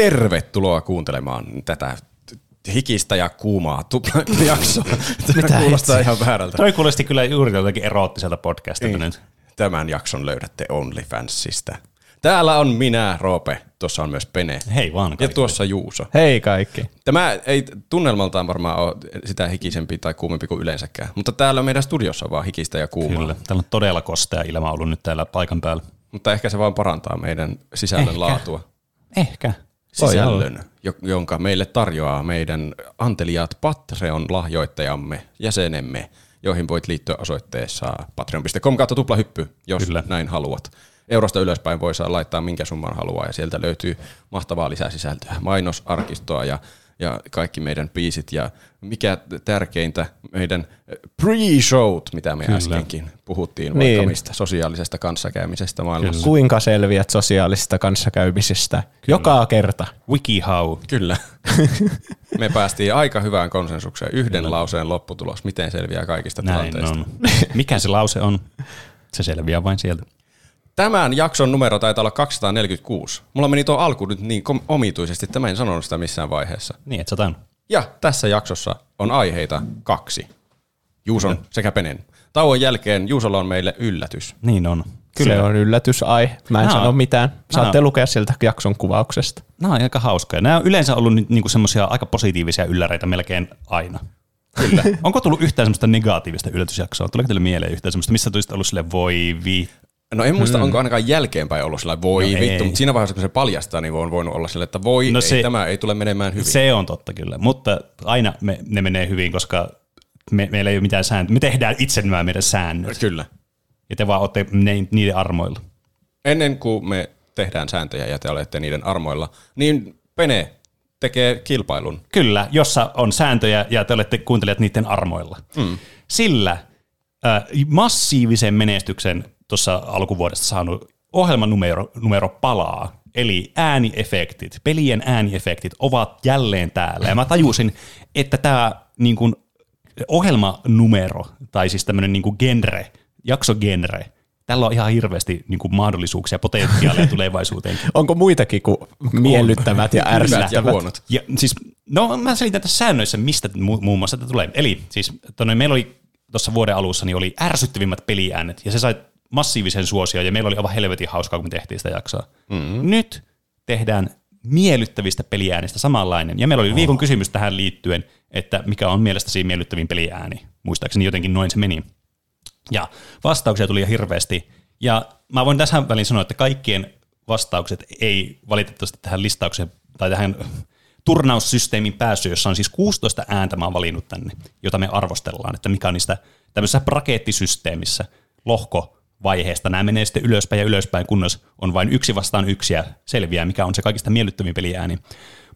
Tervetuloa kuuntelemaan tätä hikistä ja kuumaa jaksoa. Tämä kuulostaa ihan väärältä. Toi kuulosti kyllä juuri jotenkin eroottiselta podcastilta nyt. Tämän jakson löydätte OnlyFansista. Täällä on minä, Roope. Tuossa on myös Pene. Hei vaan Ja kaikki. tuossa Juuso. Hei kaikki. Tämä ei tunnelmaltaan varmaan ole sitä hikisempi tai kuumempi kuin yleensäkään, mutta täällä meidän studiossa on vaan hikistä ja kuumaa. Kyllä. Täällä on todella kostea ilma ollut nyt täällä paikan päällä. Mutta ehkä se vaan parantaa meidän sisällön Ehkä. laatua. Ehkä. Sisällön, jo- jonka meille tarjoaa meidän anteliaat Patreon-lahjoittajamme, jäsenemme, joihin voit liittyä osoitteessa patreon.com kautta tuplahyppy, jos Kyllä. näin haluat. Eurosta ylöspäin voi saa laittaa minkä summan haluaa ja sieltä löytyy mahtavaa lisäsisältöä, mainosarkistoa ja, ja kaikki meidän biisit ja mikä tärkeintä, meidän pre-showt, mitä me Kyllä. äskenkin puhuttiin Niin. vaikka mistä sosiaalisesta kanssakäymisestä maailmassa. Kuinka selviät sosiaalisesta kanssakäymisestä? Joka kerta. WikiHow. Kyllä. Me päästiin aika hyvään konsensukseen. Yhden lauseen lopputulos. Miten selviää kaikista Näin tilanteista. on. Mikä se lause on? Se selviää vain sieltä. Tämän jakson numero taitaa olla 246. Mulla meni tuo alku nyt niin kom- omituisesti, että mä en sanonut sitä missään vaiheessa. Niin, et sä tämän. Ja tässä jaksossa on aiheita kaksi. Juuson sekä Penen. Tauon jälkeen Juusolla on meille yllätys. Niin on. Kyllä. Se on yllätysaihe. Mä en Nää sano on- mitään. Saatte nää lukea sieltä jakson kuvauksesta. Nämä on aika hauskoja. Nämä on yleensä ollut niinku semmoisia aika positiivisia ylläreitä melkein aina. Kyllä. Onko tullut yhtään semmoista negatiivista yllätysjaksoa? Tuleeko teille mieleen yhtään semmoista, missä tulisit ollut sille voi vi... No en muista, onko ainakaan jälkeenpäin ollut sillä voi No vittu, ei. mutta siinä vaiheessa kun se paljastaa, niin on voinut olla sille, että voi, No no se- ei, tämä ei tule menemään hyvin. Se on totta kyllä, mutta aina me, ne menee hyvin, koska me, meillä ei ole mitään sääntöjä. Me tehdään itse nämä meidän säännöt. Kyllä. Ja te vaan olette ne, niiden armoilla. ennen kuin me tehdään sääntöjä ja te olette niiden armoilla, niin Pene tekee kilpailun. Kyllä, jossa on sääntöjä ja te olette kuuntelijat niiden armoilla. Mm. Sillä äh, massiivisen menestyksen tuossa alkuvuodesta saanut ohjelman numero, numero palaa, eli ääniefektit, pelien ääniefektit ovat jälleen täällä. Ja mä tajusin, että tämä niin kuin, ohjelmanumero, tai siis tämmöinen niin kuin genre, jaksogenre, tällä on ihan hirveästi niin kuin mahdollisuuksia, potentiaalia tulevaisuuteen. Onko muitakin kuin miellyttävät ja Hyvät ja ärsyttävät? huonot. Ja siis, no mä selitän tässä säännöissä, mistä mu- muun muassa tämä tulee. Eli siis tonne, meillä oli tuossa vuoden alussa niin oli ärsyttävimmät peliäänet, ja se sai massiivisen suosion, ja meillä oli aivan helvetin hauskaa, kun me tehtiin sitä jaksoa. Mm-hmm. Nyt tehdään miellyttävistä peliäänistä samanlainen. Ja meillä oli viikon kysymys tähän liittyen, että mikä on mielestäsi miellyttävin peliääni. Muistaakseni jotenkin noin se meni. Ja vastauksia tuli hirveästi. Ja mä voin tässä väliin sanoa, että kaikkien vastaukset ei valitettavasti tähän listaukseen tai tähän turnaussysteemin päässyt, jossa on siis 16 ääntä mä oon valinnut tänne, jota me arvostellaan, että mikä on niistä tämmöisessä brakettisysteemissä lohkovaiheesta. Nämä menee sitten ylöspäin ja ylöspäin, kunnes on vain yksi vastaan yksi ja selviää, mikä on se kaikista miellyttävin peliääni.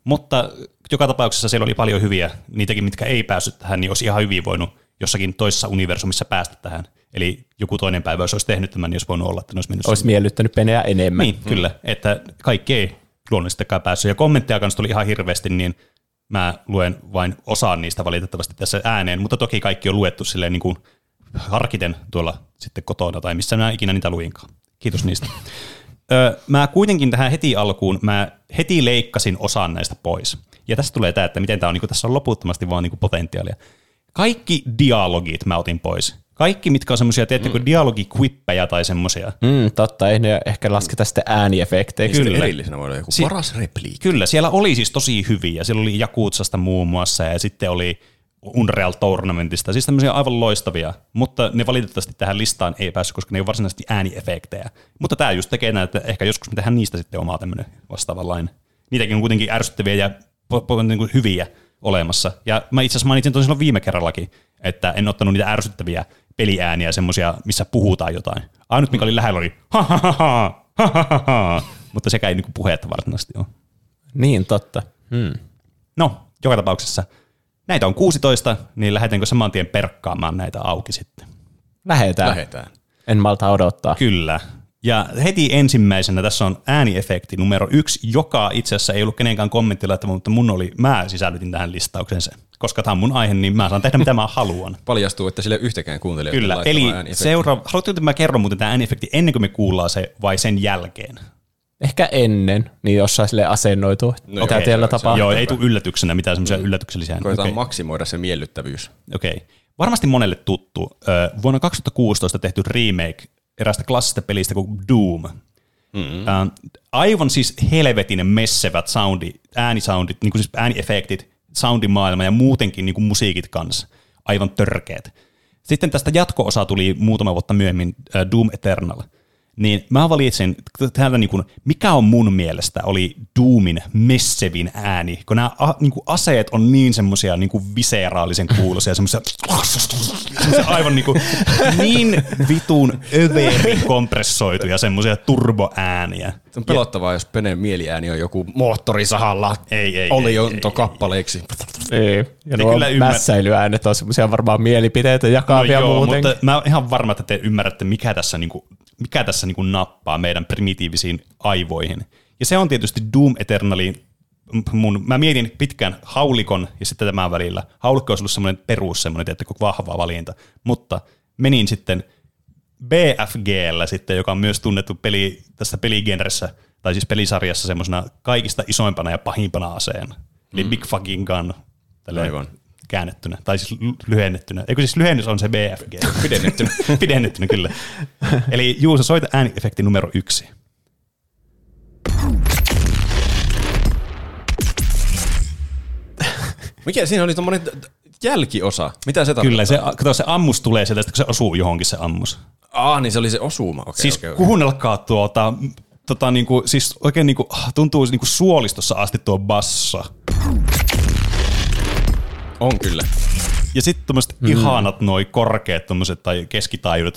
Mutta joka tapauksessa siellä oli paljon hyviä, niitäkin, mitkä ei päässyt tähän, niin olisi ihan hyvin voinut jossakin toisessa universumissa päästä tähän. Eli joku toinen päivä, jos olisi tehnyt tämän, niin olisi voinut olla, että ne olisi mennyt Olisi miellyttänyt peneä enemmän. niin, kyllä. Että kaikki ei luonnollisestikaan päässyt. Ja kommentteja kanssa tuli ihan hirveästi, niin mä luen vain osaan niistä valitettavasti tässä ääneen, mutta toki kaikki on luettu silleen niin kuin harkiten tuolla sitten kotona tai missä mä ikinä niitä luinkaan. Kiitos niistä. Öö, mä kuitenkin tähän heti alkuun, mä heti leikkasin osan näistä pois. Ja tässä tulee tämä, että miten tämä on, niin tässä on loputtomasti vaan niin potentiaalia. Kaikki dialogit mä otin pois. Kaikki, mitkä on semmoisia, teettekö, mm. dialogikvippejä tai semmoisia. Mm, totta, ei ne ehkä lasketa sitten ääniefekteiksi. Kyllä. erillisenä voi olla joku Si- paras repliikki. Kyllä, siellä oli siis tosi hyviä. Siellä oli Jakutsasta muun muassa ja sitten oli Unreal Tournamentista, siis tämmöisiä aivan loistavia, mutta ne valitettavasti tähän listaan ei päässyt, koska ne ei ole varsinaisesti ääniefektejä. Mutta tämä just tekee näin, että ehkä joskus me tehdään niistä sitten omaa tämmöinen vastaavanlainen. Niitäkin on kuitenkin ärsyttäviä ja po- po- niin kuin hyviä olemassa. Ja mä itse asiassa mainitsin tosi silloin viime kerrallakin, että en ottanut niitä ärsyttäviä peliääniä, semmoisia, missä puhutaan jotain. Ainut, mikä oli lähellä, oli ha ha ha ha, ha ha ha mutta sekä ei niin puhetta varsinaisesti ole. Niin, totta. Hmm. No, joka tapauksessa näitä on 16, niin lähdetäänkö saman tien perkkaamaan näitä auki sitten? Lähetään. Lähetään. En malta odottaa. Kyllä. Ja heti ensimmäisenä tässä on ääniefekti numero yksi, joka itse asiassa ei ollut kenenkään kommenttilla, että mutta mun oli, mä sisällytin tähän listaukseen sen. Koska tämä on mun aihe, niin mä saan tehdä mitä mä haluan. Paljastuu, että sille yhtäkään kuuntelijoita Kyllä, eli seuraava, haluatko, että mä kerron muuten tämä ääniefekti ennen kuin me kuullaan se vai sen jälkeen? Ehkä ennen, niin jossain sille asennoitu, No mitä teillä tapahtuu. Joo, ei tule yllätyksenä mitään semmoisia yllätyksellisiä. Koetaan Okei. maksimoida se miellyttävyys. Okei. Varmasti monelle tuttu. Vuonna 2016 tehty remake erästä klassista pelistä kuin Doom. Mm-hmm. Aivan siis helvetin messevät soundi, äänisoundit, niin kuin siis ääniefektit, soundimaailma ja muutenkin niin kuin musiikit kanssa. Aivan törkeät. Sitten tästä jatko-osa tuli muutama vuotta myöhemmin, Doom Eternal. Niin mä valitsin täältä, niin kuin, mikä on mun mielestä oli Doomin messevin ääni, kun nämä a, niin kuin aseet on niin semmoisia niin kuin viseraalisen kuulosia, semmoisia semmoisia aivan niin, kuin, niin vitun överi kompressoituja semmoisia turboääniä. Se on pelottavaa, jos Penen mieliääni on joku moottorisahalla Ei, ei, oli ei, jo ei, kappaleiksi. Ei. Ja nuo kyllä ymmär- mässäilyäänet on semmoisia varmaan mielipiteitä jakavia no joo, muuten. mutta mä oon ihan varma, että te ymmärrätte, mikä tässä, niinku, mikä tässä niinku nappaa meidän primitiivisiin aivoihin. Ja se on tietysti Doom Eternalin mun, mä mietin pitkään haulikon ja sitten tämän välillä. Haulikko olisi ollut semmoinen perus, semmoinen tiettäkö, vahva valinta, mutta menin sitten BFGllä sitten, joka on myös tunnettu peli, tässä peligenressä, tai siis pelisarjassa semmoisena kaikista isoimpana ja pahimpana aseena. Eli Big Fucking Gun, Aivan. käännettynä, tai siis ly- lyhennettynä. Eikö siis lyhennys on se BFG? Pidennettynä. Pidennettynä, kyllä. Eli Juuso, soita ääniefekti numero yksi. Mikä siinä oli tommonen jälkiosa? Mitä se tarkoittaa? Kyllä, se, kato, se ammus tulee sieltä, kun se osuu johonkin se ammus. Ah, niin se oli se osuma. Okei, Siis okei, okei. kuunnelkaa tuota, tota, niinku, siis oikein niinku, tuntuu niinku suolistossa asti tuo bassa. On kyllä. Ja sitten tuommoiset mm. ihanat noi korkeat tommoset, tai keskitaajuudet.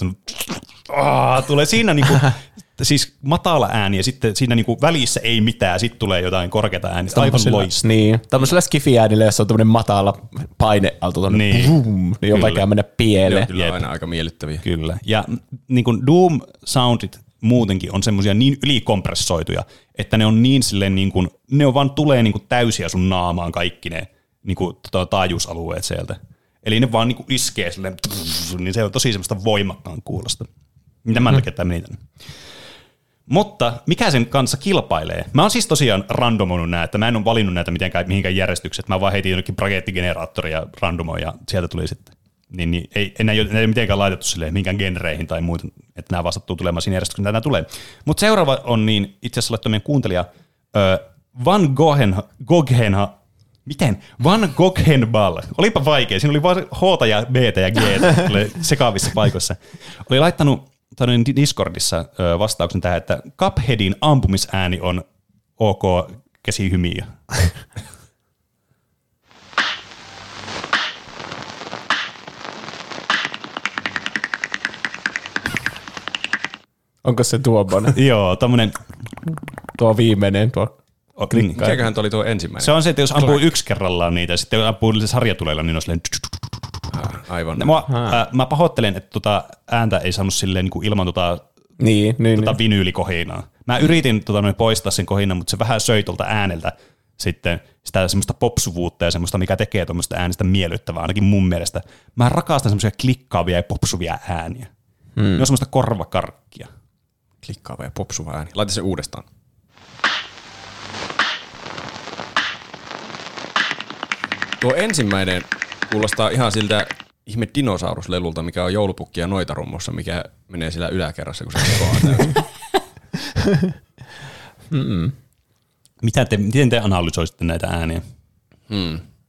Ah, tulee siinä niinku, siis matala ääni ja sitten siinä niinku välissä ei mitään, sitten tulee jotain korkeata äänistä. Aivan Tämmöisellä- loistavaa. Niin, tämmöisellä skifiäänillä, jossa on tämmöinen matala painealtu tuonne, Niin. niin. Boom, niin on vaikea mennä pieleen. kyllä aina aika miellyttäviä. Kyllä. Ja niin kuin Doom-soundit muutenkin on semmoisia niin ylikompressoituja, että ne on niin silleen niin kuin, ne on vaan tulee niin kuin täysiä sun naamaan kaikki ne niin kuin, tota, taajuusalueet sieltä. Eli ne vaan niin kuin iskee silleen, niin se on tosi semmoista voimakkaan kuulosta. Mitä mä takia tämä meni tänne. Mutta mikä sen kanssa kilpailee? Mä oon siis tosiaan randomoinut näitä, että mä en ole valinnut näitä mitenkään, mihinkään järjestykset. Mä vaan heitin jonnekin bragettigeneraattori ja randomoin ja sieltä tuli sitten. Niin, niin ei, enää ei ole mitenkään laitettu silleen mihinkään genreihin tai muuta, että nämä vaan sattuu tulemaan siinä järjestyksessä, mitä nämä tulee. Mutta seuraava on niin itse asiassa laittoi meidän kuuntelija ö, Van Goghen, Goghenha, miten? Van Goghenball. Olipa vaikea. Siinä oli vain H ja B ja G sekaavissa paikoissa. Oli laittanut tuonne Discordissa vastauksen tähän, että Cupheadin ampumisääni on ok käsihymiö. Onko se tuommoinen? Joo, tommonen, tuo viimeinen, tuo o- klikka. Mikäköhän toi oli tuo ensimmäinen? se on se, että jos ampuu yksi kerrallaan niitä, ja sitten jos ampuu sarjatuleilla, niin on silleen Aivan. Mä, äh, mä pahoittelen, että tota ääntä ei saanut silleen niin kuin ilman tota, Niin, niin, tota niin. vinyylikohinaa. Mä yritin tota, noin poistaa sen kohinan, mutta se vähän söi tuolta ääneltä sitten sitä semmoista popsuvuutta ja semmoista, mikä tekee tuommoista äänestä miellyttävää, ainakin mun mielestä. Mä rakastan semmoisia klikkaavia ja popsuvia ääniä. Hmm. Ne on semmoista korvakarkkia. Klikkaava ja popsuva ääni. Laita se uudestaan. Tuo ensimmäinen kuulostaa ihan siltä ihme dinosauruslelulta, mikä on joulupukki ja noitarummossa, mikä menee siellä yläkerrassa, kun se kokoaa täysin. Mitä te, miten te analysoisitte näitä ääniä?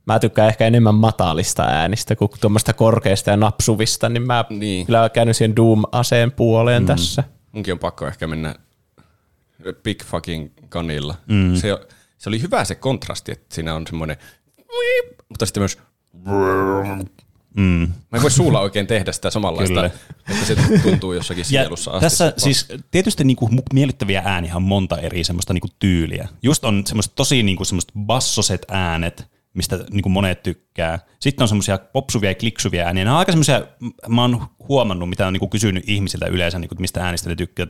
Mä tykkään ehkä enemmän matalista äänistä kuin tuommoista korkeista ja napsuvista, niin mä Niin. niin. kyllä käyn siihen Doom-aseen puoleen mm. tässä. Munkin on pakko ehkä mennä Big fucking kanilla. Mm. Se, se oli hyvä se kontrasti, että siinä on semmoinen, mutta sitten myös Mm. Mä en voi suulla oikein tehdä sitä samanlaista, Kyllä. että se tuntuu jossakin sielussa asti. tässä siis tietysti niinku miellyttäviä ääniä on monta eri semmoista niinku tyyliä. Just on semmoista tosi niinku semmoista bassoset äänet, mistä niinku monet tykkää. Sitten on semmoisia popsuvia ja kliksuvia ääniä. Nämä on aika semmoisia, mä oon huomannut, mitä on niinku kysynyt ihmisiltä yleensä, niinku, mistä äänistä ne tykkää.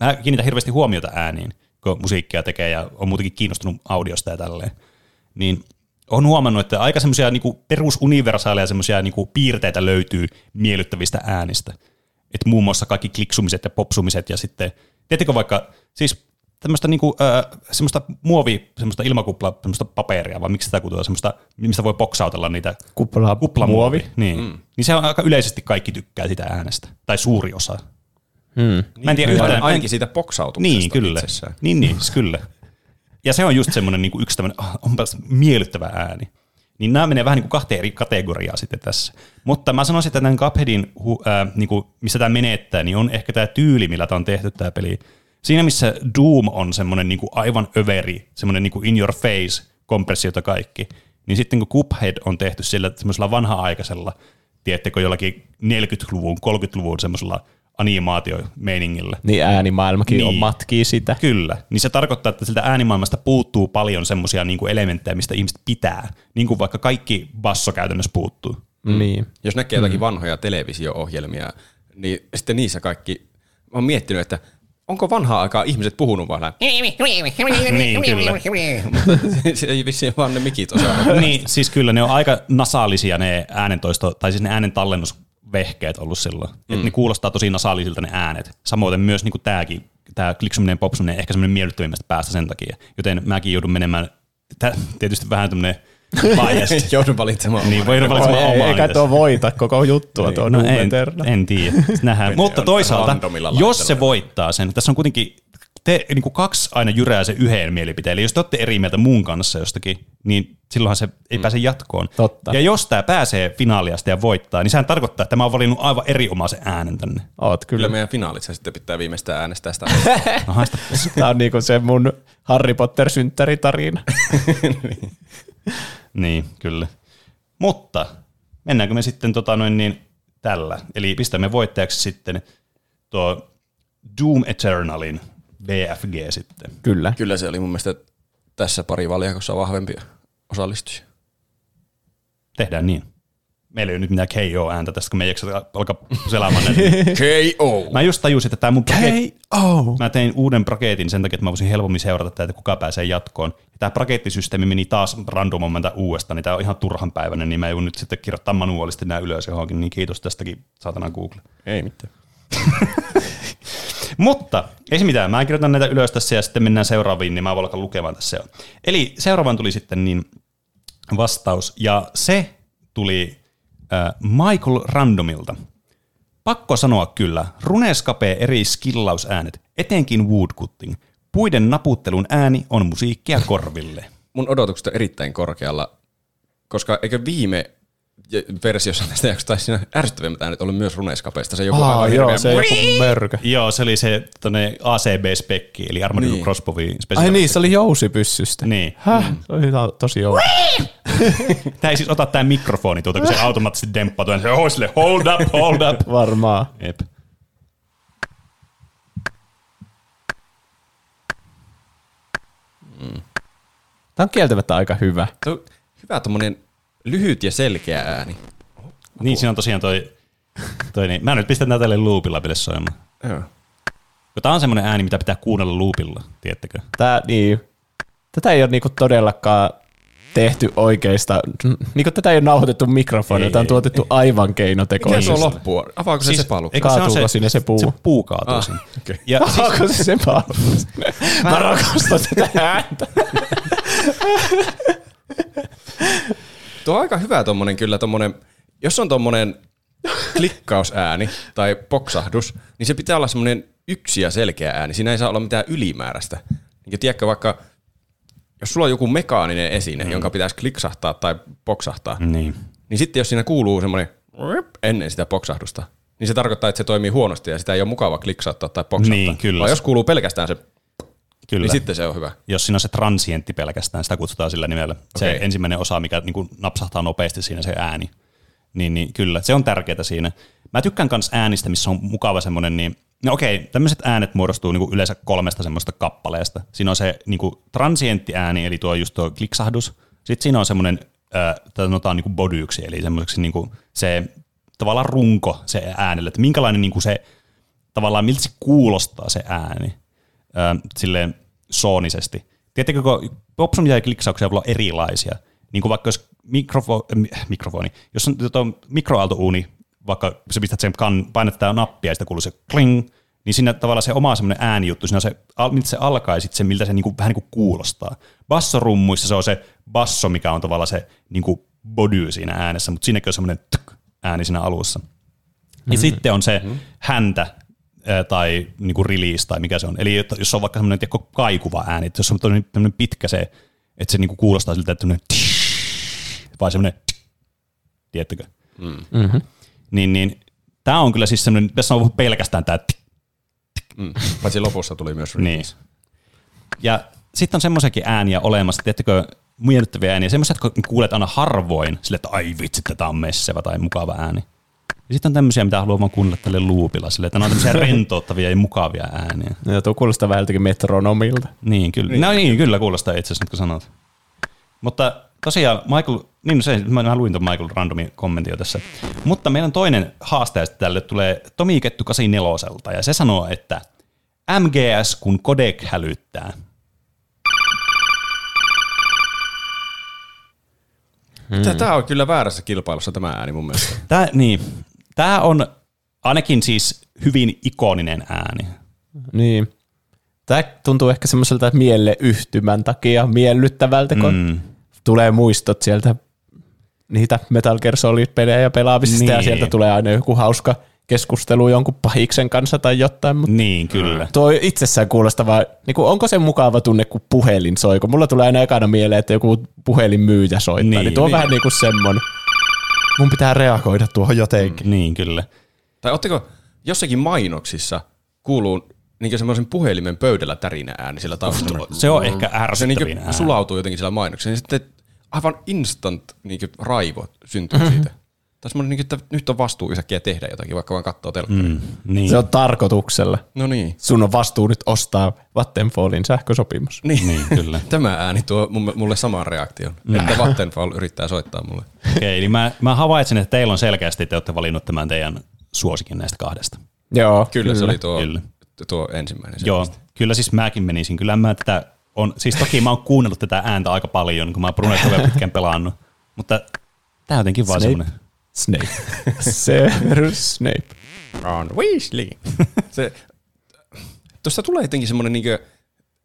Mä kiinnitän hirveästi huomiota ääniin, kun musiikkia tekee ja on muutenkin kiinnostunut audiosta ja tälleen. Niin on huomannut, että aika semmoisia niinku perusuniversaaleja semmoisia niinku piirteitä löytyy miellyttävistä äänistä. Et muun muassa kaikki kliksumiset ja popsumiset ja sitten, tiedättekö vaikka, siis tämmöistä niinku, äh, semmoista muovi, semmoista ilmakuppla, semmoista paperia, vai miksi sitä kutsutaan, semmoista, mistä voi boksautella niitä Kupla, kuplamuovi. Niin. Mm. niin se on aika yleisesti kaikki tykkää sitä äänestä, tai suuri osa. Hmm. Mä en tiedä Niin, yhtään. ainakin siitä boksautuksesta Niin, kyllä. itsessään. Niin, niin, kyllä. Ja se on just semmoinen niin yksi tämmöinen, ah, onpas miellyttävä ääni. Niin nämä menee vähän niin kuin kahteen eri kategoriaan sitten tässä. Mutta mä sanoisin, että tämän Cupheadin, äh, niin kuin, missä tämä menettää, niin on ehkä tämä tyyli, millä tämä on tehty tämä peli. Siinä missä Doom on semmoinen niin kuin aivan överi, semmoinen niin kuin in your face kompressiota kaikki, niin sitten kun Cuphead on tehty sillä semmoisella vanha-aikaisella, tiedättekö, jollakin 40-luvun, 30-luvun semmoisella animaatiomeiningillä. Niin äänimaailmakin Niin. on matkii sitä. Kyllä, niin se tarkoittaa, että siltä äänimaailmasta puuttuu paljon semmoisia niin kuin elementtejä, mistä ihmiset pitää, niin kuin vaikka kaikki basso käytännössä puuttuu. Mm. Niin. Jos näkee jotakin vanhoja televisio-ohjelmia, niin sitten niissä kaikki, mä oon miettinyt, että onko vanhaa aikaa ihmiset puhunut vaan näin, Niin, kyllä. se ei vissiin vaan ne mikit osaa. niin, siis kyllä ne on aika nasaalisia ne äänentoisto, tai siis ne äänen tallennusvehkeet ollut silloin. Mm. Et ne kuulostaa tosi nasaalisilta ne äänet. Samoin myös niin tämäkin, tämä kliksuminen popsuminen ehkä semmoinen miellyttävimmästä päästä sen takia. Joten mäkin joudun menemään, tää, tietysti vähän tämmöinen biased. Joudun valitsemaan. niin, voi valitsemaan Ei, omaa. eikä niitä. tuo voita koko juttua, tuo No en, en tiedä, nähdään. Mutta toisaalta, jos se voittaa sen, tässä on kuitenkin te niin kuin kaksi aina jyrää se yhden mielipiteen. Eli jos te olette eri mieltä muun kanssa jostakin, niin silloinhan se ei pääse jatkoon. Totta. Ja jos tämä pääsee finaaliasta ja voittaa, niin sehän tarkoittaa, että tämä on valinnut aivan erinomaisen äänen tänne. Oot Kyllä kyllä. meidän finaalissa sitten pitää viimeistään äänestää sitä. Tämä on niinku se mun Harry Potter synttäritarina. niin, kyllä. Mutta mennäänkö me sitten tota noin niin tällä? Eli pistämme voittajaksi sitten tuo Doom Eternalin VFG sitten. Kyllä. Kyllä se oli mun mielestä tässä pari valjakossa vahvempia osallistujia. Tehdään niin. Meillä ei ole nyt mitään KO-ääntä tästä, kun me ei jaksa alkaa selaamaan näitä. K.O. Mä just tajusin, että tämä mun Oh. mä tein uuden braketin sen takia, että mä voisin helpommin seurata tätä, että kuka pääsee jatkoon. Ja tämä brakettisysteemi meni taas randomomenta uudestaan, niin tämä on ihan turhan päiväinen, niin mä joudun nyt sitten kirjoittaa manuaalisesti nämä ylös johonkin, niin kiitos tästäkin saatana Google. Ei mitään. Mutta ei se mitään, mä kirjoitan näitä ylös tässä ja sitten mennään seuraaviin, niin mä voin alkaa lukemaan tässä. Eli seuraavan tuli sitten niin vastaus, ja se tuli äh, Michael Randomilta. Pakko sanoa kyllä, runeskapee eri skillausäänet, etenkin woodcutting. Puiden naputtelun ääni on musiikkia korville. Mun odotukset on erittäin korkealla, koska eikö viime versiossa tästä jaksosta taisi siinä ärsyttävimmät äänet ollut myös runeskapeista. Se joku Aa, aivan joo, se joku mörkö. Joo, se oli se tonne ACB-spekki, eli Armored Niin. Crossbow Ai Special. niin, se oli jousipyssystä. Niin. Häh? Se oli tosi outo. Tämä ei siis ota tämä mikrofoni tuota, kun se automaattisesti demppaa tuon. Se on sille, hold up, hold up. Varmaan. Jep. Tämä on kieltämättä aika hyvä. Tuo on Hyvä tommonen lyhyt ja selkeä ääni. Niin, siinä on tosiaan toi, toi niin. Mä nyt pistän tää tälle loopilla vielä soimaan. Joo. Tää on semmonen ääni, mitä pitää kuunnella loopilla, tiedättekö? Tää, niin, tätä ei ole niinku todellakaan tehty oikeista, niinku tätä ei ole nauhoitettu mikrofonilla, Ei, tämä on ei, tuotettu aivan Mikä keinotekoisesti. tuo loppu on? Avaako se sepalu? eikö se on Kaatuuko sinne se puu? Se puu kaatuu Ah, sinne. okei. Ja siis, Onko se se palvelus? Mä rakastan tätä ääntä. Tuo on aika hyvä tommonen kyllä tommonen, jos on tommonen klikkausääni tai poksahdus, niin se pitää olla semmoinen yksi ja selkeä ääni. Siinä ei saa olla mitään ylimääräistä. Niin tiedätkö vaikka, jos sulla on joku mekaaninen esine, mm. jonka pitäisi kliksahtaa tai poksahtaa, niin. niin sitten jos siinä kuuluu semmoinen ennen sitä poksahdusta, niin se tarkoittaa, että se toimii huonosti ja sitä ei ole mukava kliksauttaa tai poksahtaa. Niin, kyllä. Vai jos kuuluu pelkästään se, Kyllä. niin sitten se on hyvä. Jos siinä on se transientti pelkästään, sitä kutsutaan sillä nimellä. Se Okei. ensimmäinen osa, mikä niin kuin napsahtaa nopeasti siinä se ääni. Niin, niin kyllä, se on tärkeää siinä. Mä tykkään myös äänistä, missä on mukava semmoinen, niin no okei, tämmöiset äänet muodostuu niin kuin yleensä kolmesta semmoista kappaleesta. Siinä on se niin kuin transientti ääni, eli tuo just tuo kliksahdus. Sitten siinä on semmoinen, äh, sanotaan niin kuin bodyksi, eli semmoiseksi niin kuin se tavallaan runko se äänelle, että minkälainen niin kuin se tavallaan miltä se kuulostaa se ääni ö, silleen soonisesti. Tiedättekö, kun popsumia ja kliksauksia voi olla erilaisia. Niin kuin vaikka jos mikrofo, äh, mi- mikrofoni, jos on tuo mikroaaltouuni, vaikka sä pistät sen kan, painat tätä nappia ja sitten kuuluu se kling, niin siinä tavallaan se oma semmoinen äänijuttu, siinä on se, miltä se alkaa ja sitten se, miltä se niinku, vähän niin kuin kuulostaa. Bassorummuissa se on se basso, mikä on tavallaan se niinku body siinä äänessä, mutta siinäkin on semmoinen ääni siinä alussa. Ja sitten on se häntä tai niinku release tai mikä se on. Eli jos on vaikka semmoinen tiedätkö, kaikuva ääni, että jos on tämmöinen, pitkä se, että se niinku kuulostaa siltä, että tämmöinen vai semmoinen tiedättekö? Mm-hmm. Niin, niin tämä on kyllä siis semmoinen, tässä on pelkästään tämä Mm. Paitsi lopussa tuli myös Niin. Ja sitten on semmoisiakin ääniä olemassa, tiedättekö, miellyttäviä ääniä, semmoisia, jotka kuulet aina harvoin, sille, että ai vitsi, tätä on messevä tai mukava ääni. Ja sitten on tämmöisiä, mitä haluaa vaan kuunnella tälle loopilla, sille, että ne on tämmöisiä rentouttavia ja mukavia ääniä. Ja tuo kuulostaa vähän jotenkin metronomilta. Niin, kyllä. Niin. No niin, kyllä kuulostaa itse asiassa, nyt kun sanot. Mutta tosiaan Michael, niin no se, mä luin tuon Michael Randomin kommentin jo tässä. Mutta meidän toinen haastaja sitten tälle tulee Tomi Kettu 84 ja se sanoo, että MGS kun kodek hälyttää. Mm. Tämä on kyllä väärässä kilpailussa tämä ääni mun mielestä. Tää, niin, tämä on ainakin siis hyvin ikoninen ääni. Niin. Tämä tuntuu ehkä semmoiselta mieleyhtymän takia miellyttävältä, kun mm. tulee muistot sieltä niitä Metal Gear Solid-pelejä pelaamisesta niin. ja sieltä tulee aina joku hauska keskustelu jonkun pahiksen kanssa tai jotain. Mutta Niin, kyllä. tuo itsessään kuulostava, niin kuin, onko se mukava tunne, kun puhelin soi? Kun mulla tulee aina ekana mieleen, että joku puhelinmyyjä soittaa, niin, Niin, niin tuo on niin. vähän niin kuin semmoinen. Mun pitää reagoida tuohon jotenkin. Niin, kyllä. Tai ootteko jossakin mainoksissa kuuluu niin semmoisen puhelimen pöydällä tärinä ääni sillä taustalla? Se on ehkä se ärsyttävin niin ääni. sulautuu jotenkin siellä mainoksessa, niin sitten aivan instant niin raivo syntyy siitä. Tai semmoinen, niin että nyt on vastuu yhtäkkiä tehdä jotakin, vaikka vaan katsoo telkkaria. Mm. Mm, niin. Se on tarkoituksella. No niin. Sun on vastuu nyt ostaa Vattenfallin sähkösopimus. Niin. niin, kyllä. Tämä ääni tuo mulle saman reaktion, mm. että Vattenfall yrittää soittaa mulle. Okei, eli mä, mä havaitsin, että teillä on selkeästi, että te olette valinnut tämän teidän suosikin näistä kahdesta. Joo, Kyllä, kyllä. se oli tuo, Kyllä. tuo ensimmäinen. Joo, selvästi. kyllä siis mäkin menisin. Kyllä mä tätä on, siis toki mä oon kuunnellut tätä ääntä aika paljon, kun mä oon Brunetta vielä pitkään pelannut, mutta tää on jotenkin vaan semmoinen. Snape. Severus Snape. Ron Weasley. se, tuosta tulee jotenkin semmoinen niinkö,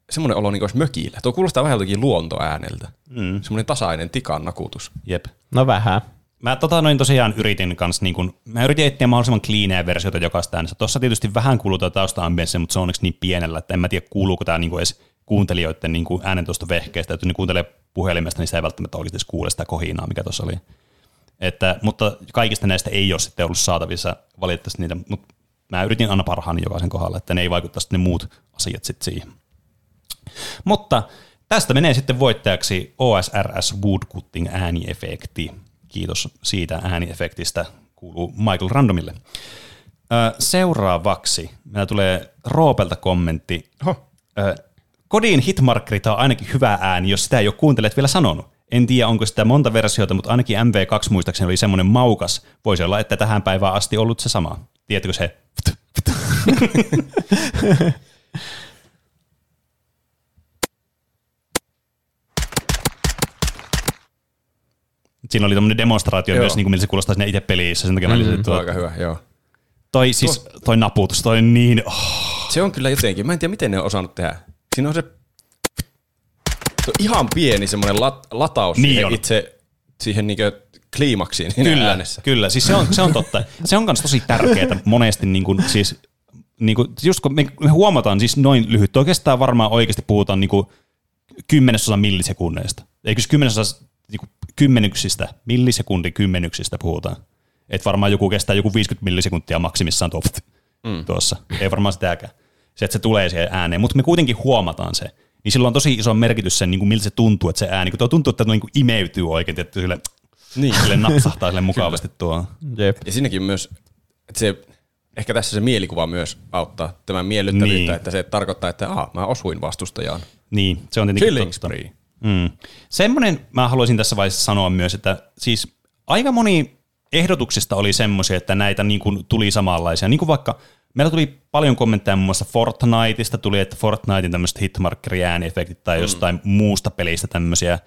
semmoinen olo niin olisi mökillä. Tuo kuulostaa vähän jotenkin luontoääneltä. Mm. Semmoinen tasainen tikan nakutus. Jep. No vähän. Mä tota noin tosiaan yritin kans, niin kun, mä yritin etsiä mahdollisimman cleaneja versioita jokaista äänestä. Tuossa tietysti vähän kuuluu tätä tausta mutta se on onneksi niin pienellä, että en mä tiedä kuuluuko tämä niin edes kuuntelijoiden niin äänentoista vehkeistä, että ne kuuntelee puhelimesta, niin se ei välttämättä oikeasti kuule sitä kohinaa, mikä tuossa oli. Että, mutta kaikista näistä ei ole sitten ollut saatavissa valitettavasti niitä, mutta mä yritin aina parhaani jokaisen kohdalla, että ne ei vaikuttaisi ne muut asiat sitten siihen. Mutta tästä menee sitten voittajaksi OSRS Woodcutting ääniefekti. Kiitos siitä ääniefektistä, kuuluu Michael Randomille. Seuraavaksi meillä tulee Roopelta kommentti. Oho. Kodin hitmarkkerit on ainakin hyvä ääni, jos sitä ei ole kuuntelijat vielä sanonut. En tiedä, onko sitä monta versiota, mutta ainakin MV2 muistaakseni oli semmoinen maukas. Voisi olla, että tähän päivään asti ollut se sama. Tiedätkö se? Siinä oli tämmöinen demonstraatio Joo. myös, niin kuin miltä se kuulostaa siinä itse pelissä. Sen takia mä Tuo on tuo, aika hyvä, joo. toi, siis, toi naputus, toi niin... Oh, Se on kyllä jotenkin, mä en tiedä miten ne on osannut tehdä. Siinä on se tuo ihan pieni semmoinen lat, lataus Niin siihen on. itse siihen niinkö kliimaksiin kyllä, äänessä. kyllä. Siis se on, se on totta. Se on myös tosi tärkeää monesti, niin kuin, siis, niin kuin, just kun me, me huomataan siis noin lyhyt, oikeastaan varmaan oikeasti puhutaan niin kuin kymmenesosa millisekunneista. Eikö kymmenesosa niin kuin kymmenyksistä, millisekunti kymmenyksistä puhutaan. Että varmaan joku kestää joku 50 millisekuntia maksimissaan tuo, mm. tuossa. Ei varmaan sitäkään. Se, että se tulee siihen ääneen. Mutta me kuitenkin huomataan se. Niin sillä on tosi iso merkitys sen, niin kuin miltä se tuntuu, että se ääni, kun tuo tuntuu, että tuo niin kuin imeytyy oikein, että sille, Niin. sille napsahtaa sille mukavasti tuo. Jep. Ja siinäkin myös, että se, ehkä tässä se mielikuva myös auttaa tämän miellyttävyyttä, Niin. että se tarkoittaa, että aha, mä osuin vastustajaan. Niin, se on tietenkin Killing totta. spree. Mm. Semmoinen mä haluaisin tässä vaiheessa sanoa myös, että siis aika moni ehdotuksista oli semmoisia, että näitä niin kuin tuli samanlaisia. Niin kuin vaikka meillä tuli paljon kommentteja muun muassa Fortniteista, tuli, että Fortnitein tämmöiset hitmarkkeri-ääniefektit tai jostain mm. muusta pelistä tämmöisiä.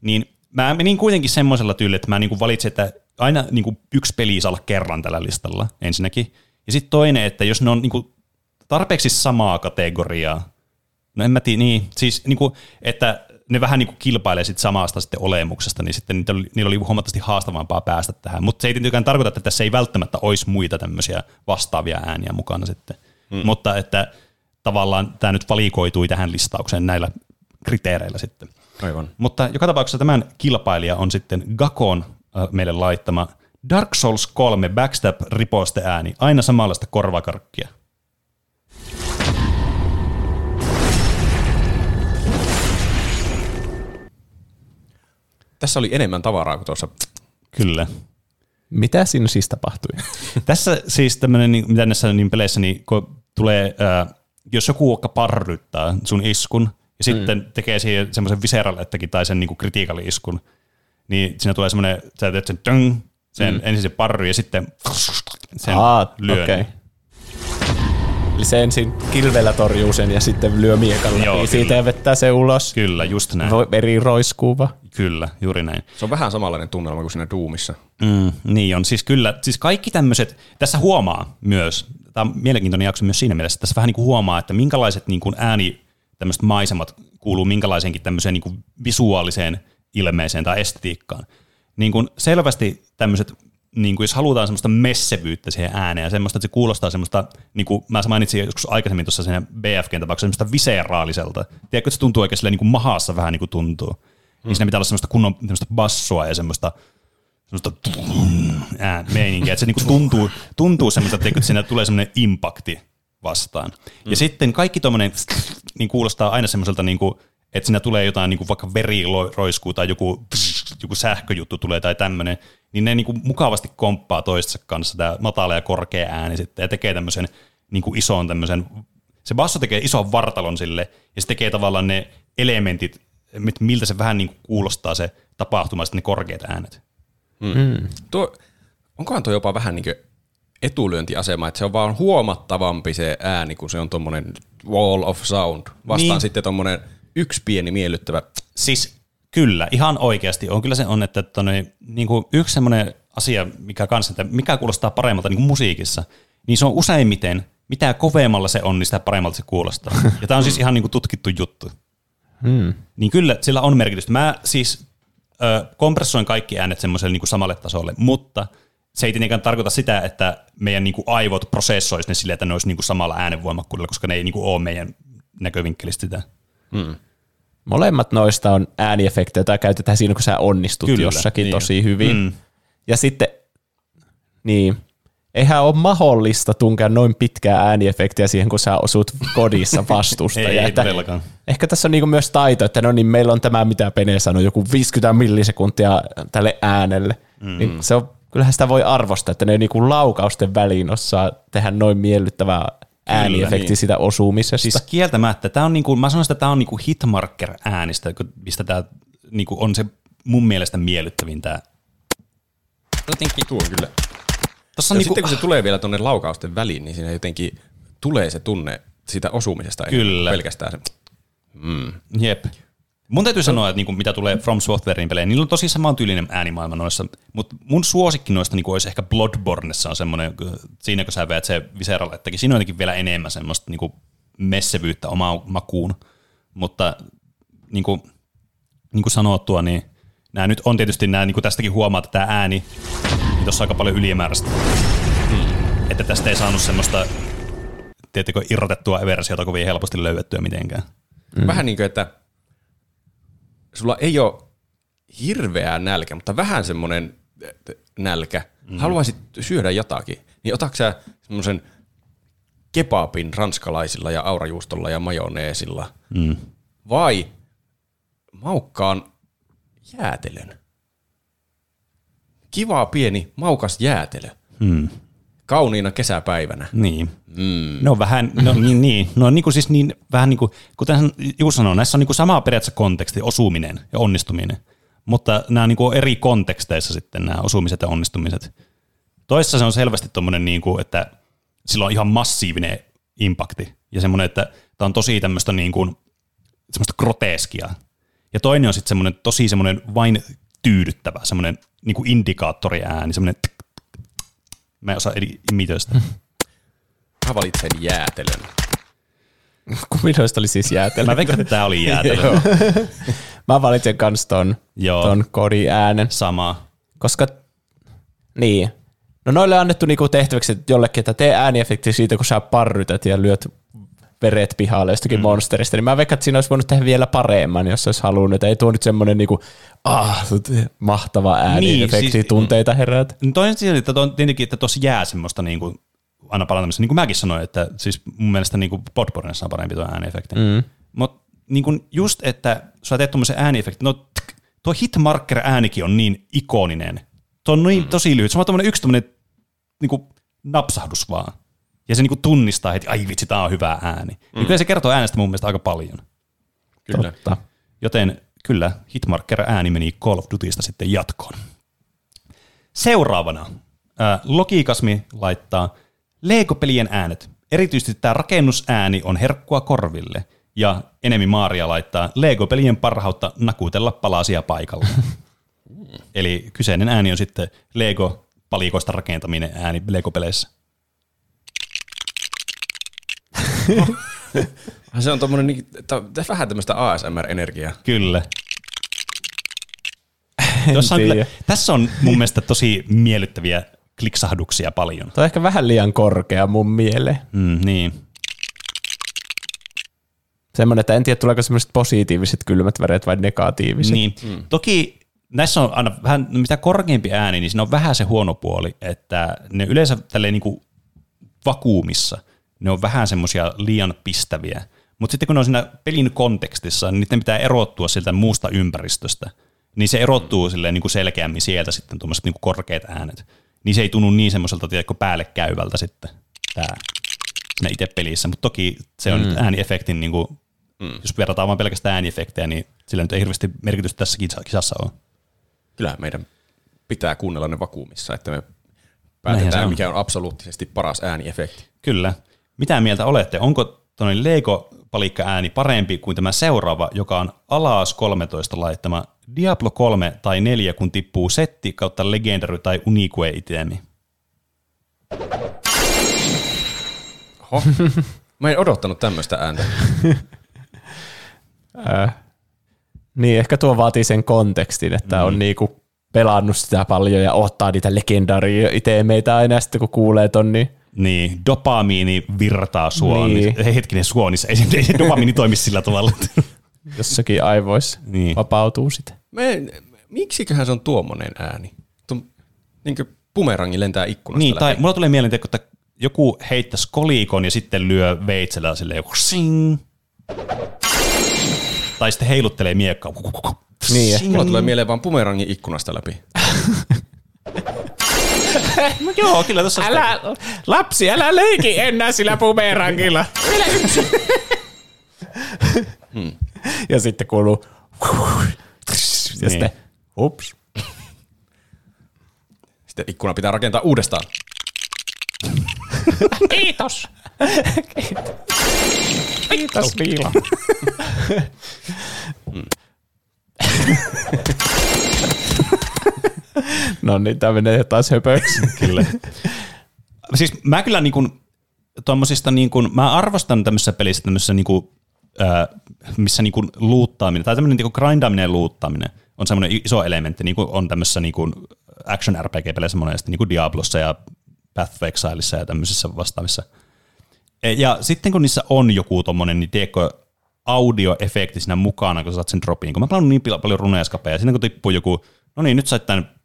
Niin mä menin kuitenkin semmoisella tyylillä, että mä niin kuin valitsin, että aina niin kuin yksi peli saa olla kerran tällä listalla ensinnäkin. Ja sitten toinen, että jos ne on niin kuin tarpeeksi samaa kategoriaa. No en mä tiedä, niin, siis niin kuin, että ne vähän niin kuin kilpailee sit samasta sitten olemuksesta, niin sitten niitä oli, niillä oli huomattavasti haastavampaa päästä tähän. Mutta se ei tietenkään tarkoita, että tässä ei välttämättä olisi muita tämmöisiä vastaavia ääniä mukana sitten. Hmm. Mutta että tavallaan tämä nyt valikoitui tähän listaukseen näillä kriteereillä sitten. Aivan. Mutta joka tapauksessa tämän kilpailija on sitten Gakon äh, meille laittama Dark Souls 3 Backstab riposte ääni, aina samanlaista korvakarkkia. Tässä oli enemmän tavaraa kuin tuossa. Kyllä. Mitä siinä siis tapahtui? Tässä siis tämmöinen, niin, mitä näissä niin peleissä, niin kun tulee, ää, jos joku vaikka parryttää sun iskun, ja sitten mm. tekee siihen semmoisen visceral tai sen niin kritikali iskun, niin siinä tulee semmoinen, sä teet sen tön, sen mm. ensin se parry ja sitten sen Aa, lyö. Okay. Eli se ensin kilvellä torjuu sen ja sitten lyö miekalla Joo, siitä ja vettää se ulos. Kyllä, just näin. Veri roiskuuva. Kyllä, juuri näin. Se on vähän samanlainen tunnelma kuin siinä Doomissa. Mm, niin on, siis kyllä, siis kaikki tämmöiset, tässä huomaa myös, tämä on mielenkiintoinen jakso myös siinä mielessä, että tässä vähän niin kuin huomaa, että minkälaiset niin kuin ääni, tämmöiset maisemat kuuluu minkälaiseenkin tämmöiseen niin kuin visuaaliseen ilmeeseen tai estetiikkaan. Niin kuin selvästi tämmöiset niin kuin jos halutaan semmoista messevyyttä siihen ääneen ja semmoista, että se kuulostaa semmoista, niin kuin mä mainitsin joskus aikaisemmin tuossa siinä BFGn tapauksessa, semmoista viseraaliselta. Tiedätkö, että se tuntuu oikein silleen niin kuin mahassa vähän niin kuin tuntuu. Mm. Niin siinä pitää olla semmoista kunnon semmoista bassoa ja semmoista semmoista meininkiä, että se niinku tuntuu, tuntuu semmoista, että siinä tulee semmoinen impakti vastaan. Mm. Ja sitten kaikki tuommoinen niin kuulostaa aina semmoiselta, niin kuin, että siinä tulee jotain niin kuin vaikka veri roiskuu tai joku, joku sähköjuttu tulee tai tämmöinen, niin ne niin kuin mukavasti komppaa toistensa kanssa tämä matala ja korkea ääni sitten ja tekee tämmöisen niin kuin ison tämmöisen, se basso tekee ison vartalon sille ja se tekee tavallaan ne elementit, miltä se vähän niin kuin kuulostaa se tapahtuma, sitten ne korkeat äänet. Mm. Mm. Tuo, onkohan tuo jopa vähän niin kuin etulyöntiasema, että se on vaan huomattavampi se ääni, kun se on tuommoinen wall of sound. Vastaan niin. sitten tuommoinen yksi pieni miellyttävä. Siis Kyllä, ihan oikeasti on. Kyllä se on, että tonne, niin kuin yksi semmoinen asia, mikä, kanssa, että mikä kuulostaa paremmalta niin kuin musiikissa, niin se on useimmiten, mitä kovemmalla se on, niin sitä paremmalta se kuulostaa. Ja tämä on siis ihan niin kuin tutkittu juttu. Hmm. Niin kyllä sillä on merkitystä. Mä siis ö, kompressoin kaikki äänet semmoiselle niin kuin samalle tasolle, mutta se ei tietenkään tarkoita sitä, että meidän niin kuin aivot prosessoisi ne silleen, että ne olisi niin kuin samalla äänenvoimakkuudella, koska ne ei niin kuin ole meidän näkövinkkelistä sitä. Hmm. Molemmat noista on ääniefektejä, joita käytetään siinä, kun sä onnistut Kyllä, jossakin niin. tosi hyvin. Mm. Ja sitten, niin, eihän ole mahdollista tunkea noin pitkää ääniefektiä siihen, kun sä osut kodissa vastusta. ei, ja että ehkä tässä on niinku myös taito, että no niin, meillä on tämä, mitä Pene sanoi, joku 50 millisekuntia tälle äänelle. Mm. Niin se on, kyllähän sitä voi arvostaa, että ne niinku laukausten väliin osaa tehdä noin miellyttävää ääniefekti niin. sitä osumisesta. Siis kieltämättä. Tämä on niinku, mä sanoisin, että tämä on niinku hitmarker äänistä, mistä tämä niinku on se mun mielestä miellyttävin tämä. Jotenkin tuo kyllä. Tossa ja niinku, sitten kun se tulee vielä tuonne laukausten väliin, niin siinä jotenkin tulee se tunne siitä osumisesta. Kyllä. Pelkästään se. Mm. Jep. Mun täytyy sanoa, että niinku, mitä tulee From Softwarein peleihin, niillä on tosi samantyylinen äänimaailma noissa, mutta mun suosikki noista niinku, olisi ehkä Bloodborneissa on semmoinen, siinä kun sä veät se viseralettekin, siinä on jotenkin vielä enemmän semmoista niinku, messevyyttä omaan makuun, mutta niin kuin, niin kuin sanottua, niin nämä nyt on tietysti nämä, niin kuin tästäkin huomaa, että tämä ääni, niin tuossa aika paljon ylimääräistä. Hmm. Että tästä ei saanut semmoista, tiettikö, irrotettua versiota kovin helposti löydettyä mitenkään. Mm. Vähän niin kuin, että sulla ei ole hirveää nälkä, mutta vähän semmoinen nälkä, mm. haluaisit syödä jotakin, niin otatko sä semmoisen kebabin ranskalaisilla ja aurajuustolla ja majoneesilla, mm. vai maukkaan jäätelön? Kiva pieni maukas jäätelö. Mm kauniina kesäpäivänä. Niin. Mm. No vähän, no niin, niin. No niin kuin siis niin, vähän niin kuin, kuten Juus sanoi, näissä on niin kuin sama periaatteessa konteksti, osuminen ja onnistuminen. Mutta nämä on niin kuin eri konteksteissa sitten nämä osumiset ja onnistumiset. Toissa se on selvästi tuommoinen, niin kuin, että sillä on ihan massiivinen impakti ja semmoinen, että tämä on tosi tämmöistä niin kuin, semmoista groteskia. Ja toinen on sitten semmoinen tosi semmoinen vain tyydyttävä, semmoinen niin kuin indikaattoriääni, semmoinen Mä en osaa imitoista. Mä valitsen jäätelön. Kuminoista oli siis jäätelö. Mä veikkaan, että tää oli jäätelö. Mä valitsen kans ton, Joo. ton kodiäänen, Sama. koska niin. No noille on annettu niinku tehtäväksi että jollekin, että tee ääniefekti siitä, kun sä parrytät ja lyöt veret pihalle jostakin mm. monsterista, niin mä veikkaan, että siinä olisi voinut tehdä vielä paremman, jos olisi halunnut. Ei tuo nyt semmoinen niinku, ah, mahtava siis- niin, tunteita herätä. No toinen asia, että on tietenkin, että tuossa jää semmoista niin kuin, aina parantamista. Niin kuin mäkin sanoin, että siis mun mielestä niin kuin on parempi tuo ääniefekti. Mm. Mutta niin kuin just, että sä teet tuommoisen ääniefektin, no tk, tuo hitmarker-äänikin on niin ikoninen. Tuo on niin tosi lyhyt. Se on tuommoinen yksi tuommoinen niin kuin napsahdus vaan. Ja se niin kuin tunnistaa heti, ai vitsi, tää on hyvä ääni. Mm. Niin kyllä se kertoo äänestä mun mielestä aika paljon. Kyllä. Totta. Joten kyllä, Hitmarker-ääni meni Call of Dutysta sitten jatkoon. Seuraavana ää, Logikasmi laittaa Lego-pelien äänet. Erityisesti tämä rakennusääni on herkkua korville. Ja enemmän Maaria laittaa Lego-pelien parhautta nakutella palasia paikalla. Eli kyseinen ääni on sitten Lego-palikoista rakentaminen ääni Lego-peleissä. Se on tommonen, niin- vähän tämmöistä ASMR-energiaa. Kyllä. Tuossa on kyllä, tässä on mun mielestä tosi miellyttäviä kliksahduksia paljon. Tuo on ehkä vähän liian korkea mun mieleen. Mm, niin. Semmoinen, että en tiedä tuleeko semmoiset positiiviset kylmät väreet vai negatiiviset. niin. Mm. Toki näissä on aina vähän, no mitä korkeampi ääni, niin siinä on vähän se huono puoli, että ne yleensä tälleen niin kuin vakuumissa, ne on vähän semmoisia liian pistäviä. Mutta sitten kun ne on siinä pelin kontekstissa, niin niiden pitää erottua siltä muusta ympäristöstä. Niin se erottuu mm. silleen niin kuin selkeämmin sieltä sitten tuommoiset niin korkeat äänet. Niin se ei tunnu niin semmoiselta tiedätkö, päälle käyvältä sitten tämä siinä itse pelissä. Mutta toki se on mm. nyt ääniefektin, niin kuin, mm. jos verrataan vain pelkästään ääniefektejä, niin sillä nyt ei hirveästi merkitystä tässä kisa- kisassa ole. Kyllä meidän pitää kuunnella ne vakuumissa, että me päätetään, on. mikä on absoluuttisesti paras ääniefekti. Kyllä. Mitä mieltä olette? Onko tuonne Lego-palikka-ääni parempi kuin tämä seuraava, joka on alas 13 laittama Diablo 3 tai 4, kun tippuu setti kautta legendary tai unique itemi? Oho. Mä en odottanut tämmöistä ääntä. Äh, niin, ehkä tuo vaatii sen kontekstin, että mm. on niinku pelannut sitä paljon ja ottaa niitä legendaaria itemeitä aina, sitten kun kuulee ton, niin Niin, dopamiini virtaa suonissa. Niin. Niin. Hetkinen, suonissa. Ei, se- ei se dopamiini toimi sillä tavalla. jossakin aivoissa Niin. niin. vapautuu sitä. Mä en, miksiköhän se on tuommoinen ääni? Tuo, niin kuin bumerangi lentää ikkunasta niin, tai läpi. mulla tulee mieleen, että joku heittäisi kolikon ja sitten lyö veitsellä sille joku sing. Tai sitten heiluttelee miekkaa. Niin. Mulla tulee mieleen vaan bumerangin ikkunasta läpi. No joo, kyllä on Älä, lapsi, älä leiki enää sillä bumerangilla. Vielä yksi. Hmm. ja sitten kuuluu ja Niin. sitten ups. Sitten ikkuna pitää rakentaa uudestaan. Kiitos. Kiitos Viila. no niin, tämä menee taas höpöksi. Kyllä. siis mä kyllä niin kuin, niin kuin, mä arvostan tämmöisessä pelissä tämmöisessä niin kuin, ää, missä niin kuin luuttaaminen, tai tämmöinen niin kuin grindaaminen ja luuttaminen on semmoinen iso elementti, niin kuin on tämmöisessä niin kuin action RPG-peleissä monesti, niin kuin Diablossa ja Path of Exileissa ja tämmöisissä vastaavissa. E, Ja sitten kun niissä on joku tommonen, niin tiedätkö, audioefekti siinä mukana, kun sä saat sen dropin. Kun mä pelannut niin paljon runeeskapeja, ja sitten kun tippuu joku, no niin, nyt sait tämän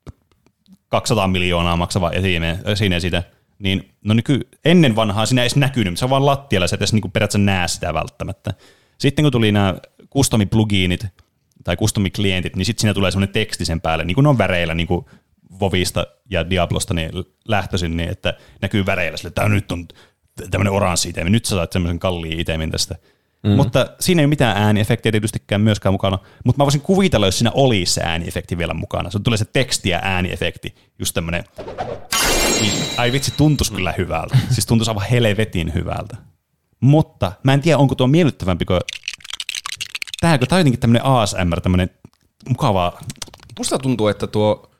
200 miljoonaa maksava esine, esine siitä, niin no nyky, ennen vanhaa siinä ei edes näkynyt, se on vaan lattialla, sä et edes niinku periaatteessa näe sitä välttämättä. Sitten kun tuli nämä custom-pluginit tai custom-klientit, niin sitten siinä tulee semmoinen teksti sen päälle, niin kuin ne on väreillä, niin kuin Vovista ja Diablosta niin lähtöisin, niin että näkyy väreillä sille, että nyt on tämmöinen oranssi itemi, nyt sä saat semmoisen kalliin itemin tästä. Mm. Mutta siinä ei ole mitään ääniefektiä tietystikään myöskään mukana, mutta mä voisin kuvitella, jos siinä olisi se ääniefekti vielä mukana. Se tulee se teksti ja ääniefekti, just tämmöinen, niin, ai vitsi, tuntuisi kyllä hyvältä. Siis tuntuisi aivan helvetin hyvältä. Mutta mä en tiedä, onko tuo miellyttävämpi kuin tämä, kun tämä on jotenkin tämmöinen ASMR, tämmöinen mukavaa, Musta tuntuu, että tuo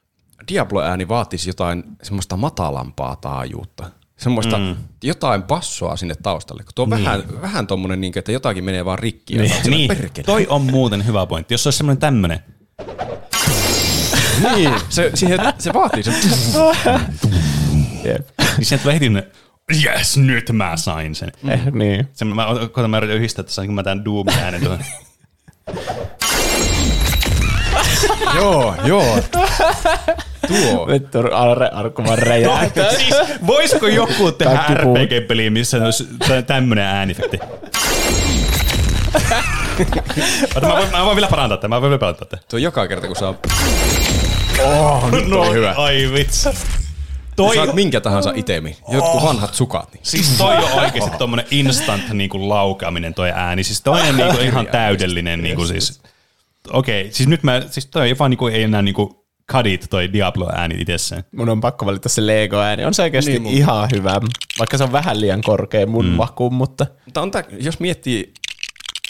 Diablo-ääni vaatisi jotain semmoista matalampaa taajuutta. Semmoista mm. jotain passoa sinne taustalle. Kun tuo on niin. vähän, vähän tommonen, niin, että jotakin menee vaan rikki. Niin, Ja niin. perkele. toi on muuten hyvä pointti. Jos se olisi semmoinen tämmöinen, niin. Se, siihen, se vaatii sen. Jep. niin sieltä tulee heti ne, yes, nyt mä sain sen. Eh, niin. Se, mä, koitan mä yritän yhdistää tässä, kun mä tämän Doom-äänen tuohon. joo, joo. Tuo. Vittu, Arre Arkku vaan räjähtää. siis, voisiko joku tehdä. RPG-peliä, missä olisi tä- tämmönen äänifekti? Ota, mä, voin, mä voin vielä parantaa tämän, mä voin vielä parantaa tämän. Tuo joka kerta, kun saa... Oh, nyt No, oli hyvä. Ai vitsi. Toi, Saat minkä tahansa itemi. Jotkut vanhat sukat. Niin. siis toi on oikeesti tommonen instant niinku laukaaminen toi ääni. Siis toi on niinku ihan täydellinen niinku siis. Okei, okay, siis nyt mä, siis toi vaan niinku ei enää niinku kadit toi Diablo-ääni itsessään. Mun on pakko valita se Lego-ääni. On se oikeasti Niin niin, mun- ihan hyvä, vaikka se on vähän liian korkea mun mm. makuun, mutta Mutta on tää, jos miettii,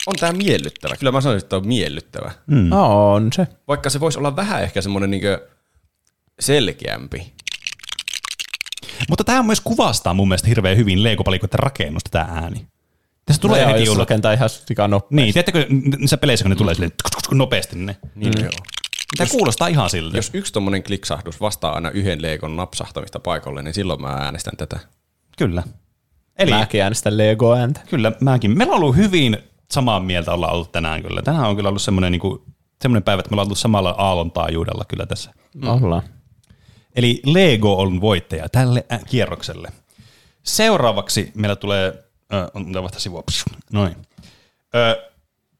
on tää miellyttävä. Kyllä mä sanoisin, että on miellyttävä. mm. on se. Vaikka se voisi olla vähän ehkä semmoinen niinkö selkeämpi. Mutta tämä myös kuvastaa mun mielestä hirveän hyvin Lego-palikoiden rakennusta tämä ääni. Tässä tulee No heti rakentaa ihan sika nopeasti. Niin, tiedättekö niissä peleissä, kun ne tulee silleen nopeasti, niin ne. Niin mm. joo. Tämä kuulostaa ihan siltä. Jos yksi tommonen kliksahdus vastaa aina yhden leikon napsahtamista paikalle, niin silloin mä äänestän tätä. Kyllä. Eli Mäkin äänestän Lego-ääntä. kyllä mäkin. Meillä on ollut hyvin samaa mieltä olla ollut tänään kyllä. Tänään on kyllä ollut semmoinen, niin kuin, semmoinen päivä, että me ollaan ollut samalla aallon taajuudella kyllä tässä. Mm. Ollaan. Eli Lego on voittaja tälle kierrokselle. Seuraavaksi meillä tulee, äh, on vasta sivua, Psh, noin. Ö,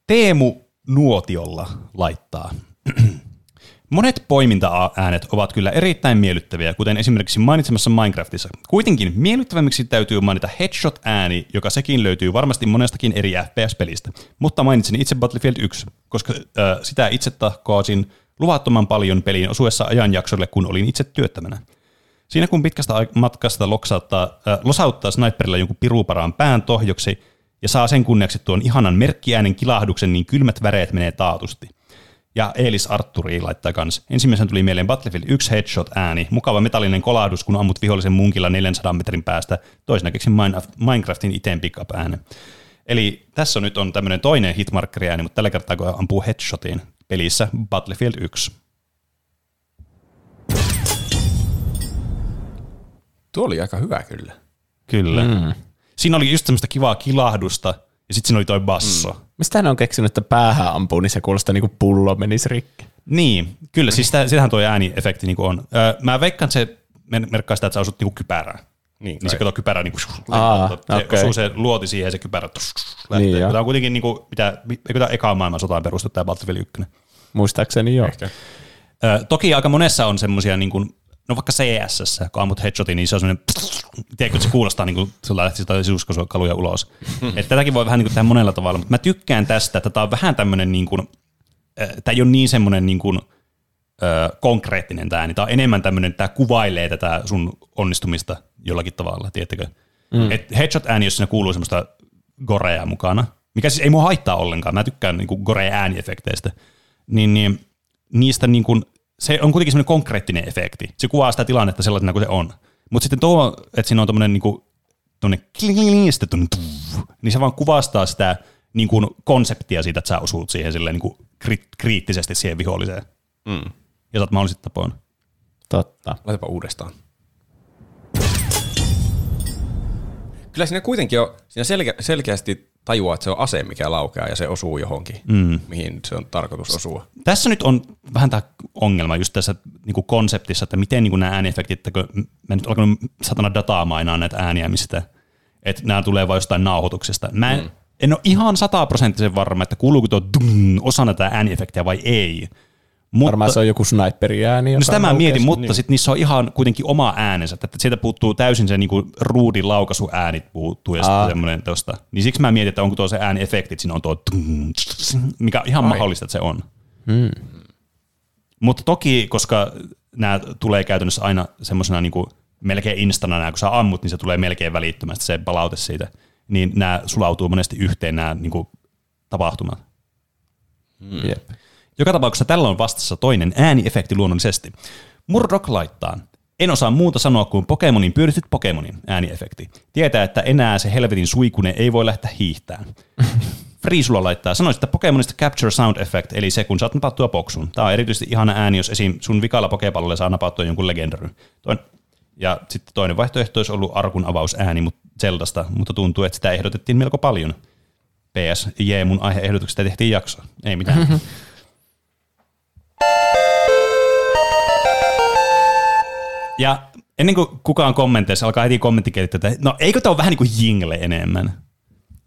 Teemu Nuotiolla laittaa. Monet poiminta-äänet ovat kyllä erittäin miellyttäviä, kuten esimerkiksi mainitsemassa Minecraftissa. Kuitenkin miellyttävämmiksi täytyy mainita Headshot-ääni, joka sekin löytyy varmasti monestakin eri FPS-pelistä. Mutta mainitsin itse Battlefield 1, koska äh, sitä itse tahkoasin luvattoman paljon peliin osuessa ajanjaksolle, kun olin itse työttömänä. Siinä kun pitkästä matkasta loksauttaa, äh, losauttaa sniperilla jonkun piruparaan pään tohjoksi ja saa sen kunniaksi tuon ihanan merkkiäänen kilahduksen, niin kylmät väreet menee taatusti. Ja Eelis Arturi laittaa kans. Ensimmäisen tuli mieleen Battlefield 1 headshot-ääni, mukava metallinen kolahdus, kun ammut vihollisen munkilla 400 metrin päästä. Toisena keksin Minecraft- Minecraftin iteen pickup-äänen. Eli tässä nyt on tämmöinen toinen hitmarkkeri-ääni, mutta tällä kertaa kun ampuu headshotiin pelissä Battlefield 1. Tuo oli aika hyvä kyllä. Kyllä. Mm. Siinä oli just semmoista kivaa kilahdusta, ja sitten siinä oli toi basso. Mm. Mistä hän on keksinyt, että päähän ampuu, niin se kuulostaa niin kuin pullo menisi rikki. Niin, kyllä, siis sitä, sitähän tuo ääniefekti niinku on. Öö, mä veikkaan, että se mer- merkkaa sitä, että sä osut niinku kypärään. Niin, Niin se kato kypärä, niin Aa, se okei. osuu se luoti siihen ja se kypärä lähtee. Niin, Niin, tämä on kuitenkin, niin kuin, mitä, eikö tämä ekaan maailmansotaan perustu tämä Battlefield 1? Muistaakseni joo. Ehkä. Ö, toki aika monessa on semmoisia, niin kuin, no vaikka CSS, kun ammut headshotin, niin se on semmoinen, tiedätkö, että se kuulostaa niin kuin sulla lähtisi jotain siuskakaluja ulos. Et tätäkin voi vähän niin kuin tehdä monella tavalla, mutta mä tykkään tästä, että tämä on vähän tämmöinen, niin kuin, tämä ei ole niin semmoinen niin kuin, ö, konkreettinen tämä ääni. Tämä on enemmän tämmöinen, että tämä kuvailee tätä sun onnistumista jollakin tavalla, tiedättekö? Mm. Et headshot-ääni, jos siinä kuuluu semmoista gorea mukana, mikä siis ei mua haittaa ollenkaan, mä tykkään niinku gorea-ääniefekteistä, niin, niin niistä niinku, se on kuitenkin semmoinen konkreettinen efekti. Se kuvaa sitä tilannetta sellaisena kuin se on. Mutta sitten tuo, että siinä on tommonen niinku, kling, ja sitten tuff, niin se vaan kuvastaa sitä niin kuin konseptia siitä, että sä osuut siihen silleen niin kuin kri- kriittisesti siihen viholliseen. Mm. Ja saat mahdollisesti tapoon. Totta. Laitapa uudestaan. Kyllä siinä kuitenkin on, siinä selkeä, selkeästi tajuaa, että se on ase, mikä laukeaa ja se osuu johonkin, mm. mihin se on tarkoitus osua. Tässä nyt on vähän tämä ongelma just tässä niin kuin konseptissa, että miten niin kuin nämä ääniefektit, että kun mä nyt alkanut satana dataa mainaa näitä ääniä, mistä, että nämä tulee vain jostain nauhoituksesta. Mä en, mm. en ole ihan sataprosenttisen varma, että kuuluuko tuo dum, osana tätä ääniefektiä vai ei. Mutta, Varmaan se on joku sniperiääni. No joka sitä mä mietin, mutta sitten niissä on ihan kuitenkin oma äänensä, että sieltä puuttuu täysin se niinku ruudin laukaisuäänit puuttuu ja semmoinen tosta. Niin siksi mä mietin, että onko tuo se ääniefekti, siinä on tuo mikä on ihan Ai. mahdollista, että se on. Hmm. Mutta toki, koska nämä tulee käytännössä aina semmoisena niinku melkein instana, nää, kun sä ammut, niin se tulee melkein välittömästi se palaute siitä, niin nämä sulautuu monesti yhteen nämä niinku tapahtumat. Jep. Joka tapauksessa tällä on vastassa toinen ääniefekti luonnollisesti. Murdoch laittaa. En osaa muuta sanoa kuin Pokemonin pyörityt Pokemonin ääniefekti. Tietää, että enää se helvetin suikune ei voi lähteä hiihtään. Friisulla laittaa, sanoisit, että Pokemonista Capture Sound Effect, eli se, kun saat napattua boksun. Tämä on erityisesti ihana ääni, jos esim. sun vikalla pokepallolle saa napattua jonkun legendaryn. Toin, ja sitten toinen vaihtoehto olisi ollut arkun avausääni mut Zeldasta, mutta tuntuu, että sitä ehdotettiin melko paljon. PS, jee, mun aiheehdotuksesta tehtiin jakso. Ei mitään. ja ennen kuin kukaan kommenteissa alkaa heti kommenttikirjoittaa, että no eikö tämä ole vähän niin kuin jingle enemmän?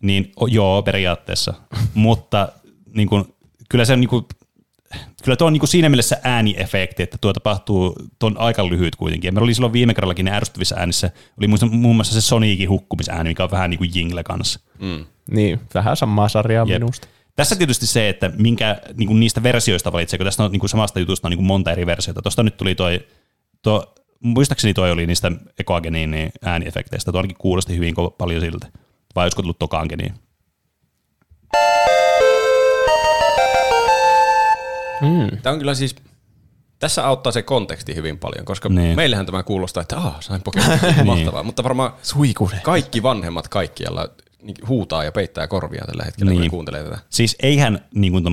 Niin joo, periaatteessa. Mutta niin kuin, kyllä se on niin kuin, kyllä tuo on niin kuin siinä mielessä ääniefekti, että tuo tapahtuu, tuo on aika lyhyt kuitenkin. Ja meillä oli silloin viime kerrallakin ne ärsyttävissä äänissä, oli muun muassa se Sonicin hukkumisääni, mikä on vähän niin kuin jingle kanssa. Mm. Niin, vähän samaa sarjaa Jep. minusta. Tässä tietysti se, että minkä niin kuin niistä versioista valitsee, kun tästä on niin kuin samasta jutusta on niin kuin monta eri versiota. Tuosta nyt tuli toi, toi, muistaakseni toi oli niistä ekoageniin niin ääniefekteistä. Tuo ainakin kuulosti hyvin paljon siltä. Vai olisiko tullut tokaan geniin? Tämä on kyllä siis, tässä auttaa se konteksti hyvin paljon, koska Niin. niin. meillähän tämä kuulostaa, että ah, sain Pokemon, mahtavaa. Mutta varmaan Suikune. kaikki vanhemmat kaikkialla niin huutaa ja peittää korvia tällä hetkellä, niin. kun Niin. kuuntelee tätä. Siis eihän niin kuin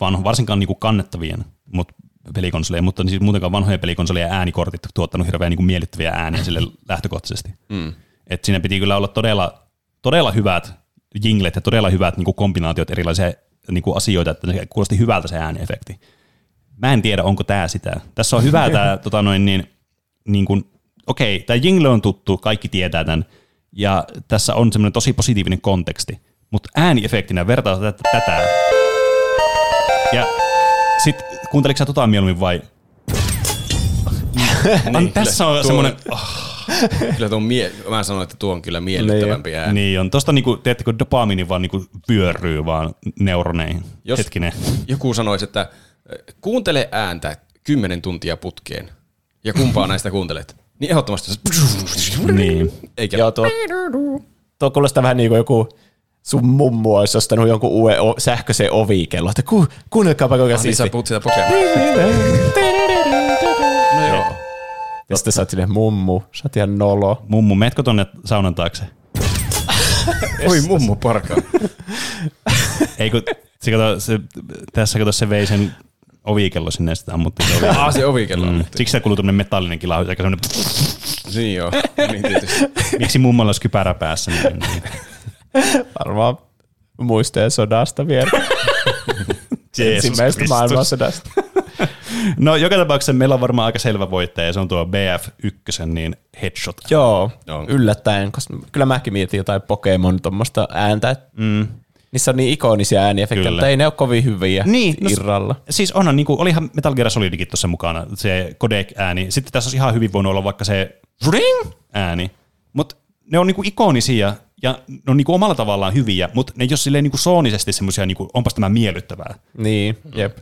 vanho, varsinkaan niin kuin kannettavien mut, pelikonsoleja, mutta siis muutenkaan vanhojen pelikonsolien äänikortit tuottanut hirveän niin kuin miellyttäviä ääniä sille lähtökohtaisesti. Mm. Et siinä piti kyllä olla todella, todella hyvät jinglet ja todella hyvät niin kuin kombinaatiot erilaisia niin kuin asioita, että se kuulosti hyvältä se ääniefekti. Mä en tiedä, onko tämä sitä. Tässä on hyvä tämä, tota noin, niin, niin kuin, okei, tämä jingle on tuttu, kaikki tietää tämän, ja tässä on semmoinen tosi positiivinen konteksti, mutta ääniefektinä vertaa tätä, tätä. Ja sitten kuunteliko sä tota mieluummin vai? niin, tässä on semmoinen, Kyllä tuo mie- mä sanoin, että tuo on kyllä miellyttävämpi ääni. Niin on. Tuosta niinku, teettekö dopamiini vaan niinku vyöryy vaan neuroneihin. Jos... Hetkinen. Joku sanoisi, että eh, kuuntele ääntä kymmenen tuntia putkeen, ja kumpaa näistä kuuntelet, niin ehdottomasti Niin. eikä Joo, tuo, tuo kuulostaa vähän niin kuin joku sun mummu olisi ostanut jonkun uuden o- sähköisen ovikello, että ku, kuunnelkaapa kuinka Ah, niin sä puhut sitä. No joo. Ja sitten sä oot silleen, mummu, sä oot ihan nolo. Mummu, meetkö tonne saunan taakse? Oi mummu parka. Ei kun, se, kato, se, tässä kato se vei sen ovikello sinne sitten ammuttiin se ovikello. Ah, se ovikello. Mm. Siksi se kuuluu tämmönen metallinenkin lahu, eikä semmonen, Niin joo, niin tietysti. miksi mummalla olisi kypärä päässä. Niin, niin. Varmaan muistojen sodasta vielä. Ensimmäisestä maailmansodasta. No joka tapauksessa meillä on varmaan aika selvä voittaja, ja se on tuo BF1, niin headshot. Joo, Joo. yllättäen, koska kyllä mäkin mietin jotain Pokemon tuommoista ääntä. Mm. Niissä on niin ikonisia ääniefektejä, mutta ei ne ole kovin hyviä Niin, no irralla. Siis onhan, niin kuin, olihan Metal Gear Solidikin tuossa mukana, se codec-ääni. Sitten tässä olisi ihan hyvin voinut olla vaikka se ring-ääni. Mutta ne on niin kuin ikonisia ja ne on niin kuin omalla tavallaan hyviä, mutta ne ei ole silleen niin kuin soonisesti semmoisia, niin kuin, onpas tämä miellyttävää. Niin, jep.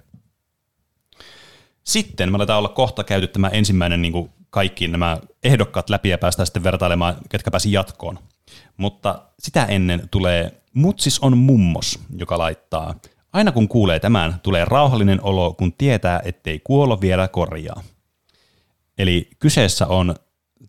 Sitten me aletaan olla kohta käyty tämä ensimmäinen niin kuin kaikki nämä ehdokkaat läpi ja päästään sitten vertailemaan, ketkä pääsi jatkoon. Mutta sitä ennen tulee Mutsis on mummos, joka laittaa. Aina kun kuulee tämän, tulee rauhallinen olo, kun tietää, ettei kuolo vielä korjaa. Eli kyseessä on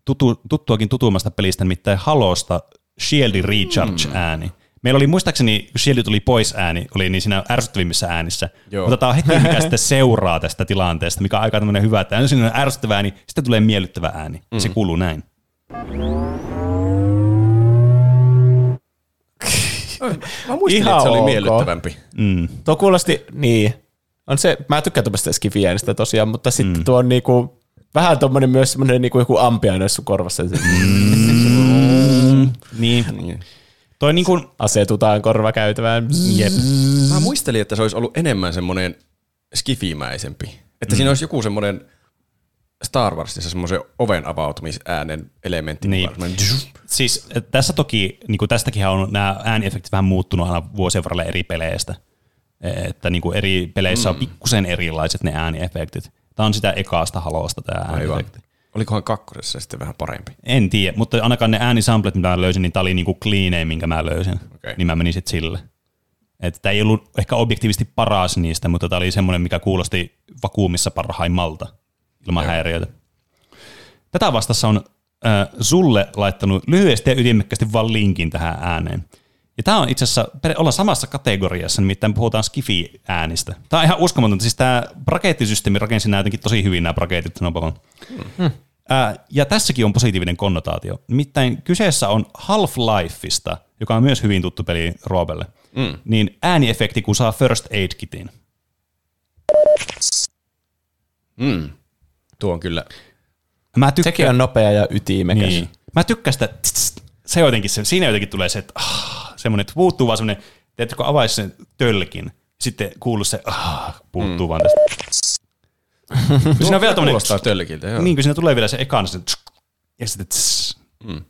tutu, tuttuakin tutuimmasta pelistä, nimittäin Halosta Shieldin Recharge-ääni. Meillä oli muistaakseni, kun Shield tuli pois ääni, oli niin siinä ärsyttävimmissä äänissä. Joo. Mutta tämä on heti, mikä sitten seuraa tästä tilanteesta, mikä on aika tämmöinen hyvä, että ensin on ärsyttävä ääni, sitten tulee miellyttävä ääni. Mm. Se kuuluu näin. Mä muistin, Ihan että se oli ok. miellyttävämpi. Mm. Tuo kuulosti, niin. On se, mä tykkään tuommoista skifiäänistä tosiaan, mutta sitten mm. tuo on niinku, vähän tuommoinen myös semmoinen niinku joku ampiainen sun korvassa. Mm. Niin. Niin. Toi niin kuin, Asetutaan korvakäytävään. jep. Mä muistelin, että se olisi ollut enemmän semmoinen skifimäisempi. Että mm. siinä olisi joku semmoinen Star Warsissa semmoisen oven avautumisäänen elementti. Niin. Siis tässä toki, niin kuin tästäkin on nämä ääniefektit vähän muuttunut aina vuosien varrella eri peleistä. Että niin kuin eri peleissä mm. on pikkusen erilaiset ne ääniefektit. Tämä on sitä ekaasta halosta tämä Aivan. ääniefekti. Olikohan kakkosessa sitten vähän parempi? En tiedä, mutta ainakaan ne äänisamplet, mitä mä löysin, niin tämä oli niinku cleanein, minkä mä löysin. Okei. Niin mä menin sitten sille. Että tämä ei ollut ehkä objektiivisesti paras niistä, mutta tämä oli semmoinen, mikä kuulosti vakuumissa parhaimmalta ilman häiriöitä. Tätä vastassa on äh, Sulle laittanut lyhyesti ja ytimekkästi vaan linkin tähän ääneen. Ja tämä on itse asiassa olla samassa kategoriassa, nimittäin puhutaan Skifi-äänistä. Tämä on ihan uskomatonta. Siis tämä brakettisysteemi rakensi nämä jotenkin tosi hyvin nämä braketit. Hmm. Ää, ja tässäkin on positiivinen konnotaatio. Nimittäin kyseessä on Half-Lifeista, joka on myös hyvin tuttu peli Roobelle. Mm. Niin ääniefekti, kun saa First Aid Kitin. Mm. Tuo on kyllä. Mä tykkään. Sekin on nopea ja ytimekäs. Niin. Mä tykkään sitä, se jotenkin, se, siinä jotenkin tulee se, että ah, semmoinen, että puuttuu vaan semmoinen, että kun avaisi sen tölkin, sitten kuuluu se, ah, puuttuu mm. vaan tästä. kun siinä on vielä Kuulostaa tölkiltä, joo. Niin, kun siinä tulee vielä se ekana, se, ja sitten tss. Mm.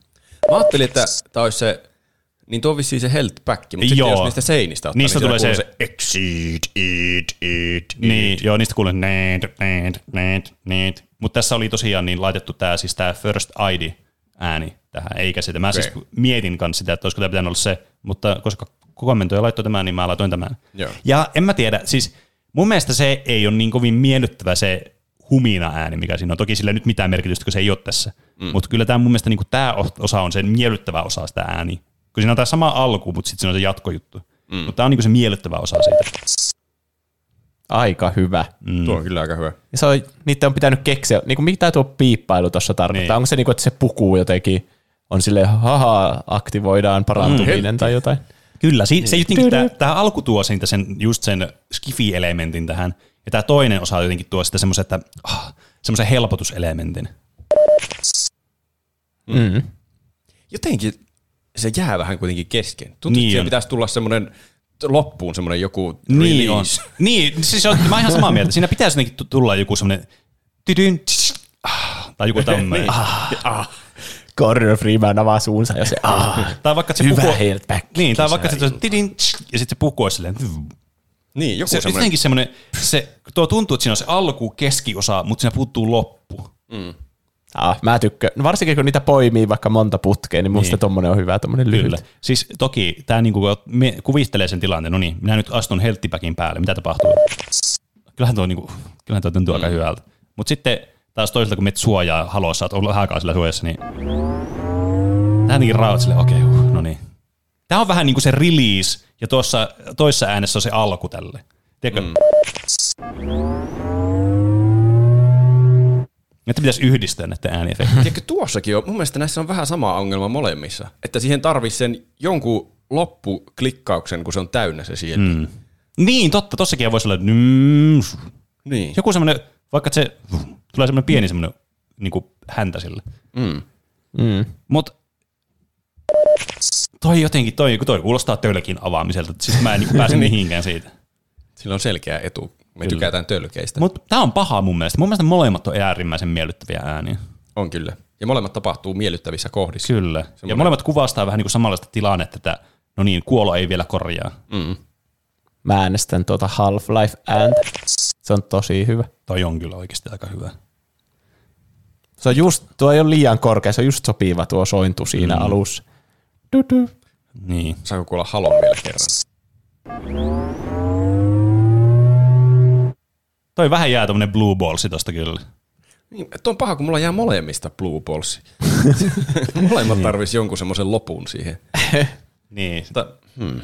Mä ajattelin, että tämä olisi se, niin tuo on vissiin se health pack, mutta sitten jos niistä seinistä ottaa, niistä niin tulee se, se exceed, eat, eat, Niin, joo, niistä kuulee need, need, need, need. Mutta tässä oli tosiaan niin laitettu tämä siis tämä first ID ääni tähän, eikä sitä. Mä okay. siis mietin kanssa sitä, että olisiko tämä pitänyt olla se, mutta koska kommentoija laittoi tämän, niin mä laitoin tämän. Joo. Ja en mä tiedä, siis mun mielestä se ei ole niin kovin miellyttävä se humina ääni, mikä siinä on. Toki sillä nyt mitään merkitystä, kun se ei ole tässä. Mm. Mutta kyllä tämä mun mielestä niin tämä osa on se miellyttävä osa sitä ääni. Kun siinä on tämä sama alku, mutta sitten siinä on se jatkojuttu. Mm. Mutta tämä on niin se miellyttävä osa siitä. Aika hyvä. Mm. Tuo on kyllä aika hyvä. Ja se on, niitä on pitänyt keksiä, niin kuin mitä tuo piippailu tuossa tarkoittaa? Niin. Onko se niin kuin, että se pukuu jotenkin, on sille haha, aktivoidaan parantuminen mm. tai jotain? Kyllä, si- se niin. tämä, tämä alku tuo siitä sen, just sen skifi-elementin tähän, ja tämä toinen osa jotenkin tuo sitä semmoisen, että, ah, semmoisen helpotuselementin. Mm. Jotenkin se jää vähän kuitenkin kesken. Tuntuu, niin että pitäisi tulla semmoinen loppuun semmoinen joku niin On. Niin, siis on, mä ihan samaa mieltä. Siinä pitäisi jotenkin tulla joku semmoinen tydyn, ah, tai joku tämmöinen. niin. ah, ah. Gordon Freeman avaa suunsa ja se ah, tai vaikka se Hyvä puku, Niin, tai vaikka se tidin, ja sitten se olisi silleen, niin, joku se, semmoinen. Jotenkin semmoinen, se, tuo tuntuu, että siinä on se alku, keskiosa, mutta siinä puuttuu loppu. Mm. Ah, mä tykkään. No varsinkin kun niitä poimii vaikka monta putkea, niin musta niin. tommonen on hyvä, tommonen lyhyt. Kyllä. Siis toki tämä niinku, kuvistelee sen tilanteen, no niin, minä nyt astun helttipäkin päälle, mitä tapahtuu? Kyllähän tuo, niinku, kyllähän tuo tuntuu mm. aika hyvältä. Mutta sitten taas toisaalta, kun menet suojaa halossa, oot ollut haakaa sillä suojassa, niin jotenkin rauhat silleen, okei, okay, uh, no niin. Tämä on vähän niin kuin se release, ja tuossa toissa äänessä on se alku tälle. Tiedätkö? Mm. Että pitäisi yhdistää näiden ääniefektejä. Tiedätkö, tuossakin on, mun mielestä näissä on vähän sama ongelma molemmissa. Että siihen tarvii sen jonkun loppuklikkauksen, kun se on täynnä se sieltä. Mm. Niin, totta. Tossakin voisi olla niin. joku semmoinen, vaikka se tulee semmoinen pieni semmoinen niin kuin häntä sille. Mm. Mm. Mutta toi jotenkin, toi, toi kuulostaa tölkin avaamiselta. Siis mä en niin pääse mihinkään siitä. Sillä on selkeä etu me kyllä. tykätään tölkeistä. Mutta tämä on paha mun mielestä. Mun mielestä molemmat on äärimmäisen miellyttäviä ääniä. On kyllä. Ja molemmat tapahtuu miellyttävissä kohdissa. Kyllä. Semmoinen... Ja molemmat kuvastaa vähän niin kuin samanlaista tilannetta, että no niin, kuolo ei vielä korjaa. Mm. Mä äänestän tuota Half-Life ääntä. Se on tosi hyvä. Toi on kyllä oikeasti aika hyvä. Se on just, tuo ei ole liian korkea, se on just sopiva tuo sointu siinä mm. alussa. Du-du. Niin. Saanko kuulla halon vielä kerran? Toi vähän jää tämmönen blue ballsi tosta kyllä. Niin, tuo on paha, kun mulla jää molemmista blue ballsi. Molemmat niin. tarvisi jonkun semmoisen lopun siihen. niin. Mutta, hmm.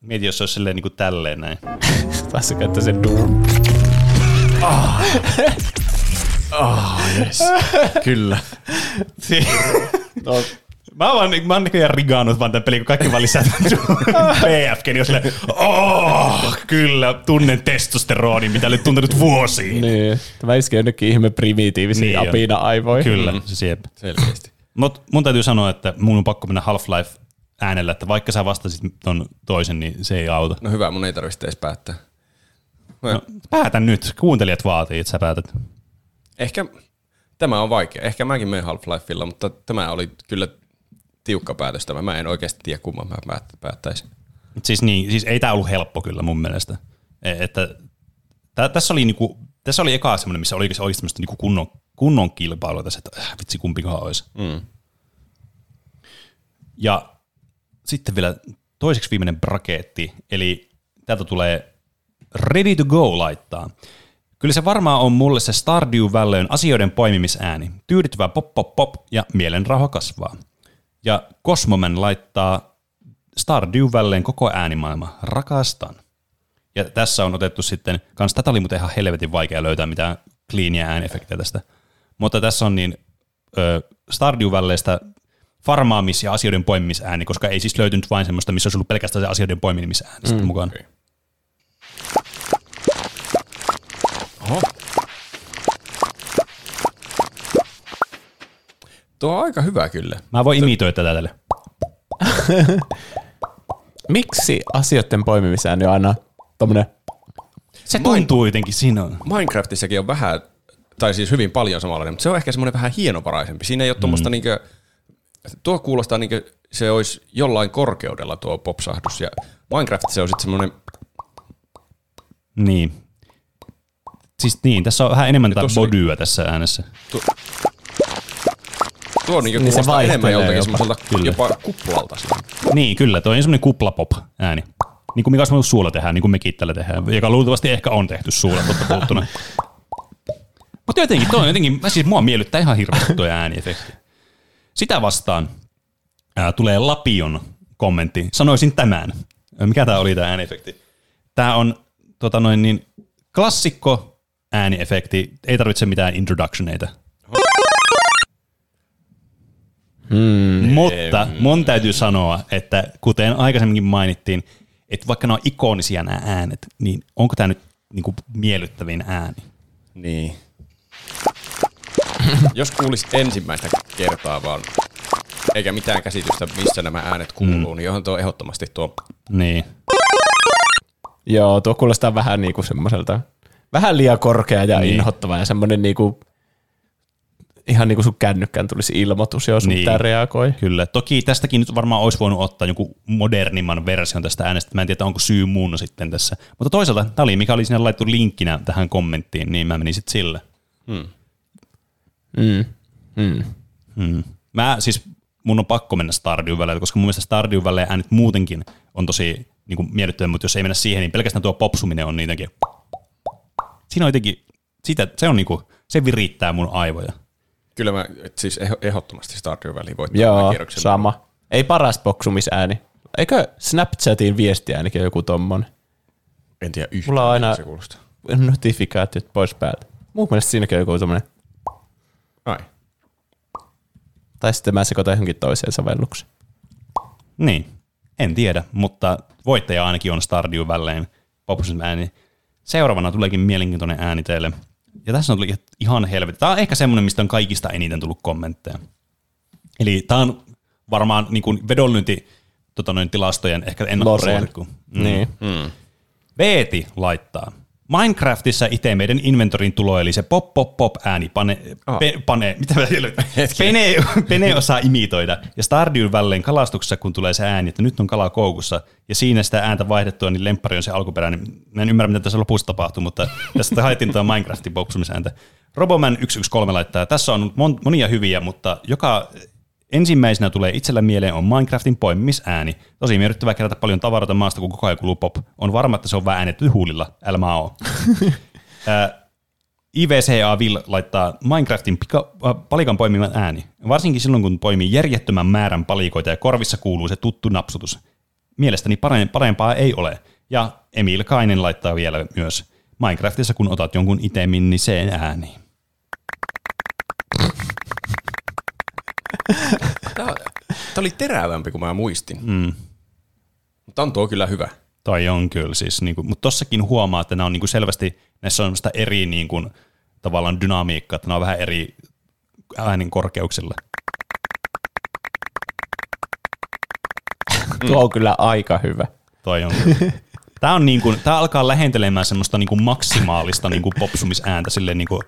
Mieti, jos se olisi silleen niin kuin tälleen näin. Taas se käyttää sen duun. Oh. oh, yes. Kyllä. no, Mä oon, mä oon näköjään rigaannut vaan tämän pelin, kun kaikki vaan lisää PFK, niin on silleen, oh, kyllä, tunnen testosteroni, mitä olet tuntenut vuosiin. Niin, tämä iskee jonnekin ihme primitiivisiin niin apina aivoihin. Kyllä, se siep. Selkeästi. Mut mun täytyy sanoa, että mun on pakko mennä Half-Life äänellä, että vaikka sä vastasit ton toisen, niin se ei auta. No hyvä, mun ei tarvitse edes päättää. No, päätä nyt, kuuntelijat vaatii, että sä päätät. Ehkä tämä on vaikea. Ehkä mäkin menen Half-Lifeilla, mutta tämä oli kyllä tiukka päätös tämä. Mä en oikeasti tiedä, kumman mä päättäisin. Siis, niin, siis ei tämä ollut helppo kyllä mun mielestä. E, että, tää, tässä, oli niinku, tässä oli eka semmoinen, missä oli oikeasti niinku kunnon, kunnon kilpailu tässä, että äh, vitsi kumpikaan olisi. Mm. Ja sitten vielä toiseksi viimeinen braketti, eli täältä tulee ready to go laittaa. Kyllä se varmaan on mulle se Stardew Valleyn asioiden poimimisääni. Tyydyttävä pop pop pop ja mielenrauha kasvaa. Ja Cosmoman laittaa Stardew Valleyn koko äänimaailma. Rakastan. Ja tässä on otettu sitten, kans tätä oli muuten ihan helvetin vaikea löytää mitään cleania äänefektejä tästä. Mutta tässä on niin ö, Stardew Valleysta farmaamis- ja asioiden poimimisääni, koska ei siis löytynyt vain semmoista, missä olisi ollut pelkästään se asioiden poimimisääni mm. sitten mukaan. Okay. Oho. Tuo on aika hyvä kyllä. Mä voin imitoida tätä tälle. Miksi asioiden poimimisääni on aina tommonen Se tuntuu jotenkin, siinä on. Minecraftissakin on vähän, tai siis hyvin paljon samanlainen, mutta se on ehkä semmoinen vähän hienovaraisempi. Siinä ei ole tuommoista mm. niinkö, tuo kuulostaa niinkö se olisi jollain korkeudella tuo popsahdus, ja Minecraftissa on sitten semmoinen, Niin. Siis niin, tässä on vähän enemmän tätä bodyä tässä äänessä. Tuo niinkö Niin se kuulostaa enemmän joltakin jopa. semmoiselta Kyllä. jopa kuplalta. Niin, kyllä, toi on semmoinen kuplapop-ääni. Niin kuin mikä voinut suulla tehdä, niin kuin mekin tällä tehdään, joka luultavasti ehkä on tehty suulla totta puhuttuna. Mutta jotenkin, toi on jotenkin, mä siis mua miellyttää ihan hirveästi tuo ääniefekti. Sitä vastaan ää, tulee Lapion kommentti. Sanoisin tämän. Mikä tämä oli tämä ääniefekti? Tämä on tota noin niin, klassikko ääniefekti. Ei tarvitse mitään introductioneita. Hmm. Mutta mun täytyy sanoa, että kuten aikaisemminkin mainittiin, että vaikka ne on ikonisia nämä äänet, niin onko tämä nyt niinku miellyttävin ääni? Niin. Jos kuulisit ensimmäistä kertaa vaan, eikä mitään käsitystä, missä nämä äänet kuuluu, mm. niin johon tuo ehdottomasti tuo Niin. Joo, tuo kuulostaa vähän niinku semmoiselta, vähän liian korkea ja Niin. niin. inhottava ja semmoinen niinku, ihan niinku sun kännykkään tulisi ilmoitus, jos sun Niin. niin. pitää reagoi. Kyllä. Toki tästäkin nyt varmaan olisi voinut ottaa joku modernimman version tästä äänestä. Mä en tiedä, onko syy muun sitten tässä. Mutta toisaalta, tämä oli, mikä oli sinne laittu linkkinä tähän kommenttiin, niin mä menin sitten sille. Mm. Mm. Hmm. Mä siis, mun on pakko mennä Stardew Valleylle, koska mun mielestä Stardew Valley äänet muutenkin on tosi niin kuin miellyttävä, mutta jos ei mennä siihen, niin pelkästään tuo popsuminen on niitäkin. Siinä on jotenkin, sitä, se on niinku, se virittää mun aivoja. Kyllä mä, et siis ehdottomasti Stardew Valley voittaa Joo, kierroksen. sama. Ei paras boksumisääni. Eikö Snapchatin viestiäänikin joku tommonen? En tiedä yhtään, Mulla on aina- se kuulostaa. Notifikaatiot pois päältä. Mun mielestä siinäkin on joku tommonen. Ai. Tai sitten mä sekoitan johonkin toiseen sovellukseen. Niin, en tiedä, mutta voittaja ainakin on Stardew Valleyn ääni. Seuraavana tuleekin mielenkiintoinen ääni teille. Ja tässä on tullut ihan helvetti. Tämä on ehkä semmoinen, mistä on kaikista eniten tullut kommentteja. Eli tämä on varmaan niin kuin vedonlyönti tota noin, tilastojen ehkä ennakkosuosikku. Mm. Niin. Veeti laittaa. Minecraftissa itse meidän inventorin tulo, eli se pop pop pop ääni, pane, pe, pane mitä mä pene, pene osaa imitoida. Ja Stardew Valleyn kalastuksessa, kun tulee se ääni, että nyt on kala koukussa, ja siinä sitä ääntä vaihdettua, niin lemppari on se alkuperäinen. Mä en ymmärrä, mitä tässä lopussa tapahtuu, mutta tästä haettiin tuo Minecraftin boksumisääntä. Roboman 113 laittaa, tässä on mon, monia hyviä, mutta joka ensimmäisenä tulee itsellä mieleen on Minecraftin poimimisääni. Tosi miellyttävää kerätä paljon tavaroita maasta, kun koko ajan kuluu pop. On varma, että se on vähän huulilla. Oo. Ää, IVCA Will laittaa Minecraftin pika, äh, palikan poimiman ääni. Varsinkin silloin, kun poimii järjettömän määrän palikoita ja korvissa kuuluu se tuttu napsutus. Mielestäni pare- parempaa ei ole. Ja Emil Kainen laittaa vielä myös. Minecraftissa, kun otat jonkun itemin, niin se ääni. Tämä, tämä oli terävämpi kuin mä muistin. Mm. Mutta on tuo kyllä hyvä. Tai on kyllä siis, niin kuin, mutta tossakin huomaa, että nämä on niin kuin selvästi, näissä on semmoista eri niin kuin, tavallaan dynamiikkaa, että nämä on vähän eri äänen korkeuksilla. Tuo on kyllä aika hyvä. Toi on kyllä. Tämä, on niin kuin, tämä alkaa lähentelemään semmoista niin kuin maksimaalista niin kuin popsumisääntä silleen niin kuin,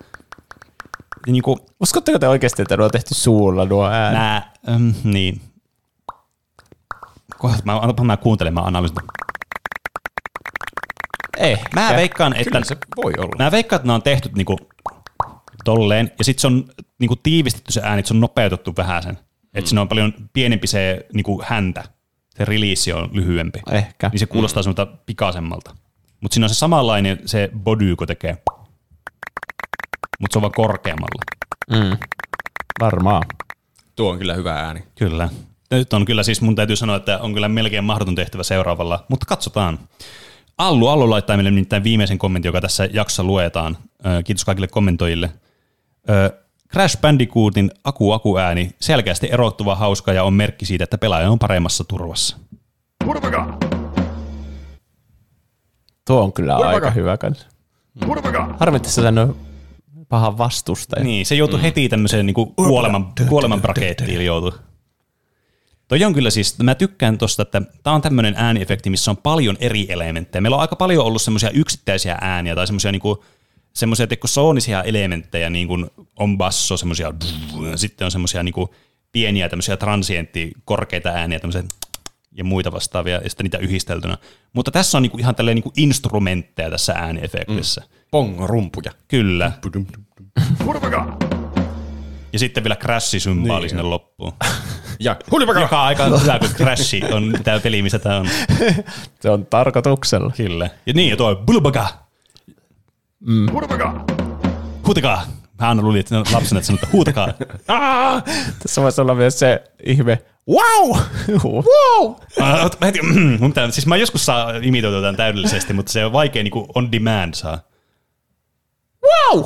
niin kuin Uskotteko te oikeasti, että nuo on tehty suulla nuo äänet? nää, ähm, niin. Kohta mä, mä kuuntelemaan analyysin. Ei. Mä veikkaan, että se voi olla. Mä veikkaan, että nämä on tehty niinku tolleen, ja sitten se on niinku tiivistetty se ääni, että se on nopeutettu vähän sen. Että siinä on paljon pienempi se niinku häntä. Se release on lyhyempi. Ehkä. Niin se kuulostaa mm. semmoilta pikaisemmalta. Mutta siinä on se samanlainen se body, kun tekee. Mutta se on vaan korkeammalla. Mm. Varmaan. Tuo on kyllä hyvä ääni. Kyllä. Nyt on kyllä siis, mun täytyy sanoa, että on kyllä melkein mahdoton tehtävä seuraavalla, mutta katsotaan. Allu, Allu laittaa meille nimittäin viimeisen kommentin, joka tässä jaksossa luetaan. Kiitos kaikille kommentoijille. Crash Bandicootin Aku Aku ääni, selkeästi erottuva, hauska ja on merkki siitä, että pelaaja on paremmassa turvassa. Tuo on kyllä aika hyvä kans. Harmitti se on pahan vastustaja. Niin, se joutui heti tämmöiseen niinku kuoleman, kuoleman brakettiin joutui. Toi on kyllä siis, mä tykkään tosta, että tää on tämmöinen ääniefekti, missä on paljon eri elementtejä. Meillä on aika paljon ollut semmoisia yksittäisiä ääniä tai semmoisia niinku, semmoisia soonisia elementtejä, niin kuin on basso, semmoisia, sitten on semmoisia niinku pieniä tämmöisiä transientti korkeita ääniä, tämmöisiä ja muita vastaavia, ja sitten niitä yhdisteltynä. Mutta tässä on niinku ihan tälleen niinku instrumentteja tässä ääniefektissä. Mm. Pongo-rumpuja. Kyllä. Ja sitten vielä crash-symbaali niin. sinne loppuun. Ja Joka on aika hyvä, kun crash on tämä peli, missä tämä on. Se on tarkoituksella. Kyllä. Ja niin, ja tuo bulbaga. Mm. Huutakaa. Hän luuli, että lapsena että että huutakaa. Tässä voisi olla myös se ihme, wow! wow! Mä heti, mun pitää, siis mä joskus saa imitoitua tämän täydellisesti, mutta se on vaikea niin kuin on demand saa. Wow!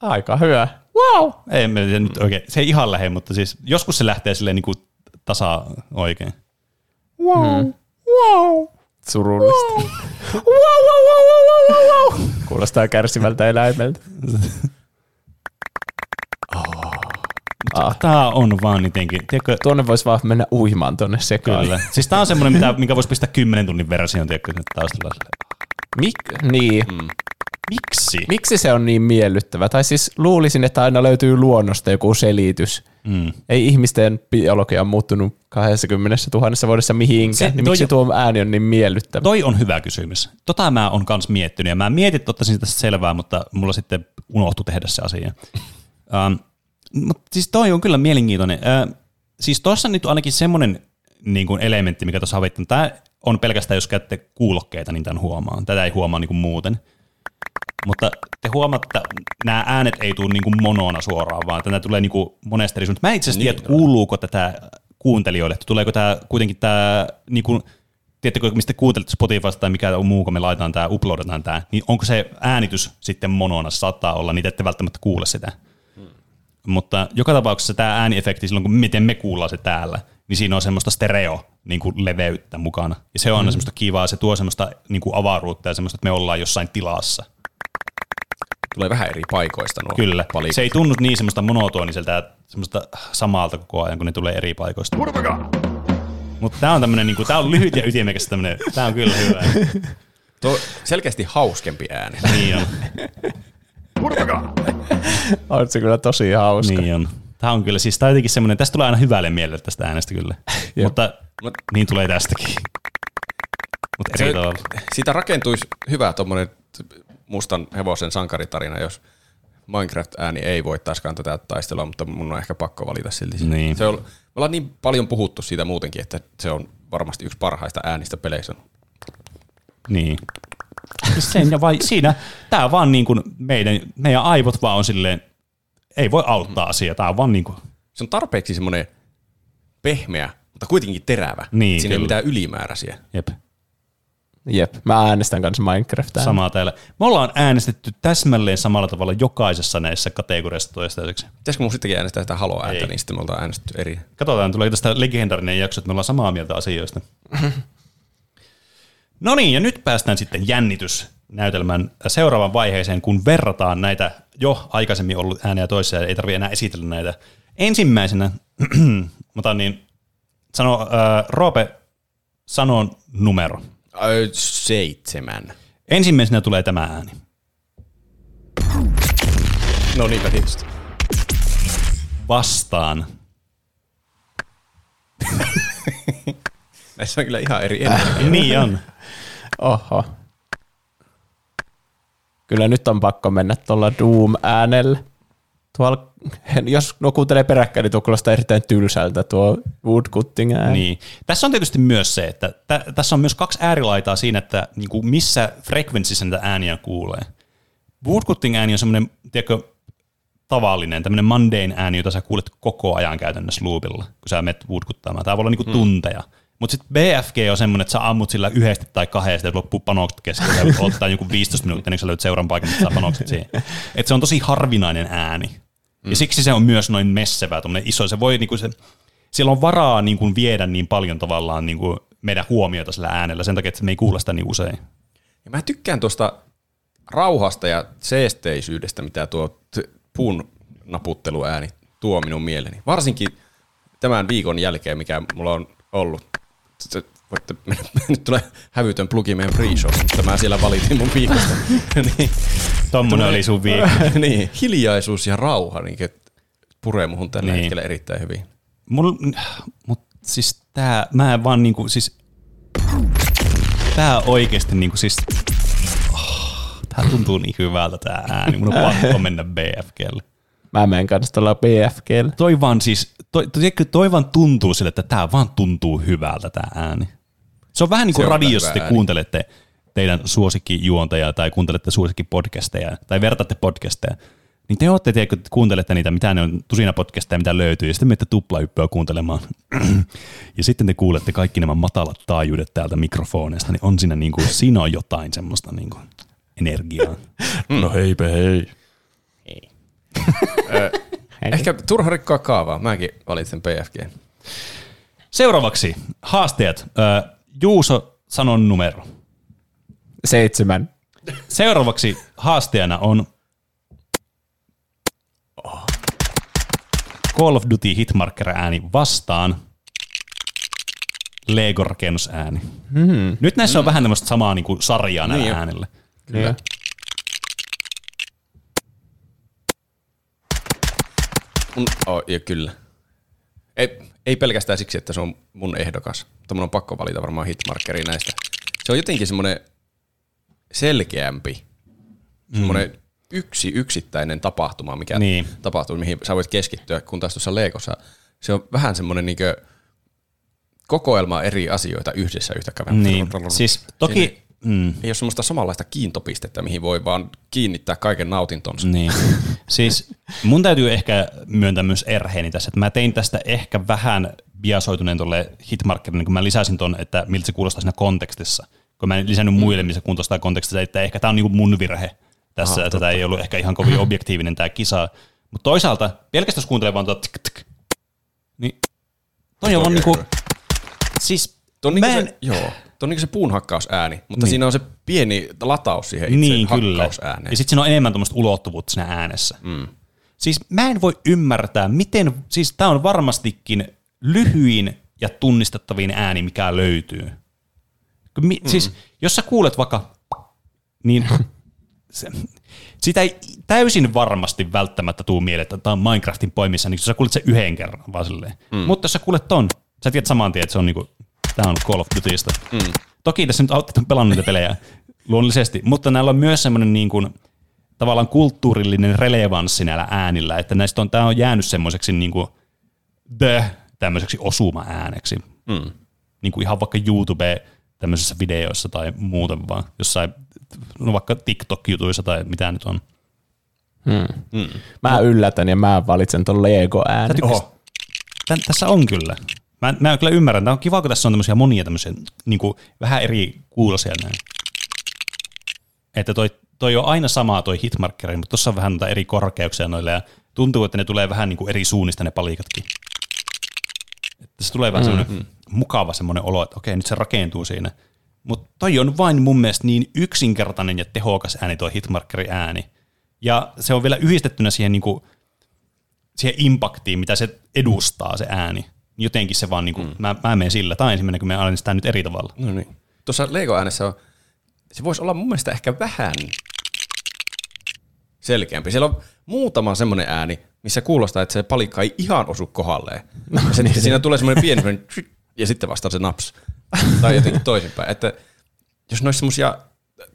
Aika hyvä. Wow! Ei tiedä nyt oikein, se ei ihan lähde, mutta siis joskus se lähtee silleen niin kuin tasa oikein. Wow! Mm. Wow! Surullista. Wow! wow, wow, wow, wow, wow, wow. Kuulostaa kärsivältä eläimeltä. Ah. Tää on vaan jotenkin. Tiedätkö, Tuonne voisi vaan mennä uimaan tuonne sekaan. kyllä. Siis tää on semmoinen, mitä, minkä voisi pistää 10 tunnin version, tiedätkö, nyt taustalla. Mik? Niin. Mm. Miksi? Miksi se on niin miellyttävä? Tai siis luulisin, että aina löytyy luonnosta joku selitys. Mm. Ei ihmisten biologia muuttunut 20 000 vuodessa mihinkään, Se- niin toi- miksi tuo ääni on niin miellyttävä? Toi on hyvä kysymys. Tota mä oon kans miettinyt ja mä mietin, että ottaisin tästä selvää, mutta mulla sitten unohtui tehdä se asia. um, mutta siis toi on kyllä mielenkiintoinen. Uh, siis tuossa nyt on ainakin semmoinen niin kuin elementti, mikä tuossa havittiin. Tämä on pelkästään, jos käytte kuulokkeita, niin tämän huomaa. Tätä ei huomaa niin kuin muuten. Mutta te huomaatte, että nämä äänet ei tule niin kuin monona suoraan, vaan tämä tulee niin kuin monesta eri suunnasta. Mä itse asiassa tiedä, että kuuluuko tätä kuuntelijoille, että tuleeko tämä kuitenkin tämä, niin kuin, tiedättekö, mistä kuuntelette Spotifysta tai mikä muu, kun me laitetaan tämä, uploadataan tämä, niin onko se äänitys sitten monona, saattaa olla, niitä ette välttämättä kuule sitä. Mutta joka tapauksessa tämä ääniefekti, silloin kun miten me kuullaan se täällä, niin siinä on semmoista stereo niin kuin leveyttä mukana. Ja se on mm. semmoista kivaa, se tuo semmoista niin kuin avaruutta ja semmoista, että me ollaan jossain tilassa. Tulee vähän eri paikoista nuo Kyllä. palikot. Se ei tunnu niin semmoista monotoniselta ja semmoista samalta koko ajan, kun ne tulee eri paikoista. Mutta tämä on tämmöinen, niinku, tää on lyhyt ja ytimekäs tämmöinen, tämä on kyllä hyvä. Tuo selkeästi hauskempi ääni. Niin on, On se kyllä tosi hauska. niin on. Tämä on kyllä, siis tämä on jotenkin semmoinen, tästä tulee aina hyvälle mielelle tästä äänestä kyllä. Mutta Mut- niin tulee tästäkin. Mutta eri Se, tavalla. siitä rakentuisi hyvä tuommoinen mustan hevosen sankaritarina, jos Minecraft-ääni ei voittaisikaan tätä taistelua, mutta mun on ehkä pakko valita silti. se. Niin. Se on, me ollaan niin paljon puhuttu siitä muutenkin, että se on varmasti yksi parhaista äänistä peleissä. Niin. Sen ja vai, siinä, tämä on vaan niin kuin meidän, meidän aivot vaan on silleen, ei voi auttaa asiaa, tämä on vaan niin kuin, Se on tarpeeksi semmoinen pehmeä, mutta kuitenkin terävä. Niin, Siinä ei ole kyllä. mitään ylimääräisiä. jep. Jep, mä äänestän kanssa Minecraftia. Samaa täällä. Me ollaan äänestetty täsmälleen samalla tavalla jokaisessa näissä kategoriassa toistaiseksi. Pitäisikö mun sittenkin äänestää sitä halo-ääntä, Ei. niin sitten me oltaan äänestetty eri. Katsotaan, tuleeko tästä legendarinen jakso, että me ollaan samaa mieltä asioista. no niin, ja nyt päästään sitten jännitysnäytelmän seuraavan vaiheeseen, kun verrataan näitä jo aikaisemmin ollut ääniä toisia, ei tarvitse enää esitellä näitä. Ensimmäisenä, mä otan niin, sano, äh, Roope, sano numero. Ö, seitsemän. Ensimmäisenä tulee tämä ääni. No niinpä tietysti. Vastaan. Näissä on kyllä ihan eri energia. niin on. Oho. Kyllä nyt on pakko mennä tuolla Doom-äänellä. Tuolla, jos no kuuntelee peräkkäin, niin tuo kuulostaa erittäin tylsältä tuo woodcutting ääni. Niin. Tässä on tietysti myös se, että tä, tässä on myös kaksi äärilaitaa siinä, että niinku missä frekvenssissä näitä ääniä kuulee. Woodcutting ääni on semmoinen, tiedätkö, tavallinen, tämmöinen mundane ääni, jota sä kuulet koko ajan käytännössä loopilla, kun sä menet woodkuttaamaan. Tämä voi olla niinku mm. tunteja. Mutta sitten BFG on semmoinen, että sä ammut sillä yhdesti tai kahdesti, että loppuu panokset kesken, ja ottaa joku 15 minuuttia, niin sä löydät seuran paikan, että saa panokset siihen. Et se on tosi harvinainen ääni. Mm. Ja siksi se on myös noin messevä, iso. Se voi niinku se, siellä on varaa niinku viedä niin paljon tavallaan niinku meidän huomiota sillä äänellä, sen takia, että me ei kuulla sitä niin usein. Ja mä tykkään tuosta rauhasta ja seesteisyydestä, mitä tuo puun naputteluääni tuo minun mieleeni. Varsinkin tämän viikon jälkeen, mikä mulla on ollut. Voitte, nyt tulee hävytön plugi meidän free show, mutta mä siellä valitin mun viikosta. niin. Tommonen oli sun viikko. niin, hiljaisuus ja rauha niin puree muhun tällä niin. hetkellä erittäin hyvin. Mul, mut siis tää, mä en vaan niinku, siis tää oikeesti niinku siis, oh, tää tuntuu niin hyvältä tää ääni, mun on pakko mennä BFGlle. Mä menen kanssa tuolla BFGlle. Toi vaan siis, toi, toi, toi vaan tuntuu sille, että tää vaan tuntuu hyvältä tää ääni. Se on vähän niin kuin radiossa te kuuntelette teidän suosikkijuontajaa tai kuuntelette suosikkipodcasteja tai vertatte podcasteja niin te olette, tiedätkö, kuuntelette niitä, mitä ne on, tusina podcasteja, mitä löytyy, ja sitten menette tuplahyppyä kuuntelemaan. ja sitten te kuulette kaikki nämä matalat taajuudet täältä mikrofoneista, niin on siinä, niin kuin, siinä on jotain semmoista niin kuin, energiaa. no heipä hei. Hei. Ehkä turha rikkoa kaavaa. Mäkin valitsen PFG. Seuraavaksi haasteet. Juuso, sanon numero. Seitsemän. Seuraavaksi haasteena on Call of Duty Hitmarker-ääni vastaan Lego-rakennusääni. Hmm. Nyt näissä hmm. on vähän tämmöistä samaa niin kuin sarjaa näillä niin äänillä. Kyllä. Niin. Mun, oh, ja kyllä. Ei, ei pelkästään siksi, että se on mun ehdokas. Mutta mun on pakko valita varmaan hitmarkeri näistä. Se on jotenkin semmoinen selkeämpi. Semmoinen mm yksi yksittäinen tapahtuma, mikä niin. tapahtuu, mihin sä voit keskittyä, kun taas tuossa Legossa se on vähän semmoinen niin kokoelma eri asioita yhdessä yhtä Niin. Siis toki... mm. Ei ole semmoista samanlaista kiintopistettä, mihin voi vaan kiinnittää kaiken nautintonsa. Niin. siis mun täytyy ehkä myöntää myös erheeni tässä, että mä tein tästä ehkä vähän biasoituneen tuolle hitmarkerille, niin kun mä lisäsin ton, että miltä se kuulostaa siinä kontekstissa. Kun mä en lisännyt mm. muille, missä kuulostaa kontekstissa, että ehkä tämä on niinku mun virhe tässä, Aha, tätä ei ollut ehkä ihan kovin objektiivinen tämä kisa. Mutta toisaalta, pelkästään jos kuuntelee vaan tuota niin toi on vaan niinku, siis Tuo on, niinku se, joo, tuo on niinku se puunhakkausääni, mutta niin. siinä on se pieni lataus siihen itse niin, hakkausääneen. Ja sitten siinä on enemmän tuommoista ulottuvuutta siinä äänessä. Mm. Siis mä en voi ymmärtää, miten, siis tämä on varmastikin lyhyin ja tunnistettavin ääni, mikä löytyy. Mi, mm. Siis jos sä kuulet vaikka, niin se, sitä ei täysin varmasti välttämättä tuu mieleen, että tämä on Minecraftin poimissa, niin sä kuulet se yhden kerran vaan silleen. Mm. Mutta jos sä kuulet ton, sä tiedät saman tien, että se on niinku, tämä on Call of Dutysta. Mm. Toki tässä nyt on pelannut niitä pelejä luonnollisesti, mutta näillä on myös semmoinen niin kuin, tavallaan kulttuurillinen relevanssi näillä äänillä, että näistä on, tämä on jäänyt semmoiseksi niin kuin the tämmöiseksi osuma-ääneksi. Mm. Niin kuin ihan vaikka YouTube tämmöisissä videoissa tai muuten vaan jossain no vaikka TikTok-jutuissa tai mitä nyt on. Hmm. Hmm. Mä no. yllätän ja mä valitsen ton Lego-äänen. Tän, tässä on kyllä. Mä, mä kyllä ymmärrän. Tämä on kiva, kun tässä on tämmöisiä monia tämmöisiä niin kuin vähän eri kuulosia näin. Että toi, toi on aina sama toi hitmarkeri, mutta tuossa on vähän noita eri korkeuksia noille ja tuntuu, että ne tulee vähän niin kuin eri suunnista ne palikatkin. Että se tulee vähän mm-hmm. semmoinen mukava semmoinen olo, että okei, nyt se rakentuu siinä – mutta toi on vain mun mielestä niin yksinkertainen ja tehokas ääni, tuo hitmarkeri ääni. Ja se on vielä yhdistettynä siihen, niinku, siihen impaktiin, mitä se edustaa, se ääni. Jotenkin se vaan, niinku, mm. mä, mä menen sillä. Tai ensimmäinen, kun me sitä nyt eri tavalla. No niin. Tuossa Lego-äänessä on, se voisi olla mun mielestä ehkä vähän selkeämpi. Siellä on muutama semmoinen ääni, missä kuulostaa, että se palikka ei ihan osu kohdalleen. No, se, niin, siinä tulee semmoinen pieni, ja sitten vasta se naps tai jotenkin toisinpäin. Että jos ne olisi semmoisia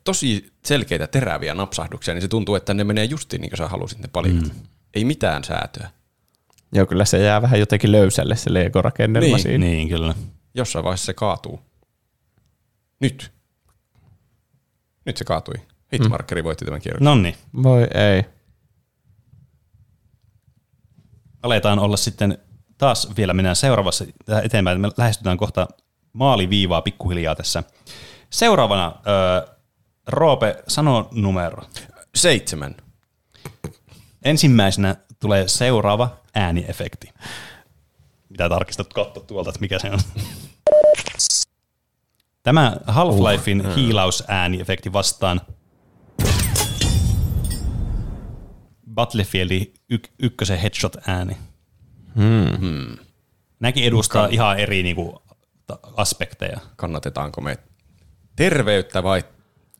tosi selkeitä teräviä napsahduksia, niin se tuntuu, että ne menee justiin niin kuin sä halusit ne palikat. Mm. Ei mitään säätöä. Joo, kyllä se jää vähän jotenkin löysälle se Lego-rakennelma niin, siinä. Niin, kyllä. Jossain vaiheessa se kaatuu. Nyt. Nyt se kaatui. Hitmarkeri mm. voitti tämän kierroksen. Nonni. Voi ei. aletaan olla sitten taas vielä mennään seuraavassa eteenpäin. Me lähestytään kohta maaliviivaa pikkuhiljaa tässä. Seuraavana, öö, Roope, sano numero. Seitsemän. Ensimmäisenä tulee seuraava ääniefekti. Mitä tarkistat katso tuolta, että mikä se on? Tämä Half-Lifein uh, hiilausääniefekti vastaan Battlefieldin y- ykkösen headshot-ääni. Hmm. Näkin edustaa ihan eri niinku, aspekteja. Kannatetaanko me terveyttä vai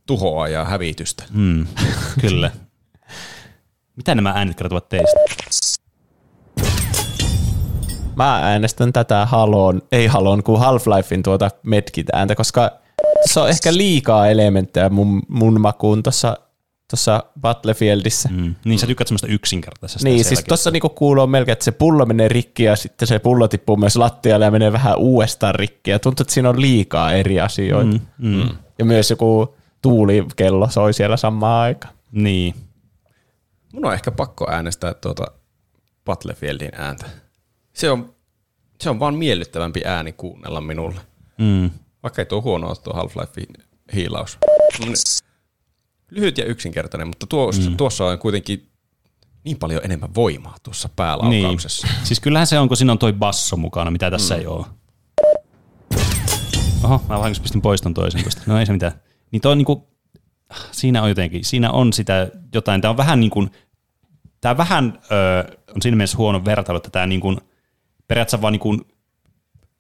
tuhoa ja hävitystä? Hmm. Kyllä. Mitä nämä äänet kertovat teistä? Mä äänestän tätä Haloon, ei Haloon, kuin Half-Lifein tuota medkit-ääntä, koska se on ehkä liikaa elementtejä mun, mun makuun tuossa tuossa Battlefieldissä. Mm. Niin sä tykkäät semmoista yksinkertaisesta. Niin, siis tuossa niinku kuuluu melkein, että se pullo menee rikki ja sitten se pullo tippuu myös lattialle ja menee vähän uudestaan rikki. Ja tuntuu, että siinä on liikaa eri asioita. Mm. Mm. Ja myös joku tuulikello soi siellä samaan aikaan. Niin. Mun on ehkä pakko äänestää tuota Battlefieldin ääntä. Se on, se on vaan miellyttävämpi ääni kuunnella minulle. Mm. Vaikka ei tuo huono tuo Half-Life hiilaus. Lyhyt ja yksinkertainen, mutta tuossa, mm. tuossa on kuitenkin niin paljon enemmän voimaa tuossa päälaukauksessa. Niin. Siis kyllähän se on, kun siinä on toi basso mukana, mitä tässä mm. ei ole. Oho, mä vahingossa pistin poiston toisen tuosta. No ei se mitään. Niin toi on niinku, siinä on jotenkin, siinä on sitä jotain, tämä on vähän niin kuin, tämä vähän ö, on siinä mielessä huono vertailu, että tämä niin kuin, periaatteessa vaan niin kuin,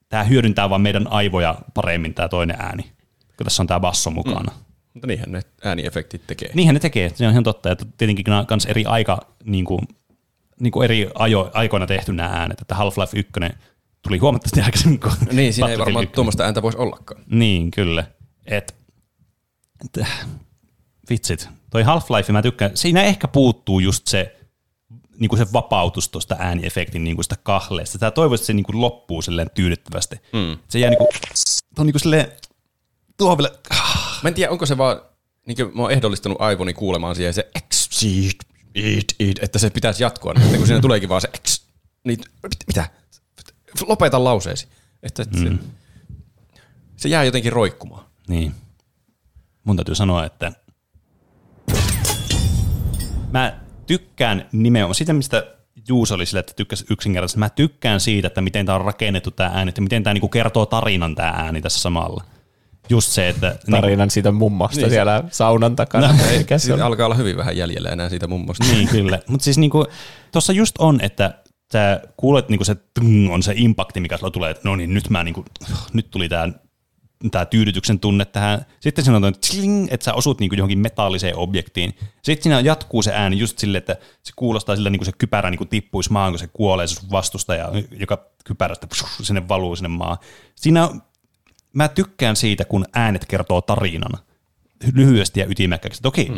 tämä hyödyntää vaan meidän aivoja paremmin tämä toinen ääni, kun tässä on tämä basso mukana. Mm. Mutta niinhän ne ääniefektit tekee. Niinhän ne tekee, se on ihan totta. Että tietenkin nämä on myös eri aika, niin kuin, niin kuin eri ajo, aikoina tehty nämä äänet, että Half-Life 1 tuli huomattavasti aikaisemmin kuin Niin, siinä ei varmaan tuommoista ääntä voisi ollakaan. Niin, kyllä. Et, et, vitsit, toi Half-Life, mä tykkään, siinä ehkä puuttuu just se, niin kuin se vapautus tuosta ääniefektin niin kuin sitä kahleesta. Tämä toivoisi, että se niin kuin loppuu silleen tyydyttävästi. Mm. Se jää niin kuin, on niin kuin silleen, tuohon vielä, Mä en tiedä, onko se vaan, niin kuin mä oon ehdollistanut aivoni kuulemaan siihen se exceed, eat, eat, että se pitäisi jatkua, niin kun siinä tuleekin vaan se ex, niin mitä? Lopeta lauseesi. Että, että mm. se, se jää jotenkin roikkumaan. Niin. Mun täytyy sanoa, että mä tykkään nimenomaan sitä, mistä Juus oli sille, että tykkäsi yksinkertaisesti. Mä tykkään siitä, että miten tämä on rakennettu tämä ääni, että miten tämä niinku kertoo tarinan tämä ääni tässä samalla just se, että... Tarinan niin, siitä mummosta niin, siellä se, saunan takana. No, Eikä se alkaa olla hyvin vähän jäljellä enää siitä mummosta. Niin, kyllä. Mutta siis niinku, tuossa just on, että sä kuulet niinku se on se impakti, mikä sulla tulee, että no niin, nyt mä niinku, nyt tuli tää tämä tyydytyksen tunne tähän. Sitten siinä on tling, että sä osut niinku johonkin metalliseen objektiin. Sitten siinä jatkuu se ääni just sille, että se kuulostaa sille, niin kuin se kypärä niin kuin tippuisi maan, kun se kuolee se vastustaja, joka kypärästä sinne valuu sinne maan. Siinä mä tykkään siitä, kun äänet kertoo tarinan lyhyesti ja ytimekkääksi. Toki mm.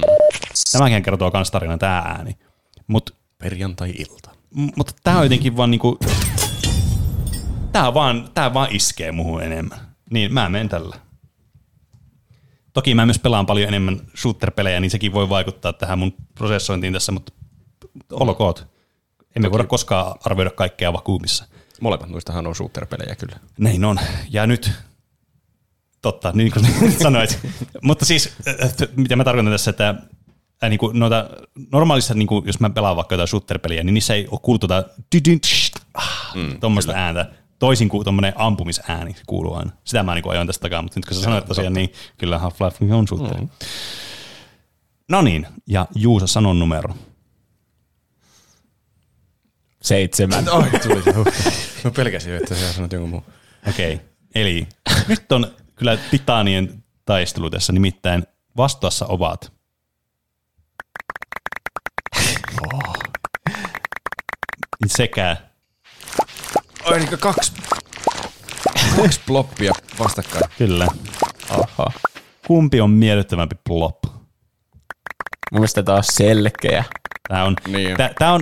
tämäkin kertoo myös tarinan, tämä ääni. Mut, Perjantai-ilta. M- mutta tämä on jotenkin vaan niinku, tämä vaan, tää vaan iskee muuhun enemmän. Niin mä menen tällä. Toki mä myös pelaan paljon enemmän shooter-pelejä, niin sekin voi vaikuttaa tähän mun prosessointiin tässä, mutta olkoot. Emme Toki. voida koskaan arvioida kaikkea vakuumissa. Molemmat noistahan on shooter-pelejä kyllä. Näin on. Ja nyt Totta, niin kuin sanoit. Mutta siis, mitä mä tarkoitan tässä, että äh, niin kuin noita, normaalissa, niin kuin, jos mä pelaan vaikka jotain shooter-peliä, niin niissä ei ole kuultu tuota mm, tuommoista ääntä. Toisin kuin tuommoinen ampumisääni kuuluu aina. Sitä mä niin ajoin tästä takaa, mutta nyt kun sä sanoit tosiaan, niin kyllä Half-Life on shooter. Mm. No niin, ja Juusa sanon numero. Seitsemän. Oi, tuli se. Mä pelkäsin, että sä sanot jonkun muun. Okei, okay. eli nyt on kyllä titaanien taistelu tässä, nimittäin vastassa ovat. Oh. Sekä. Oi niin kaksi, kaksi ploppia vastakkain. Kyllä. Aha. Kumpi on miellyttävämpi plop? Mun mielestä tää on selkeä. Tää on, niin. tää, tää on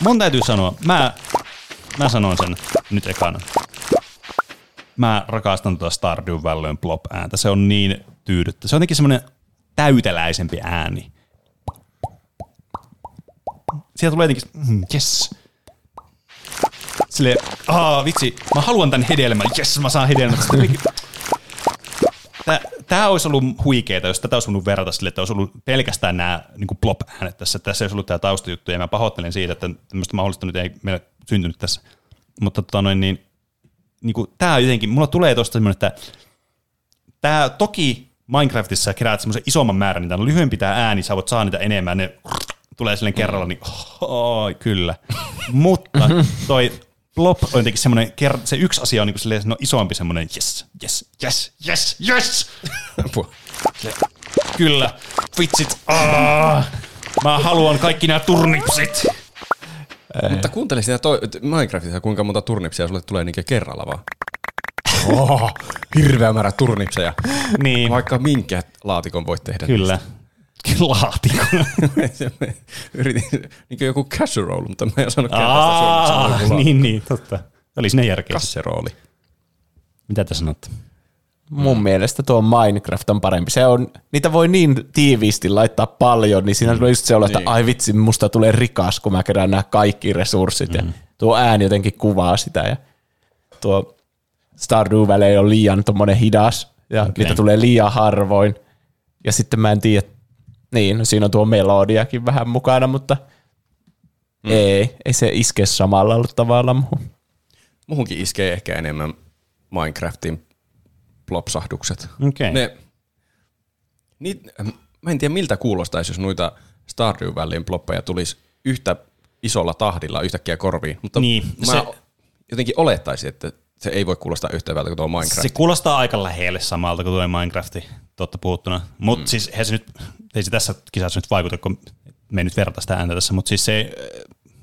Mun täytyy sanoa, mä, mä sanon sen nyt ekana mä rakastan tuota Stardew Valleyn plop-ääntä. Se on niin tyydyttä. Se on jotenkin semmoinen täyteläisempi ääni. Sieltä tulee jotenkin, mm, yes. Silleen, aa vitsi, mä haluan tän hedelmän, yes mä saan jotenkin- Tää, tää olisi ollut huikeeta, jos tätä olisi voinut verrata sille, että olisi ollut pelkästään nämä niin plop-äänet tässä. Tässä ei olisi ollut tämä taustajuttu, ja mä pahoittelen siitä, että tämmöistä mahdollista nyt ei meille syntynyt tässä. Mutta tota noin, niin, niin kuin, tää jotenkin, mulla tulee tosta semmoinen, että tää toki Minecraftissa keräät semmoisen isomman määrän, tää on lyhyempi tää ääni, sä voit saa niitä enemmän, ne tulee silleen kerralla, niin oh, kyllä. Mutta toi Plop on jotenkin semmoinen, se yksi asia on niin silleen, no isompi semmoinen, yes, yes, yes, yes, yes, kyllä, vitsit, aah, mä haluan kaikki nämä turnipsit. Mutta kuuntele sitä toi, Minecraftissa, kuinka monta turnipsia sulle tulee niinkö kerralla vaan. Oh, hirveä määrä turnipseja. Niin, Vaikka minkä laatikon voit tehdä. kyllä. Laatikko. Yritin, niin kuin joku casserole, mutta mä en osannut sitä on niin, niin, totta. Oli sinne järkeä. Kasserooli. Mitä te sanotte? Mun mm. mielestä tuo Minecraft on parempi. Se on, niitä voi niin tiiviisti laittaa paljon, niin siinä tulee just se olo, että Niin. ai vitsi, musta tulee rikas, kun mä kerään nämä kaikki resurssit. Mm. Ja tuo ääni jotenkin kuvaa sitä. Ja tuo Stardew Valley on liian tommonen hidas, ja okay. niitä tulee liian harvoin. Ja sitten mä en tiedä, niin, no siinä on tuo melodiakin vähän mukana, mutta mm. ei, ei se iske samalla tavalla muuhun. Muhunkin iskee ehkä enemmän Minecraftin plopsahdukset. Okei. Ne, niit, mä en tiedä miltä kuulostaisi, jos noita Stardew Valleyn ploppeja tulisi yhtä isolla tahdilla yhtäkkiä korviin. Mutta Niin, mä se- jotenkin olettaisin, että se ei voi kuulostaa yhtä hyvältä kuin tuo Minecraft. Se kuulostaa aika lähelle samalta kuin tuo Minecrafti, totta puhuttuna. Mutta mm. siis eihän se nyt, ei se tässä kisassa nyt vaikuta, kun me ei nyt verrata sitä ääntä tässä, mutta siis se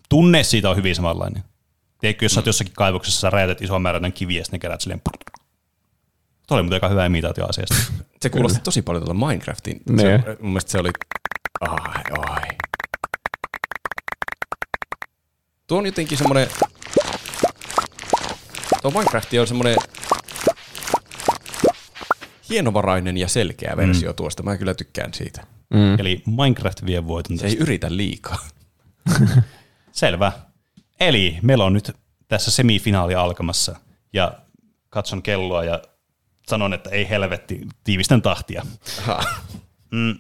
tunne siitä on hyvin samanlainen. Tiedätkö, jos sä oot jossakin kaivoksessa, sä räjätät ison määrän kiviä, ja sitten ne kerät silleen Tuo oli muuten aika hyvä imitaatio asiasta. Se kuulosti tosi paljon tuolla Minecraftin. Ne. Se, mun mielestä se oli... Ai, ai. Tuo on jotenkin semmoinen... Tuo Minecraft on semmoinen hienovarainen ja selkeä versio mm. tuosta. Mä kyllä tykkään siitä. Mm. Eli Minecraft vie voiton Se tästä. ei yritä liikaa. Selvä. Eli meillä on nyt tässä semifinaali alkamassa ja katson kelloa ja sanon, että ei helvetti, tiivistän tahtia. Mm.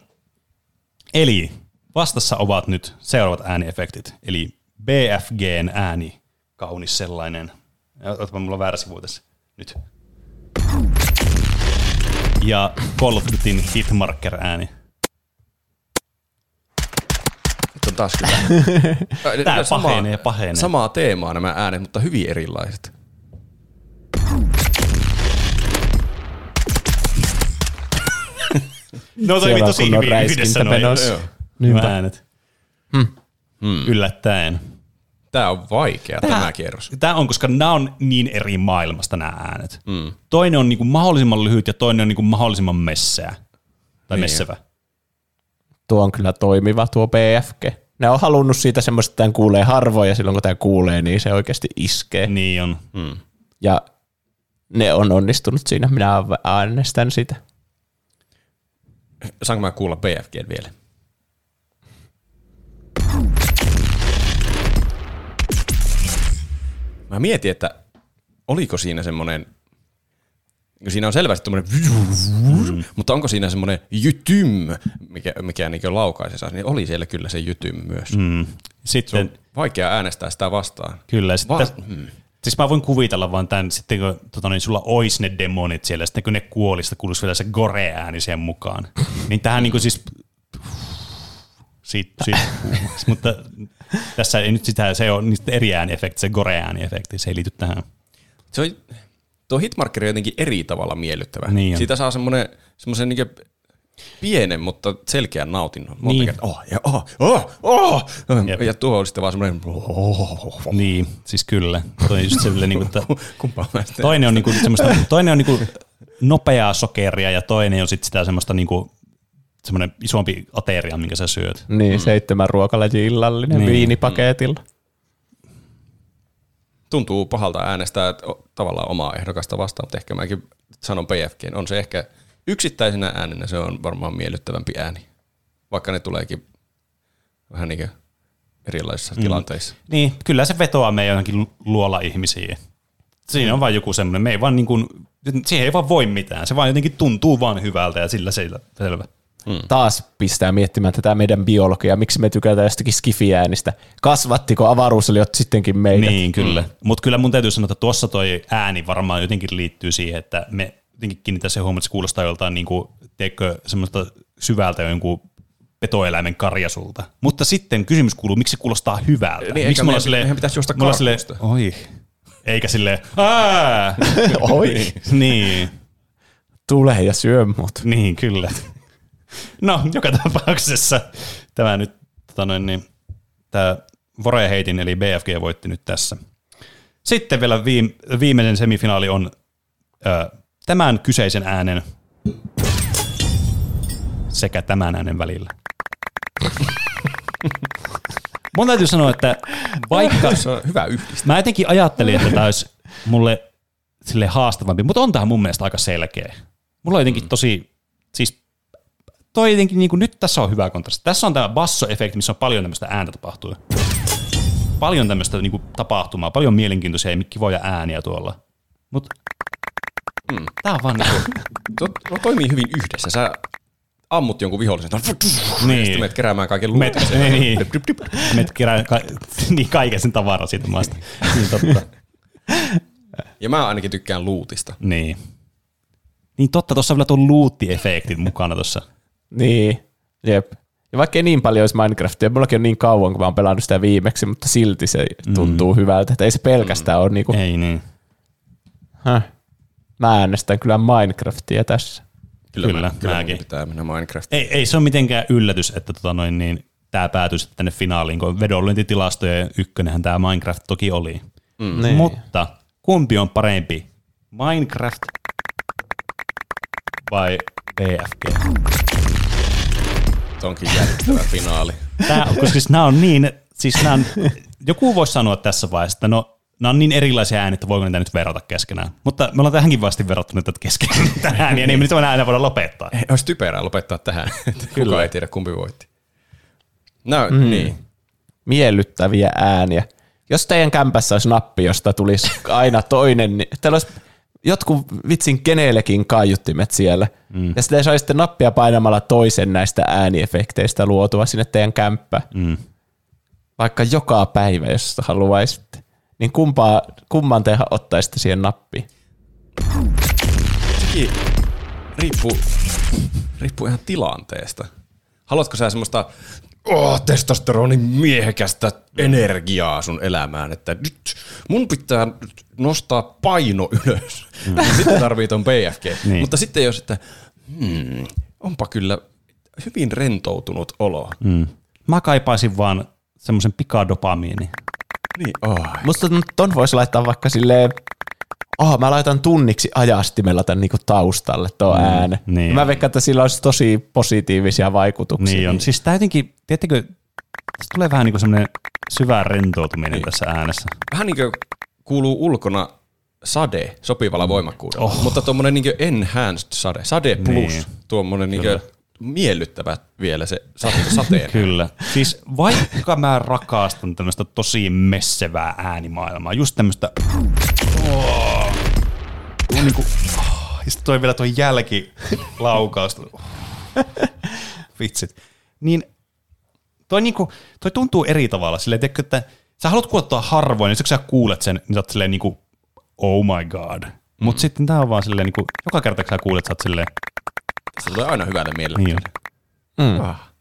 Eli vastassa ovat nyt seuraavat ääniefektit. Eli BFGn ääni, kaunis sellainen. Ja Otapa, mulla on väärä sivu tässä. Nyt. Ja Call of Dutyn Hitmarker ääni. Nyt on taas kyllä. Tää pahenee ja pahenee. Samaa teemaa nämä äänet, mutta hyvin erilaiset. No on tosi hyvin yhdessä noin. Nämä äänet. Hmm. Yllättäen. Tää on vaikea tämä, tämä kierros. Tämä on, koska nämä on niin eri maailmasta nämä äänet. Mm. Toinen on niinku mahdollisimman lyhyt ja toinen on niinku mahdollisimman messää. Tai Niin. messevä. Tuo on kyllä toimiva tuo BFG. Ne on halunnut siitä semmoista, että tämän kuulee harvoin ja silloin kun tämä kuulee, niin se oikeasti iskee. Niin on. Ja ne on onnistunut siinä. Minä äänestän sitä. Saanko mä kuulla BFG vielä? Mä mietin, että oliko siinä semmoinen, siinä on selvästi semmoinen, mm. mutta onko siinä semmoinen jytym, mikä, mikä niin laukaisi saa, niin oli siellä kyllä se jytym myös. Mm. Sitten, Vaikea äänestää sitä vastaan. kyllä. Sitten, Va- täs, Siis mä voin kuvitella vaan tämän, sitten kun tota, niin sulla ois ne demonit siellä, sitten kun ne kuolista kuuluisi vielä se gore-ääni siihen mukaan. Niin tähän niin kuin siis, siitä, siitä, mutta tässä ei nyt sitä, se on niistä eri ääniefekti, se gore-ääniefekti, se ei liity tähän. Se on, tuo hitmarkeri on jotenkin eri tavalla miellyttävä. Niin on. Siitä saa semmoinen, semmoisen niin pienen, mutta selkeän nautinnon. Monta Niin. kertaa. Oh, ja, oh, oh, oh. Jep. ja tuo on sitten vaan semmoinen, oh, Niin, siis kyllä. Toi just sille, niin kuin, että toinen on, niin kuin, semmoista, toinen on niin kuin, nopeaa sokeria ja toinen on sitten sitä semmoista niin kuin, semmoinen isompi ateria, minkä sä syöt. Niin, mm. seitsemän ruokalajin illallinen Niin. viinipaketilla. Tuntuu pahalta äänestää tavallaan omaa ehdokasta vastaan, mutta ehkä mäkin sanon PFG. On se ehkä yksittäisenä äänenä se on varmaan miellyttävämpi ääni. Vaikka ne tuleekin vähän niin kuin erilaisissa mm. tilanteissa. Niin, kyllä se vetoaa meidän johonkin luola-ihmisiin. Siinä on vain joku semmoinen, me ei vaan niin kuin, siihen ei vaan voi mitään, se vaan jotenkin tuntuu vaan hyvältä ja sillä selvä. Mm. Taas pistää miettimään tätä meidän biologiaa, miksi me tykätään jostakin skifiäänistä. Kasvattiko avaruusoliot sittenkin meitä? Niin, kyllä. Mm. Mutta kyllä mun täytyy sanoa, että tuossa toi ääni varmaan jotenkin liittyy siihen, että me jotenkin kiinnittää se huomioon, että se kuulostaa joltain niin kuin, teekö, semmoista syvältä jonkun petoeläimen karjasulta. Mutta sitten kysymys kuuluu, miksi se kuulostaa hyvältä? Niin, miksi mulla meidän, silleen, pitäisi juosta silleen, oi, eikä sille oi, niin. Tule ja syö mut. Niin, kyllä. No, joka tapauksessa tämä nyt, tota noin, niin, tämä Voreheitin eli BFG voitti nyt tässä. Sitten vielä viime, viimeinen semifinaali on ö, tämän kyseisen äänen sekä tämän äänen välillä. Mun täytyy sanoa, että vaikka... Se on hyvä yhdistää. Mä jotenkin ajattelin, että tämä olisi mulle sille haastavampi, mutta on tähän mun mielestä aika selkeä. Mulla on jotenkin tosi, siis toi jotenkin, niin kuin, nyt tässä on hyvä kontrasti. Tässä on tämä basso-efekti, missä on paljon tämmöistä ääntä tapahtuu. Paljon tämmöistä niin kuin, tapahtumaa, paljon mielenkiintoisia ja kivoja ääniä tuolla. Mutta mm. tää on vaan niin kuin... Tuo, no, toimii hyvin yhdessä. Sä ammut jonkun vihollisen, niin. ja sitten menet keräämään kaiken luun. Met, niin, menet kerään ka, niin kaiken sen tavaran siitä maasta. Niin totta. Ja mä ainakin tykkään luutista. Niin. Niin totta, tuossa on vielä tuon luutti-efektin mukana tuossa. Niin, jep. Ja vaikka ei niin paljon olisi Minecraftia, mullakin on niin kauan, kun mä oon pelannut sitä viimeksi, mutta silti se tuntuu mm. hyvältä, että ei se pelkästään mm. ole niinku... Ei niin. Häh. Mä äänestän kyllä Minecraftia tässä. Kyllä, kyllä, mä, kyllä mäkin. pitää mennä Minecraftiin. Ei, ei se ole mitenkään yllätys, että tota noin, niin, tämä päätyisi tänne finaaliin, kun vedonlyöntitilastojen ykkönenhän tämä Minecraft toki oli. Mm. Niin. Mutta kumpi on parempi, Minecraft vai BFG? Se onkin jännittävä finaali. Tää, koska siis nämä on niin, siis nämä on, joku voisi sanoa tässä vaiheessa, että no nämä on niin erilaisia ääniä, että voiko niitä nyt verrata keskenään. Mutta me ollaan tähänkin vasti verrattu nyt keskenään tähän, niin ei me nyt enää voida lopettaa. Ei, olisi typerää lopettaa tähän. Kyllä. Kuka ei tiedä, kumpi voitti. No mm. niin. Miellyttäviä ääniä. Jos teidän kämpässä olisi nappi, josta tulisi aina toinen, niin teillä olisi jotkut vitsin kenellekin kaiuttimet siellä. Mm. Ja sitten saisitte nappia painamalla toisen näistä ääniefekteistä luotua sinne teidän kämppään. Mm. Vaikka joka päivä, jos haluaisitte. Niin kumpaa, kumman te ottaisitte siihen nappiin? Sekin riippuu, riippuu ihan tilanteesta. Haluatko sä semmoista oh, testosteronin miehekästä energiaa sun elämään, että nyt mun pitää nostaa paino ylös. Mm. sitten tarvii ton BFG. niin. Mutta sitten jos, että hmm, onpa kyllä hyvin rentoutunut olo. Mm. Mä kaipaisin vaan semmoisen pikadopamiini. Niin, oh. Musta ton voisi laittaa vaikka silleen oh, mä laitan tunniksi ajastimella tämän niinku taustalle tuo mm, ääne. Niin. Mä veikkaan, että sillä olisi tosi positiivisia vaikutuksia. Niin on. Siis tää jotenkin, tiedättekö, tässä tulee vähän niinku semmoinen syvä rentoutuminen niin. tässä äänessä. Vähän niin kuin kuuluu ulkona sade sopivalla mm. voimakkuudella, oh. mutta tuommoinen niin enhanced sade, sade plus, niin. tuommoinen niin miellyttävä vielä se sateen. Kyllä. Siis vaikka mä rakastan tämmöistä tosi messevää äänimaailmaa, just tämmöistä oh, niin kuin, oh, ja sitten toi vielä tuo jälkilaukaus. Vitsit. Niin toi, niinku, toi tuntuu eri tavalla. Silleen, tiedätkö, että sä haluat kuulla harvoin, niin kun sä kuulet sen, niin sä oot silleen niinku, oh my god. Mm. Mutta sitten tää on vaan silleen, niinku, joka kerta kun sä kuulet, sä oot silleen, se tulee aina hyvälle mielelle. Niin mm. ah.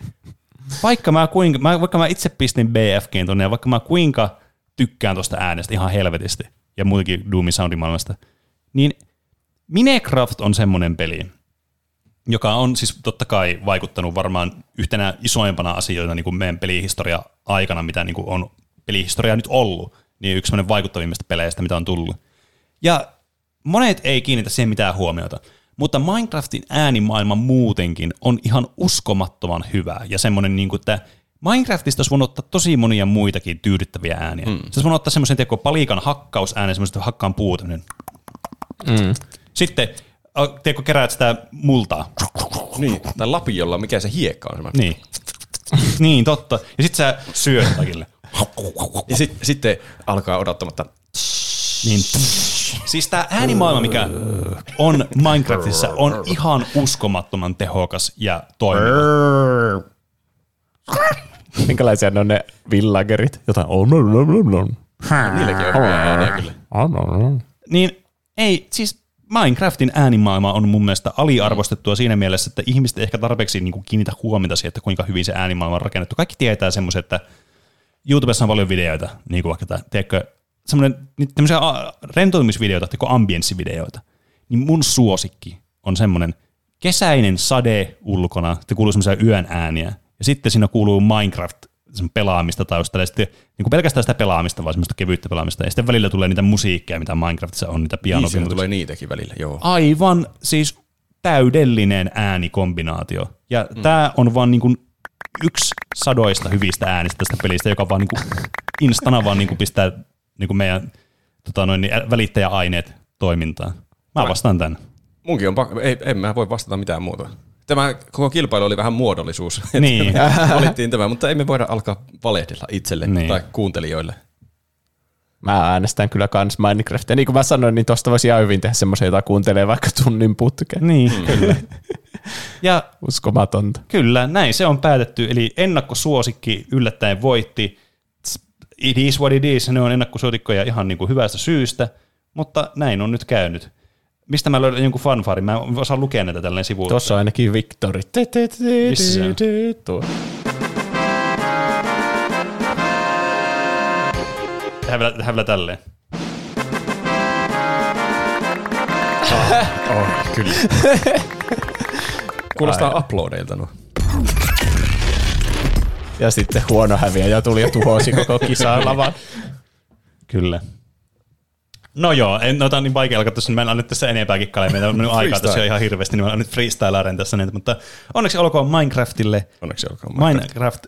vaikka, mä kuinka, mä, vaikka mä itse pistin BFGin tonne ja vaikka mä kuinka tykkään tuosta äänestä ihan helvetisti ja muutenkin Doomin soundimaailmasta, niin Minecraft on semmoinen peli, joka on siis totta kai vaikuttanut varmaan yhtenä isoimpana asioita niin kuin meidän pelihistoria aikana, mitä niin kuin on pelihistoria nyt ollut, niin yksi semmoinen vaikuttavimmista peleistä, mitä on tullut. Ja monet ei kiinnitä siihen mitään huomiota. Mutta Minecraftin äänimaailma muutenkin on ihan uskomattoman hyvä ja semmoinen, niin kuin, että Minecraftista olisi voinut ottaa tosi monia muitakin tyydyttäviä ääniä. Mm. Se olisi voinut ottaa semmoisen teko, palikan hakkausäänen, semmoisen hakkaan puuta. Mm. Sitten teekö keräät sitä multaa. Niin, tai lapiolla, mikä se hiekka on. Niin. Niin, totta. Ja sit sä syöt kaikille. Ja sit, sitten alkaa odottamatta. Niin. Siis tämä äänimaailma, mikä on Minecraftissa, on ihan uskomattoman tehokas ja toimiva. Minkälaisia ne on ne villagerit? Jotain. Niilläkin on ääniä kyllä. Om. Niin ei, siis Minecraftin äänimaailma on mun mielestä aliarvostettua siinä mielessä, että ihmiset ehkä tarpeeksi niin kuin kiinnitä huomiota siihen, että kuinka hyvin se äänimaailma on rakennettu. Kaikki tietää semmoisen, että YouTubessa on paljon videoita, niin kuin vaikka tiedätkö, semmoinen, niitä tämmöisiä rentoutumisvideoita, tiedätkö, ambienssivideoita. Niin mun suosikki on semmoinen kesäinen sade ulkona, sitten kuuluu semmoisia yön ääniä, ja sitten siinä kuuluu Minecraft pelaamista taustalla, ja sitten niin kuin pelkästään sitä pelaamista, vaan semmoista kevyyttä pelaamista, ja sitten välillä tulee niitä musiikkia, mitä Minecraftissa on, niitä Niin, siinä pianopimutuksia. tulee niitäkin välillä, joo. Aivan siis täydellinen äänikombinaatio. Ja mm. tämä on vaan niin kuin yksi sadoista hyvistä äänistä tästä pelistä, joka vaan niin kuin instana vaan niin kuin pistää niin kuin meidän tota noin, niin välittäjäaineet toimintaan. Mä vastaan tän. Munkin on pakko, ei, en mä voi vastata mitään muuta. Tämä koko kilpailu oli vähän muodollisuus. Niin. Valittiin tämä, mutta emme voida alkaa valehdella itselle Niin. tai kuuntelijoille. Mä äänestän kyllä kans Minecraftia. Niin kuin mä sanoin, niin tosta voisi ihan hyvin tehdä semmoisen, jota kuuntelee vaikka tunnin putkeen. Niin, kyllä. Ja Uskomatonta. Kyllä, näin se on päätetty. Eli ennakkosuosikki yllättäen voitti. It is what it is, ne on ennakkosuosikkoja ihan niin kuin hyvästä syystä, mutta näin on nyt käynyt. Mistä mä löydän jonkun fanfaarin? Mä en osaa lukea näitä tälleen sivuilta. Tuossa on ainakin Victory. Missä? Tuo. Tehdään vielä, tehdään vielä tälleen. Oh, kyllä. Kuulostaa uploadeilta no. Ja sitten huono häviäjä tuli ja tuhosi koko kisan lavan. Kyllä. No joo, en ota niin vaikea alkaa tässä, niin mä en anna tässä enempää kikkailemaan. Meillä on mennyt aikaa tässä ihan hirveästi, niin mä annan nyt freestylaren tässä. Niin, mutta onneksi olkoon Minecraftille Onneksi olkoon Minecraft. Minecraft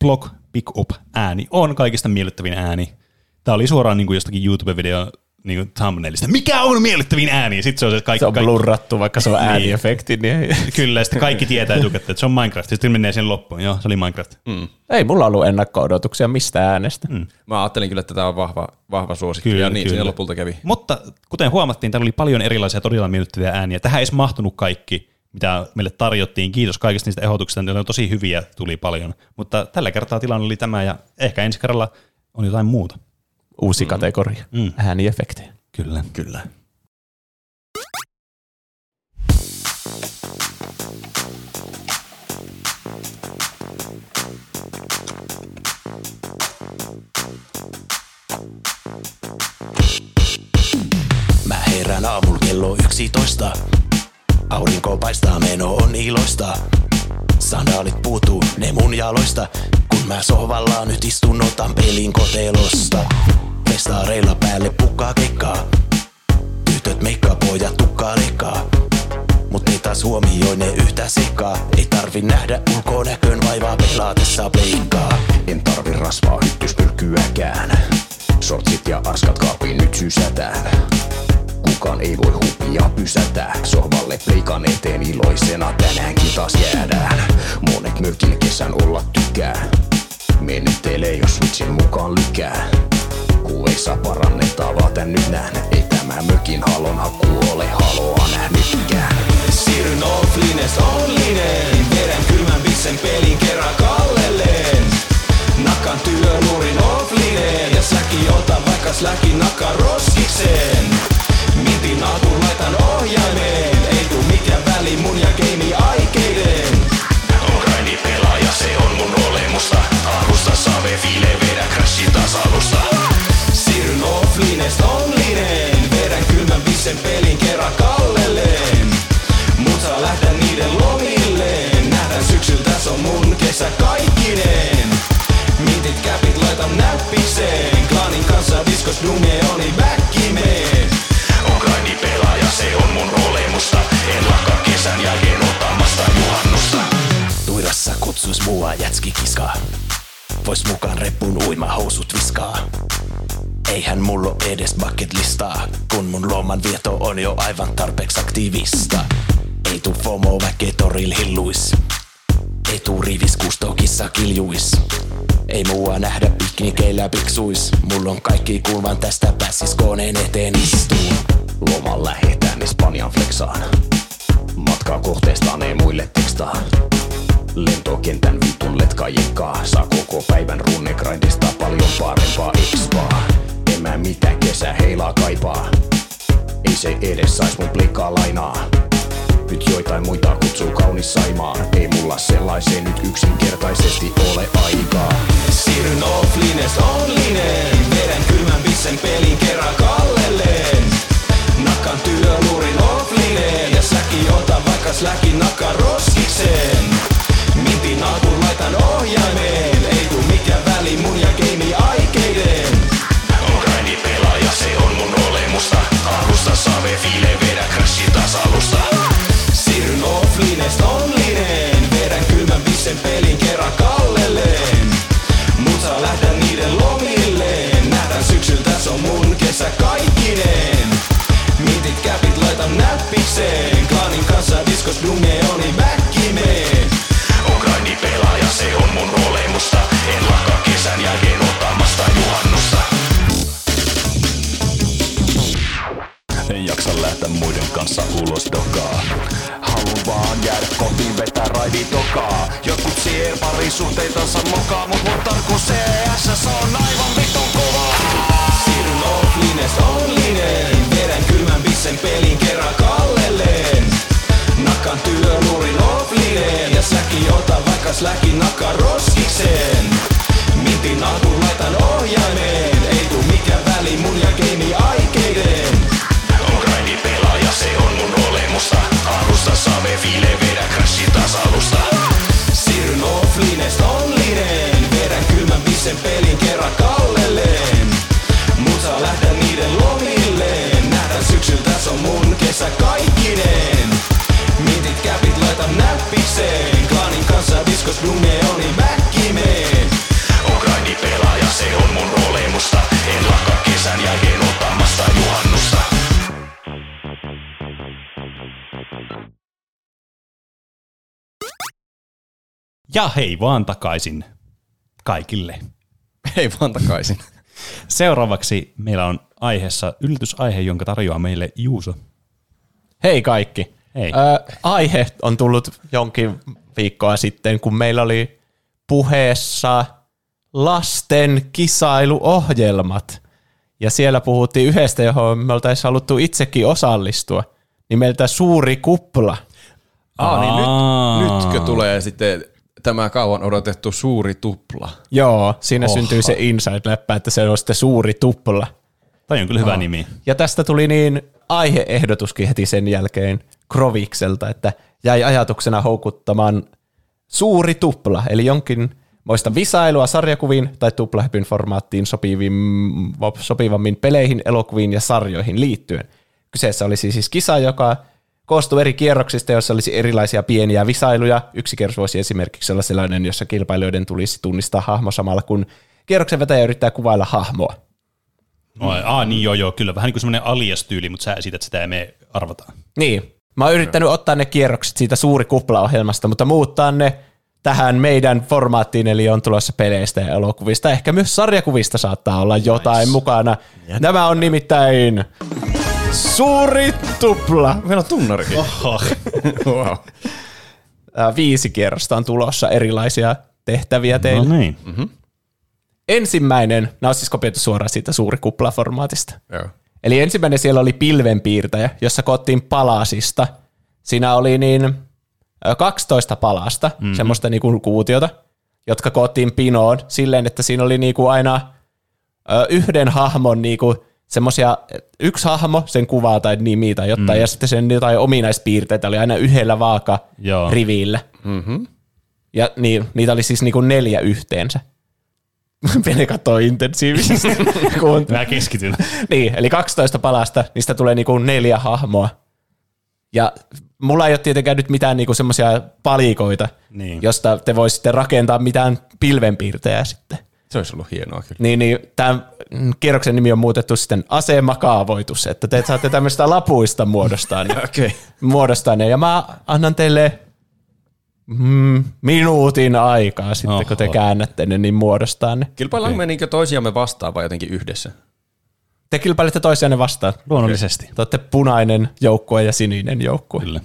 Block Pickup ääni on kaikista miellyttävin ääni. Tämä oli suoraan niin kuin jostakin YouTube-video niin kuin thumbnailista. Mikä on miellyttävin ääni? Ja sitten se on se, että kaikki, Se on kaikki, blurrattu, vaikka se on ääniefekti. Niin Kyllä, sitten kaikki tietää etukäteen, että se on Minecraft. Ja sitten menee sen loppuun. Joo, se oli Minecraft. Mm. ei mulla ollut ennakko-odotuksia mistä äänestä. Mm. Mä ajattelin kyllä, että tämä on vahva, vahva suosikki. Kyllä, ja niin kyllä. lopulta kävi. Mutta kuten huomattiin, täällä oli paljon erilaisia todella miellyttäviä ääniä. Tähän ei edes mahtunut kaikki, mitä meille tarjottiin. Kiitos kaikista niistä ehdotuksista, ne on tosi hyviä, tuli paljon. Mutta tällä kertaa tilanne oli tämä ja ehkä ensi kerralla on jotain muuta. Uusi kategoria. Mm. Ääniefektejä. Kyllä. Kyllä. Mä herään aamulla kello 11. Aurinko paistaa, meno on iloista. Sandaalit puutuu, ne mun jaloista. Kun mä sohvalla nyt istun, otan pelin kotelosta. Festaareilla päälle pukkaa kekkaa. Tytöt meikkaa, pojat tukkaa lekkaa. Mut ei taas huomioi ne yhtä sekaa. Ei tarvi nähdä ulkonäköön vaivaa pelaatessa pleikkaa. En tarvi rasvaa hyttyspyrkyäkään. Sortsit ja arskat kaapiin nyt sysätään. Kukaan ei voi hupia pysätä. Sohvalle pleikan eteen iloisena tänäänkin taas jäädään. Monet mökin kesän olla tykkää. Menettelee jos switchin mukaan lykää. Kuveissa parannetaan vaatan nyt näen. Ei tämä mökin halon haku ole haloa nähnytkään. Siirryn offlines onlinen Vedän kylmän vissen pelin kerran kallelleen. Nakan työnurin offlinen Ja säki ota vaikka släkin nakka roskikseen. Mitin alkuun laitan ohjaimeen. Ei tuu mikään väli mun ja geimi aikeiden. On grindi pelaaja, se on mun olemusta. Alusta save file, vedä crashi taas alusta Siirryn offlinesta onlinen Vedän kylmän vissen pelin kerran kallelleen. Mut saa lähteä niiden lomilleen. Nähdään syksyllä, tässä on mun kesä kaikkineen. Mintit käpit laitan näppikseen Klaanin kanssa diskos Dumeoni backimeen On grindi pelaaja, se on mun olemusta En lakkaa kesän jälkeen ottamasta juhannusta. Tuirassa kutsuis mua jätski kiskaa Vois mukaan reppun uima housut viskaa Eihän mulla edes bucket listaa, kun mun loman vieto on jo aivan tarpeeksi aktiivista. Ei tuu FOMO väkeä toril hilluis. Eturivis kustokissa kiljuis. Ei mua nähdä piknikeillä piksuis. Mulla on kaikki kulman tästä pääsis koneen eteen istuu. Loman lähetään Espanjan flexaan. Matkaa kohteestaan ei muille tekstaa. Lentokentän vitun letkajekkaa. Saa koko päivän runnegrindista paljon parempaa expaa. Mä mitä kesä heilaa kaipaa. Ei se edes sais mun plikkaa lainaa. Nyt joitain muita kutsuu kaunis Saimaa. Ei mulla sellaiseen nyt yksinkertaisesti ole aikaa. Siirryn offlinest onlineen Vedän kylmän bissen pelin kerran kallelleen Nakkan työluurin offlineen Ja säki ota vaikka släkin nakka roskikseen Mintin alkuun laitan ohjaimeen save file, vedä crashi taas alusta. Siirryn offlinest onlineen Vedän kylmän bissen pelin kerran kallelleen. Mut saa lähteä niiden lomilleen. Nähdään syksyllä tässä on mun kesä kaikkineen. Mintit käpit laitan näppikseen kanssa ulos dokaa. Haluan vaan jäädä kotiin vetää raidi tokaa. Jotkut sier parisuhteitansa mokaa, mut mun tarkku CS on aivan vitun kovaa. Siirryn offlinest onlineen Vedän kylmän bissen pelin kerran kallelleen Nakkan työluurin offlineen Ja säki ota vaikka släkin nakka roskikseen Mintin alkuun laitan ohjaimeen Ei tuu mikään väli kallelleen Mut saa lähteä niiden lomilleen Nähdään syksyllä tässä on mun kesä kaikkineen Mintit käpit laitan näppikseen Klaanin kanssa diskos dunge oni väkkimeen On grindi pelaaja, se on mun olemusta. En lakkaa kesän jälkeen ottamasta juhannusta. Ja hei vaan takaisin kaikille. Hei vaan takaisin. Seuraavaksi meillä on aiheessa yllätysaihe, jonka tarjoaa meille Juuso. Hei kaikki. Hei. Ö, aihe on tullut jonkin viikkoa sitten, kun meillä oli puheessa lasten kisailuohjelmat. Ja siellä puhuttiin yhdestä, johon me oltaisiin haluttu itsekin osallistua, nimeltä Suuri kupla. Aa, niin nyt, nytkö tulee sitten tämä kauan odotettu suuri tupla? Joo, siinä Oho. syntyy se inside-läppä, että se on sitten Suuri tupla. Toi on kyllä hyvä nimi. Ja tästä tuli niin aiheehdotuskin heti sen jälkeen Krovikselta, että jäi ajatuksena houkuttamaan suuri tupla, eli jonkin moista visailua sarjakuviin tai tuplahypyn formaattiin sopivim, sopivammin peleihin, elokuviin ja sarjoihin liittyen. Kyseessä olisi siis kisa, joka koostuu eri kierroksista, joissa olisi erilaisia pieniä visailuja. Yksi kierros voisi esimerkiksi olla sellainen, jossa kilpailijoiden tulisi tunnistaa hahmo samalla, kun kierroksen vetäjä yrittää kuvailla hahmoa. No, aa, niin joo, joo, kyllä. Vähän niin kuin semmoinen alias-tyyli, mutta sä esität sitä ja me arvataan. Niin. Mä oon yrittänyt ottaa ne kierrokset siitä suuri kuplaohjelmasta, mutta muuttaa ne tähän meidän formaattiin, eli on tulossa peleistä ja elokuvista. Ehkä myös sarjakuvista saattaa olla jotain mukana. Nämä on nimittäin suuri tupla. Meillä on tunnarikin. Oho. wow. Viisi kierrosta on tulossa erilaisia tehtäviä teille. No niin. Ensimmäinen, nämä on siis kopioitu suoraan siitä suuri kupla-formaatista. Joo. Eli ensimmäinen siellä oli pilvenpiirtäjä, jossa koottiin palasista. Siinä oli niin ö, 12 palasta, mm-hmm. semmoista niinku kuutiota, jotka koottiin pinoon silleen, että siinä oli niinku aina yhden hahmon niinku semmosia, yksi hahmo, sen kuvaa tai nimi tai jotain, mm. ja sitten sen jotain ominaispiirteitä oli aina yhdellä vaaka Joo. rivillä. Mm-hmm. Ja niin, niitä oli siis niinku neljä yhteensä. Pene katsoo intensiivisesti. kun Mä keskityn. niin, eli 12 palasta, niistä tulee niinku neljä hahmoa. Ja mulla ei ole tietenkään nyt mitään niinku semmoisia palikoita, Niin. josta te voisitte rakentaa mitään pilvenpiirtejä sitten. Se olisi ollut hienoa kyllä. Niin, niin tämän kierroksen nimi on muutettu sitten asemakaavoitus, että te saatte tämmöistä lapuista muodostaa ne. Okei. Okay. muodostaa ne. Ja mä annan teille mm, minuutin aikaa sitten, Oho. kun te käännätte ne, niin muodostaa ne. Kilpaillaanko me niinkö toisiamme vastaan vai jotenkin yhdessä? Te kilpailette toisianne vastaan. Luonnollisesti. Te olette punainen joukkue ja sininen joukkue. Kyllä.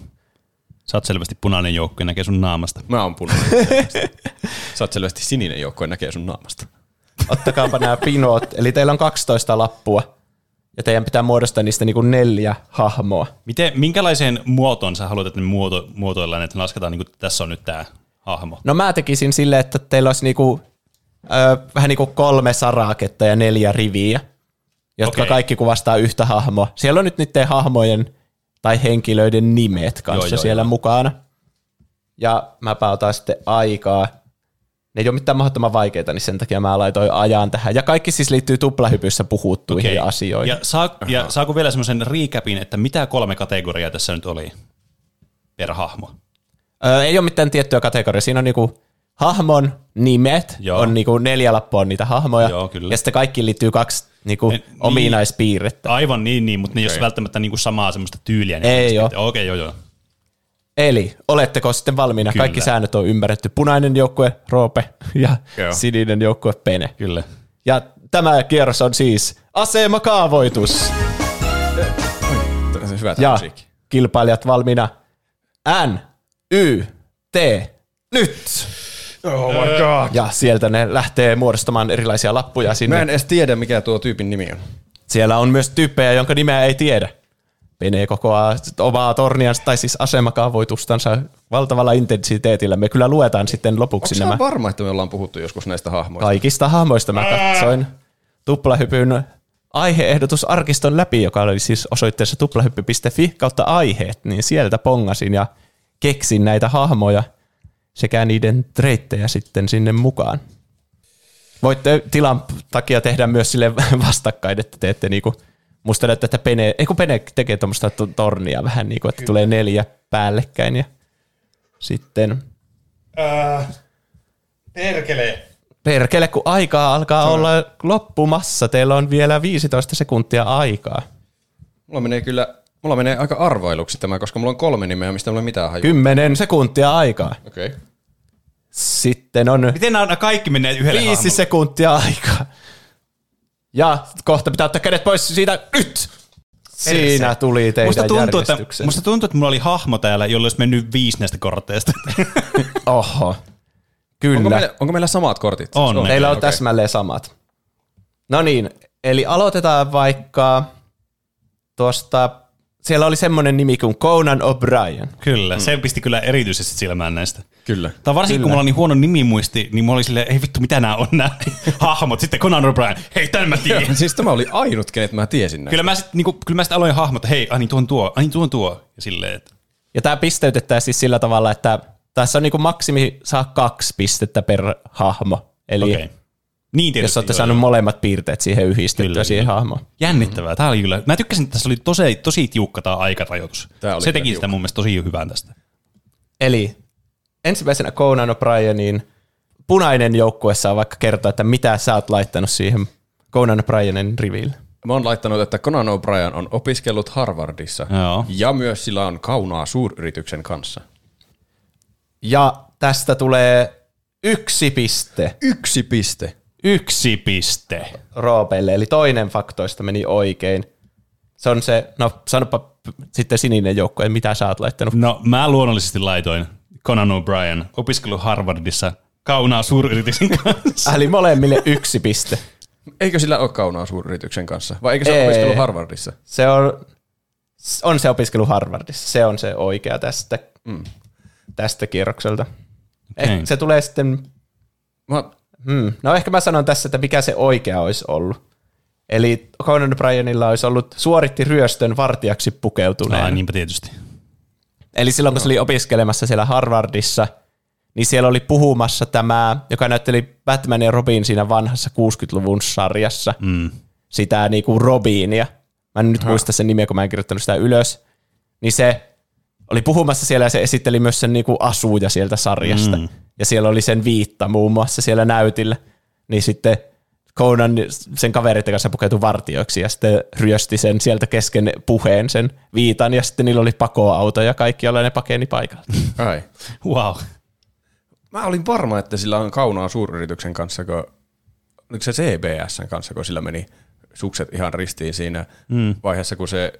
Sä oot selvästi punainen joukko ja näkee sun naamasta. Mä oon punainen. Sä oot selvästi sininen joukko ja näkee sun naamasta. Ottakaapa nämä pinot. Eli teillä on 12 lappua. Ja teidän pitää muodostaa niistä niinku neljä hahmoa. Miten, minkälaiseen muotoon sä haluat, että ne muoto, muotoillaan, että lasketaan, niin kuin tässä on nyt tämä hahmo? No mä tekisin silleen, että teillä olisi niinku, ö, vähän niinku kolme saraketta ja neljä riviä, jotka Okei. kaikki kuvastaa yhtä hahmoa. Siellä on nyt niiden hahmojen tai henkilöiden nimet kanssa Joo, joo, siellä joo. mukana. Ja mäpä otan sitten aikaa. Ne ei ole mitään mahdottoman vaikeita, niin sen takia mä laitoin ajan tähän. Ja kaikki siis liittyy tuplahypyssä puhuttuihin Okei. asioihin. Ja, saa, ja saako vielä semmoisen recapin, että mitä kolme kategoriaa tässä nyt oli per hahmo? Ö, ei ole mitään tiettyä kategoriaa. Siinä on niinku hahmon nimet, Joo. on niinku neljä lappua on niitä hahmoja. Joo, kyllä. Ja sitten kaikki liittyy kaksi niinku niin. ominaispiirrettä. Aivan niin, niin mutta ne ei ole välttämättä niinku samaa semmoista tyyliä. niin Ei oo. Okei, joo, joo. Eli oletteko sitten valmiina? Kyllä. Kaikki säännöt on ymmärretty. Punainen joukkue Roope ja Joo. sininen joukkue Pene. Kyllä. Ja tämä kierros on siis asemakaavoitus. Hyvä Ja musiikki. kilpailijat valmiina. N, Y, T, nyt! Oh my god. Ja sieltä ne lähtee muodostamaan erilaisia lappuja sinne. Mä en edes tiedä, mikä tuo tyypin nimi on. Siellä on myös tyyppejä, jonka nimeä ei tiedä. Pene kokoaa omaa torniansa, tai siis asemakaavoitustansa valtavalla intensiteetillä. Me kyllä luetaan sitten lopuksi Onko nämä varma, että me ollaan puhuttu joskus näistä hahmoista? kaikista hahmoista. Mä katsoin tuplahypyn aiheehdotusarkiston läpi, joka oli siis osoitteessa tuplahyppy.fi kautta aiheet, niin sieltä pongasin ja keksin näitä hahmoja sekä niiden treittejä sitten sinne mukaan. Voitte tilan takia tehdä myös sille vastakkain, että teette niinku, musta näyttää, että Pene, ei kun Pene tekee tuommoista to- tornia vähän niinku, että tulee neljä päällekkäin ja sitten Perkele. Perkele, kun aikaa alkaa olla loppumassa. Teillä on vielä 15 sekuntia aikaa. Mulla menee kyllä, mulla menee aika arvailuksi tämä, koska mulla on kolme nimeä, mistä mulla ei mitään hajua. 10 sekuntia aikaa. Okei. Okay. Sitten on Miten nämä kaikki menee yhdelle 5 hahmolle? sekuntia aikaa. Ja kohta pitää ottaa kädet pois siitä nyt. Siinä tuli teidän Musta tuntuu, että, musta tuntuu, että mulla oli hahmo täällä, jolla olisi mennyt viisi näistä korteista. Oho. Kyllä. Onko meillä, onko meillä samat kortit? On. Siis Teillä on okei. täsmälleen samat. No niin, eli aloitetaan vaikka tuosta, siellä oli semmoinen nimi kuin Conan O'Brien. kyllä, se pisti kyllä erityisesti silmään näistä. Kyllä. Tai varsinkin, kun mulla on niin huono nimimuisti, niin mulla oli silleen, ei vittu, mitä nämä on nämä hahmot. Sitten Conan O'Brien, hei, tämän mä tiedän. Siis tämä oli ainut, kenet mä tiesin näin. Kyllä mä sitten niinku, kyllä mä sit aloin hahmottaa, hei, ai niin tuon tuo, ai niin tuon tuo. Ja silleen, että Ja tämä pisteytetään siis sillä tavalla, että tässä on niinku maksimi saa kaksi pistettä per hahmo. Eli okei. okay. Niin tietysti. jos olette joo, saanut joo. molemmat piirteet siihen yhdistettyä Kyllä, siihen kyllä. hahmoon. Jännittävää. Tää oli kyllä. Mä tykkäsin, että tässä oli tosi, tosi tiukka tämä aikarajoitus. Oli Se kyllä teki sitä tiukka. mun mielestä tosi hyvän tästä. Eli ensimmäisenä Conan O'Brienin punainen joukkue saa vaikka kertoa, että mitä sä oot laittanut siihen Conan O'Brienin riville. Mä oon laittanut, että Conan O'Brien on opiskellut Harvardissa. Joo. Ja myös sillä on kaunaa suuryrityksen kanssa. Ja tästä tulee yksi piste Yksi piste. Yksi piste. Roopeille, eli toinen faktoista meni oikein. Se on se, no sanopa sitten sininen joukkue, mitä sä oot laittanut. No mä luonnollisesti laitoin Conan O'Brien, opiskelu Harvardissa, kaunaa suuryrityksen kanssa. Eli molemmille yksi piste. Eikö sillä ole kaunaa suuryrityksen kanssa? Vai eikö se ole Ei. opiskellut Harvardissa? Se on, on se opiskelu Harvardissa. Se on se oikea tästä, mm. tästä kierrokselta. Okei. Eh, se tulee sitten, Mä, hmm, no ehkä mä sanon tässä, että mikä se oikea olisi ollut. Eli Conan O'Brienilla olisi ollut suoritti ryöstön vartijaksi pukeutuneen. Ai, niinpä tietysti. Eli silloin, kun se oli opiskelemassa siellä Harvardissa, niin siellä oli puhumassa tämä, joka näytteli Batman ja Robin siinä vanhassa 60-luvun sarjassa, mm. sitä niinku Robinia. Mä en nyt muista sen nimeä, kun mä en kirjoittanut sitä ylös. Niin se oli puhumassa siellä ja se esitteli myös sen niinku asuja sieltä sarjasta. Mm. Ja siellä oli sen viitta muun muassa siellä näytillä. Niin sitten Conan sen kavereiden kanssa pukeutui vartioiksi ja sitten ryösti sen sieltä kesken puheen sen viitan ja sitten niillä oli pakoauto ja kaikki, joilla ne pakeni paikalta. ai. Wow. Mä olin varma, että sillä on kaunaa suuryrityksen kanssa, kun, oliko se CBSn kanssa, kun sillä meni sukset ihan ristiin siinä mm. vaiheessa, kun se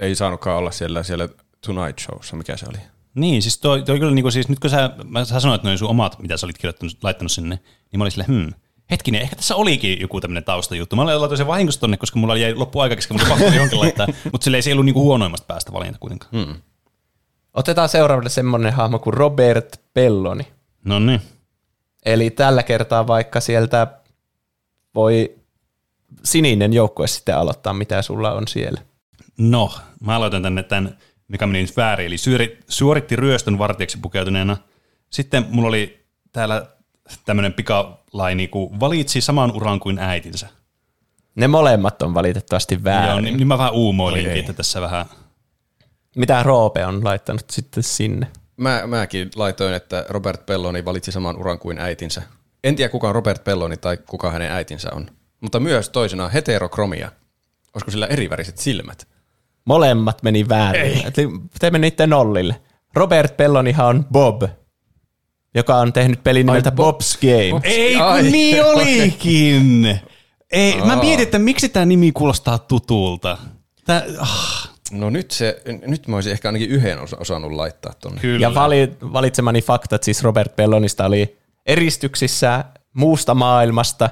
ei saanutkaan olla siellä, siellä Tonight Showssa, mikä se oli. Niin, siis toi, toi kyllä niinku, siis nyt kun sä, mä, sä sanoit noin sun omat, mitä sä olit kirjoittanut, laittanut sinne, niin mä olin silleen, hmm, hetkinen, ehkä tässä olikin joku tämmöinen taustajuttu. Mä laitoin sen vahingossa tonne, koska mulla jäi loppu aika kesken, mutta pakko johonkin laittaa. Mutta sille ei se ollut niinku huonoimmasta päästä valinta kuitenkaan. Hmm. Otetaan seuraavalle semmoinen hahmo kuin Robert Belloni. No niin. Eli tällä kertaa vaikka sieltä voi sininen joukkue sitten aloittaa, mitä sulla on siellä. No, mä aloitan tänne tämän, mikä meni nyt väärin, eli syöri, suoritti ryöstön vartijaksi pukeutuneena. Sitten mulla oli täällä tämmöinen pikalaini, kun valitsi saman uran kuin äitinsä. Ne molemmat on valitettavasti väärin. Joo, niin, niin mä vähän uumoilinkin, Oi ei. että tässä vähän... Mitä Roope on laittanut sitten sinne? Mä, mäkin laitoin, että Robert Belloni valitsi saman uran kuin äitinsä. En tiedä, kuka on Robert Belloni tai kuka hänen äitinsä on. Mutta myös toisena heterokromia. Olisiko sillä eriväriset silmät? Molemmat meni väärin. Eli te menitte nollille. Robert Bellonihan on Bob, joka on tehnyt pelin nimeltä Bob- Bob's Game. Bob- Ei, Ai. kun niin olikin! Ei, mä mietin, että miksi tämä nimi kuulostaa tutulta. Tää, ah, No nyt, se, nyt mä olisin ehkä ainakin yhden osa, osannut laittaa tonne. kyllä. Ja vali, valitsemani faktat siis Robert Bellonista oli eristyksissä muusta maailmasta,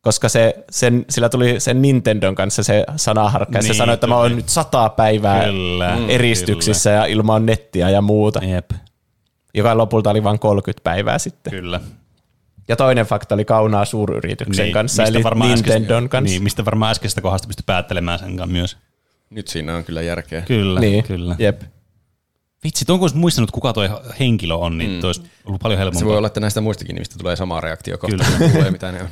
koska se, sen, sillä tuli sen Nintendon kanssa se sanaharkka, ja se Niin sanoi, että mä oon nyt sata päivää Kyllä, eristyksissä ja ilman nettiä ja muuta, Jep, joka lopulta oli vain 30 päivää sitten. kyllä. Ja toinen fakta oli kaunaa suuryrityksen Niin, kanssa, eli varmaan Nintendon äskeistä- kanssa. Niin, mistä varmaan äskeisestä kohdasta pystyi päättelemään sen kanssa myös. Nyt siinä on kyllä järkeä. Kyllä, niin. kyllä. Jep. Vitsi, tuon kun olisi muistanut, kuka tuo henkilö on, niin mm. olisi ollut paljon Se helpompaa. voi olla, että näistä muistakin nimistä tulee sama reaktio kohta, Kyllä. kun kuulee, mitä ne on.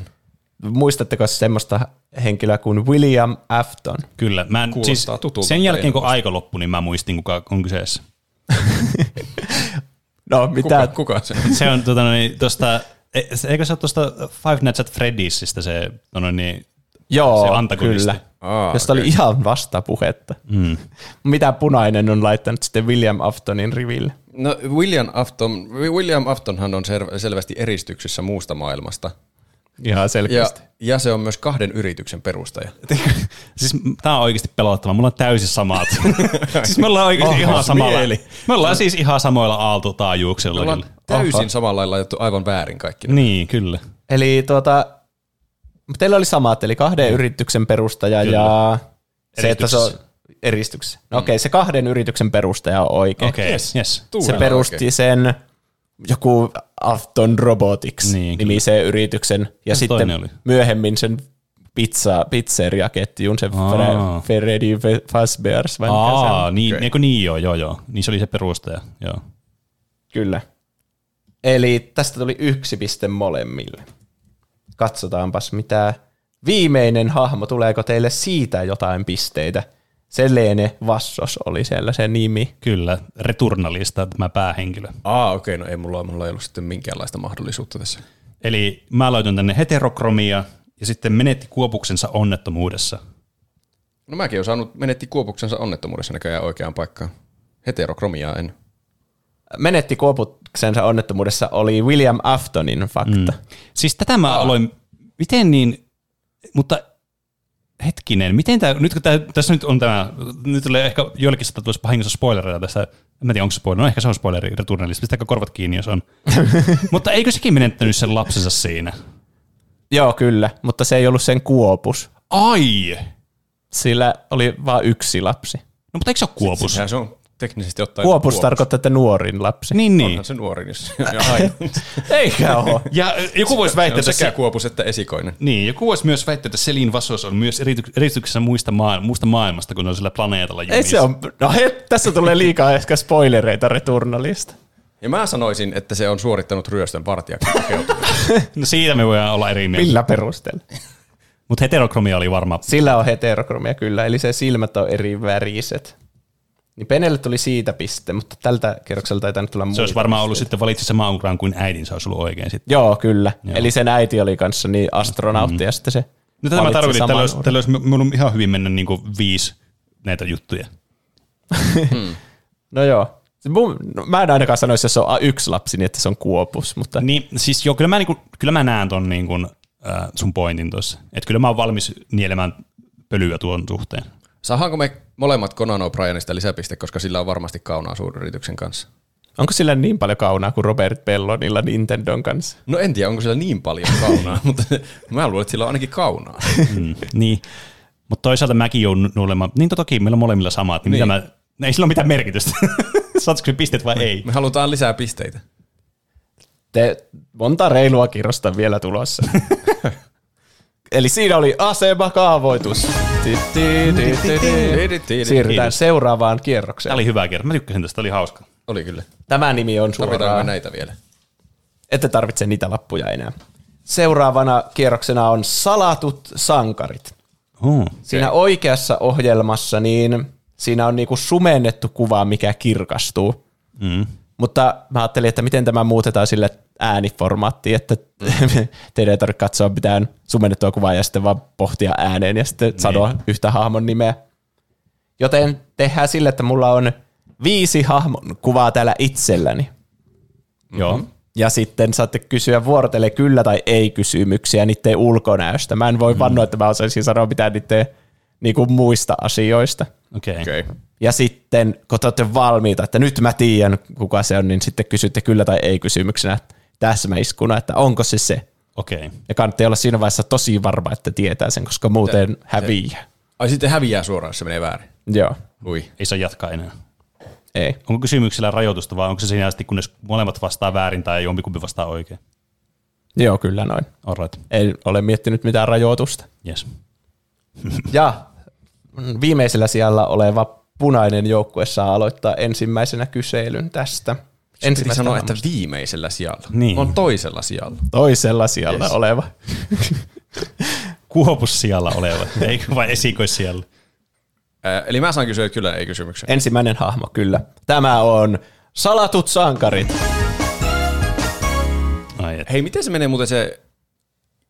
Muistatteko semmoista henkilöä kuin William Afton? Kyllä. Mä en, Kuulostaa siis tutulta, sen jälkeen, en kun aika loppui, niin mä muistin, kuka on kyseessä. No, mitä? Kuka, kuka se on? Se on tota, niin, tosta, e- eikö se ole tuosta Five Nights at Freddy'sistä se, tota, niin, Joo, se antagonisti. kyllä. Aa, Josta oli okei. ihan vastapuhetta. Mm. Mitä punainen on laittanut sitten William Aftonin riville? No William Afton, William Aftonhan on sel- selvästi eristyksissä muusta maailmasta. Ihan Ja, selkeästi. ja se on myös kahden yrityksen perustaja. siis tää on oikeasti pelottava. Mulla on täysin samat. siis me ollaan oikeasti Ahas ihan samalla. mieli. Me ollaan siis ihan samoilla aaltotaajuuksilla. Ollaan kyllä. täysin samalla lailla laitettu aivan väärin kaikki. Niin, kyllä. Eli tuota, teillä oli samat, eli kahden yrityksen perustaja Kyllä. ja se, että se on eristyksessä. No okei, se kahden yrityksen perustaja on oikein. Okei, okay. Yes. yes. Se perusti oikein. sen joku Afton Robotics Niin, nimiseen yrityksen ja se sitten oli? myöhemmin sen pizza, pizzeriaketjun, sen Aa. Fre- Freddy Fazbear's vai mikä se Aa, niin, okay. niin joo, joo, joo. Niin se oli se perustaja, joo. Kyllä. Eli tästä tuli yksi piste molemmille. Katsotaanpas mitä viimeinen hahmo, tuleeko teille siitä jotain pisteitä? Selene Vassos oli siellä se nimi. Kyllä, Returnalista tämä päähenkilö. Aa, okei, okay, no ei mulla, mulla ei ollut sitten minkäänlaista mahdollisuutta tässä. Eli mä laitoin tänne heterokromia ja sitten menetti kuopuksensa onnettomuudessa. No mäkin olen saanut, menetti kuopuksensa onnettomuudessa näköjään oikeaan paikkaan. Heterokromiaa en. Menetti kuopuksensa onnettomuudessa oli William Aftonin fakta. Mm. Siis tätä mä aloin, miten niin, mutta hetkinen, miten tämä, nyt kun tää, tässä nyt on tämä, nyt tulee ehkä joillekin saattaa tulla vahingossa spoilereita tästä, en mä tiedä onko se spoileri, no ehkä se on spoileri Returnalista, pistäkää korvat kiinni jos on. mutta eikö sekin menettänyt sen lapsensa siinä? Joo, kyllä, mutta se ei ollut sen kuopus. Ai! Sillä oli vain yksi lapsi. No mutta eikö se ole kuopus? Sehän se on teknisesti ottaen Kuopus tarkoittaa, että nuorin lapsi. Niin, niin. Onhan se nuori, jos aina. Eikä ole. Ja joku voisi Se väittää, että sekä se, kuopus että esikoinen. niin, joku voisi myös väittää, että Selin Vasos on myös erity- erityksessä muista, maa, muusta maailmasta, kun on sillä planeetalla Ei jumissa. se on, no he, tässä tulee liikaa ehkä spoilereita Returnalista. Ja mä sanoisin, että se on suorittanut ryöstön vartijaksi. No siitä me voidaan olla eri mieltä. Millä perusteella? Mutta heterokromia oli varma. Sillä on heterokromia kyllä, eli se silmät on eri väriset. Niin Penelle tuli siitä piste, mutta tältä kerrokselta ei tainnut tulla Se muita olisi varmaan ollut sitten valitsi uran kuin äidin, se olisi ollut oikein sitten. Joo, kyllä. Joo. Eli sen äiti oli kanssa niin astronautti mm. ja sitten se No tätä mä tarkoitin, että olisi, tällä olisi voinut ihan hyvin mennä niin kuin viisi näitä juttuja. No joo. Se mun, no, mä en ainakaan sanoisi, jos se on yksi lapsi, niin että se on kuopus, mutta Niin, siis joo, kyllä mä, niinku, kyllä mä näen ton niin kuin, äh, sun pointin tuossa. Että kyllä mä oon valmis nielemään pölyä tuon suhteen. Saadaanko me molemmat Conan O'Brienista lisäpiste, koska sillä on varmasti kaunaa suuryrityksen kanssa? onko sillä niin paljon kaunaa kuin Robert Bellonilla Nintendon kanssa? No en tiedä, onko sillä niin paljon kaunaa, mutta mä luulen, että sillä on ainakin kaunaa. Mm, niin. Mutta toisaalta mäkin joudun olemaan, niin toki meillä on molemmilla samat, niin, Niin. mitä mä, ei sillä ole mitään merkitystä. Saatko se pisteet vai ei? Me halutaan lisää pisteitä. Te, monta reilua kirrosta vielä tulossa. Eli siinä oli asemakaavoitus. Siirrytään seuraavaan Tämä kierrokseen. oli hyvä kerta. Mä tykkäsin tästä, oli hauska. Oli kyllä. Tämä nimi on suoraan. näitä vielä? Ette tarvitse niitä lappuja enää. Seuraavana kierroksena on salatut sankarit. Oh. Siinä oikeassa ohjelmassa niin siinä on niinku sumennettu kuva, mikä kirkastuu. Mm. Mutta mä ajattelin, että miten tämä muutetaan sille ääniformaattiin, että teidän ei tarvitse katsoa mitään sumennettua kuvaa ja sitten vaan pohtia ääneen ja sitten niin. sanoa yhtä hahmon nimeä. Joten tehdään sille, että mulla on viisi hahmon kuvaa täällä itselläni. Joo. Ja sitten saatte kysyä vuorotelle kyllä tai ei kysymyksiä niiden ulkonäöstä. Mä en voi mm. vannoa, että mä osaisin sanoa mitään niiden niin kuin muista asioista. Okei. Okay. Okei. Ja sitten, kun te olette valmiita, että nyt mä tiedän, kuka se on, niin sitten kysytte kyllä tai ei kysymyksenä täsmäiskuna, että onko se se. Okei. Ja kannattaa olla siinä vaiheessa tosi varma, että tietää sen, koska muuten häviää. Ai sitten häviää suoraan, jos se menee väärin. Joo, Ui. Ei saa jatkaa enää. ei. Onko kysymyksellä rajoitusta vai onko se siinä asti, kunnes molemmat vastaa väärin tai jompikumpi vastaa oikein? Joo, kyllä noin. Alright. Ei ole miettinyt mitään rajoitusta. Yes. Ja viimeisellä sijalla oleva punainen joukkue saa aloittaa ensimmäisenä kyselyn tästä. Piti Ensimmäistä sanoa, että viimeisellä sijalla. Niin. On toisella sijalla. toisella sijalla Yes. oleva. Kuopussijalla oleva, ei vai esikoissijalla? Ää, eli mä saan kysyä että kyllä ei kysymyksen. Ensimmäinen hahmo, kyllä. Tämä on Salatut sankarit. Ai et. Hei, miten se menee muuten se,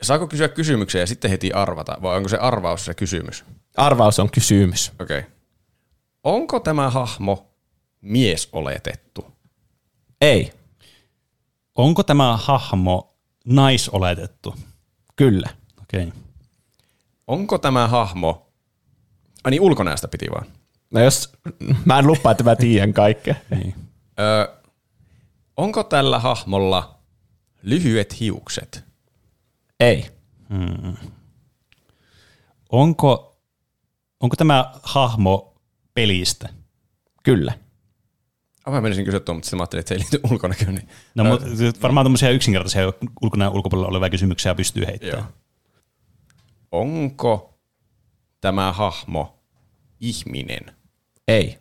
saako kysyä kysymyksiä ja sitten heti arvata, vai onko se arvaus se kysymys? Arvaus on kysymys. Okei. Okay. Onko tämä hahmo mies oletettu? Ei, Onko tämä hahmo naisoletettu? kyllä. Okei. Okay. Onko tämä hahmo, ai niin ulkonäöstä piti vaan. No jos, mä en lupaa, että mä tiedän kaikkea. Niin. Öö, onko tällä hahmolla lyhyet hiukset? Ei, Onko, onko tämä hahmo pelistä? kyllä. Ah, mä menisin kysyä tuon, mutta sitten mä ajattelin, että se ei liity ulkonäköön. Niin. No, mutta varmaan tämmöisiä yksinkertaisia ulkonäön ulkopuolella olevia kysymyksiä pystyy heittämään. Joo. Onko tämä hahmo ihminen? Ei,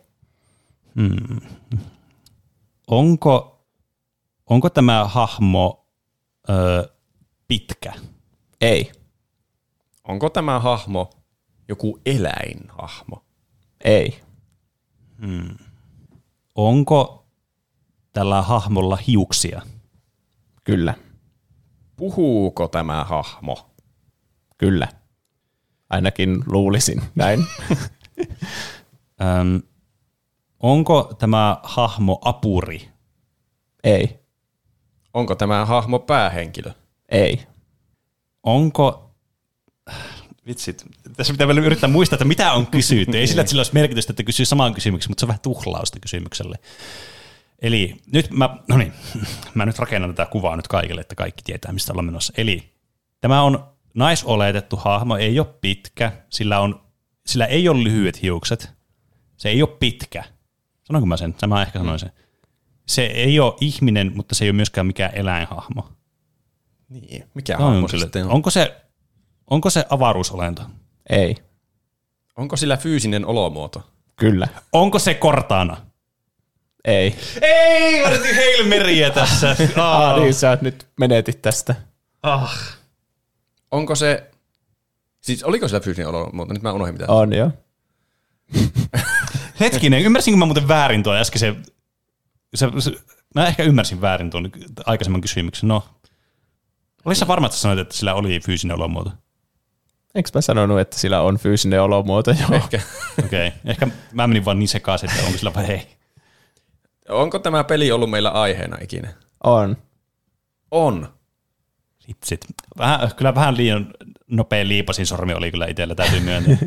Onko, onko tämä hahmo ö, pitkä? ei, Onko tämä hahmo joku eläinhahmo? ei, Onko tällä hahmolla hiuksia? kyllä, Puhuuko tämä hahmo? kyllä. Ainakin luulisin näin. Öm, onko tämä hahmo apuri? ei, Onko tämä hahmo päähenkilö? ei, Onko... Vitsit, tässä pitää vielä yrittää muistaa, että mitä on kysytty. Ei sillä, että sillä olisi merkitystä, että kysyy saman kysymyksen, mutta se on vähän tuhlausta kysymykselle. Eli nyt mä, no niin, mä nyt rakennan tätä kuvaa nyt kaikille, että kaikki tietää, mistä ollaan menossa. Eli tämä on naisoletettu hahmo, ei ole pitkä, sillä, on, sillä ei ole lyhyet hiukset, se ei ole pitkä. Sanonko mä sen? Mä ehkä sanoin sen. Se ei ole ihminen, mutta se ei ole myöskään mikään eläinhahmo. Niin. Mikä Tämä on hahmo se kyllä- sitten on? Onko se, onko se avaruusolento? ei, Onko sillä fyysinen olomuoto? kyllä, Onko se kortaana? ei. Ei, mä yritin heilmeriä tässä. Ah, niin sä nyt menetit tästä. ah. Onko se, siis oliko sillä fyysinen olomuoto? Nyt mä unohdin mitä. On jo. Hetkinen, ymmärsinkö mä muuten väärin tuon äskeisen? Se, se, mä ehkä ymmärsin väärin tuon aikaisemman kysymyksen. No, Olissa varma, että sä sanoit, että sillä oli fyysinen olomuoto? Eikö mä sanonut, että sillä on fyysinen olomuoto? Joo. Ehkä. Okei, okay. ehkä mä menin vaan niin sekaisin, että onko sillä vai ei. Onko tämä peli ollut meillä aiheena ikinä? On. On. Vitsit. Vähän, kyllä vähän liian nopea liipasin sormi oli kyllä itsellä, täytyy myöntää.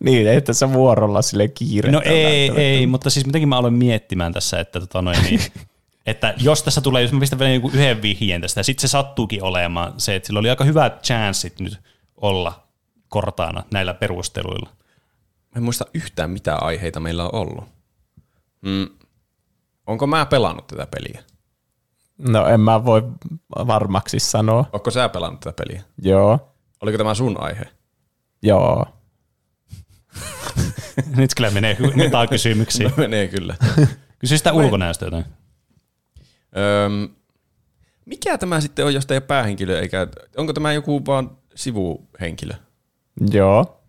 Niin, ei tässä vuorolla sille kiire. No ei, ei, mutta siis mitenkin mä aloin miettimään tässä, että, tota noin, niin, että jos tässä tulee, jos mä pistän vielä joku yhden vihjeen tästä, ja sitten se sattuukin olemaan se, että sillä oli aika hyvät chanssit nyt olla kortaana näillä perusteluilla. Mä en muista yhtään mitä aiheita meillä on ollut. Mm. Onko mä pelannut tätä peliä? No en mä voi varmaksi sanoa. Onko sä pelannut tätä peliä? Joo. Oliko tämä sun aihe? Joo. Nyt kyllä menee metakysymyksiin. Menee kyllä. Kysy sitä ulkonäöstä jotain. Öm, mikä tämä sitten on, jos ei ole päähenkilö, eikä, onko tämä joku vaan sivuhenkilö? Joo.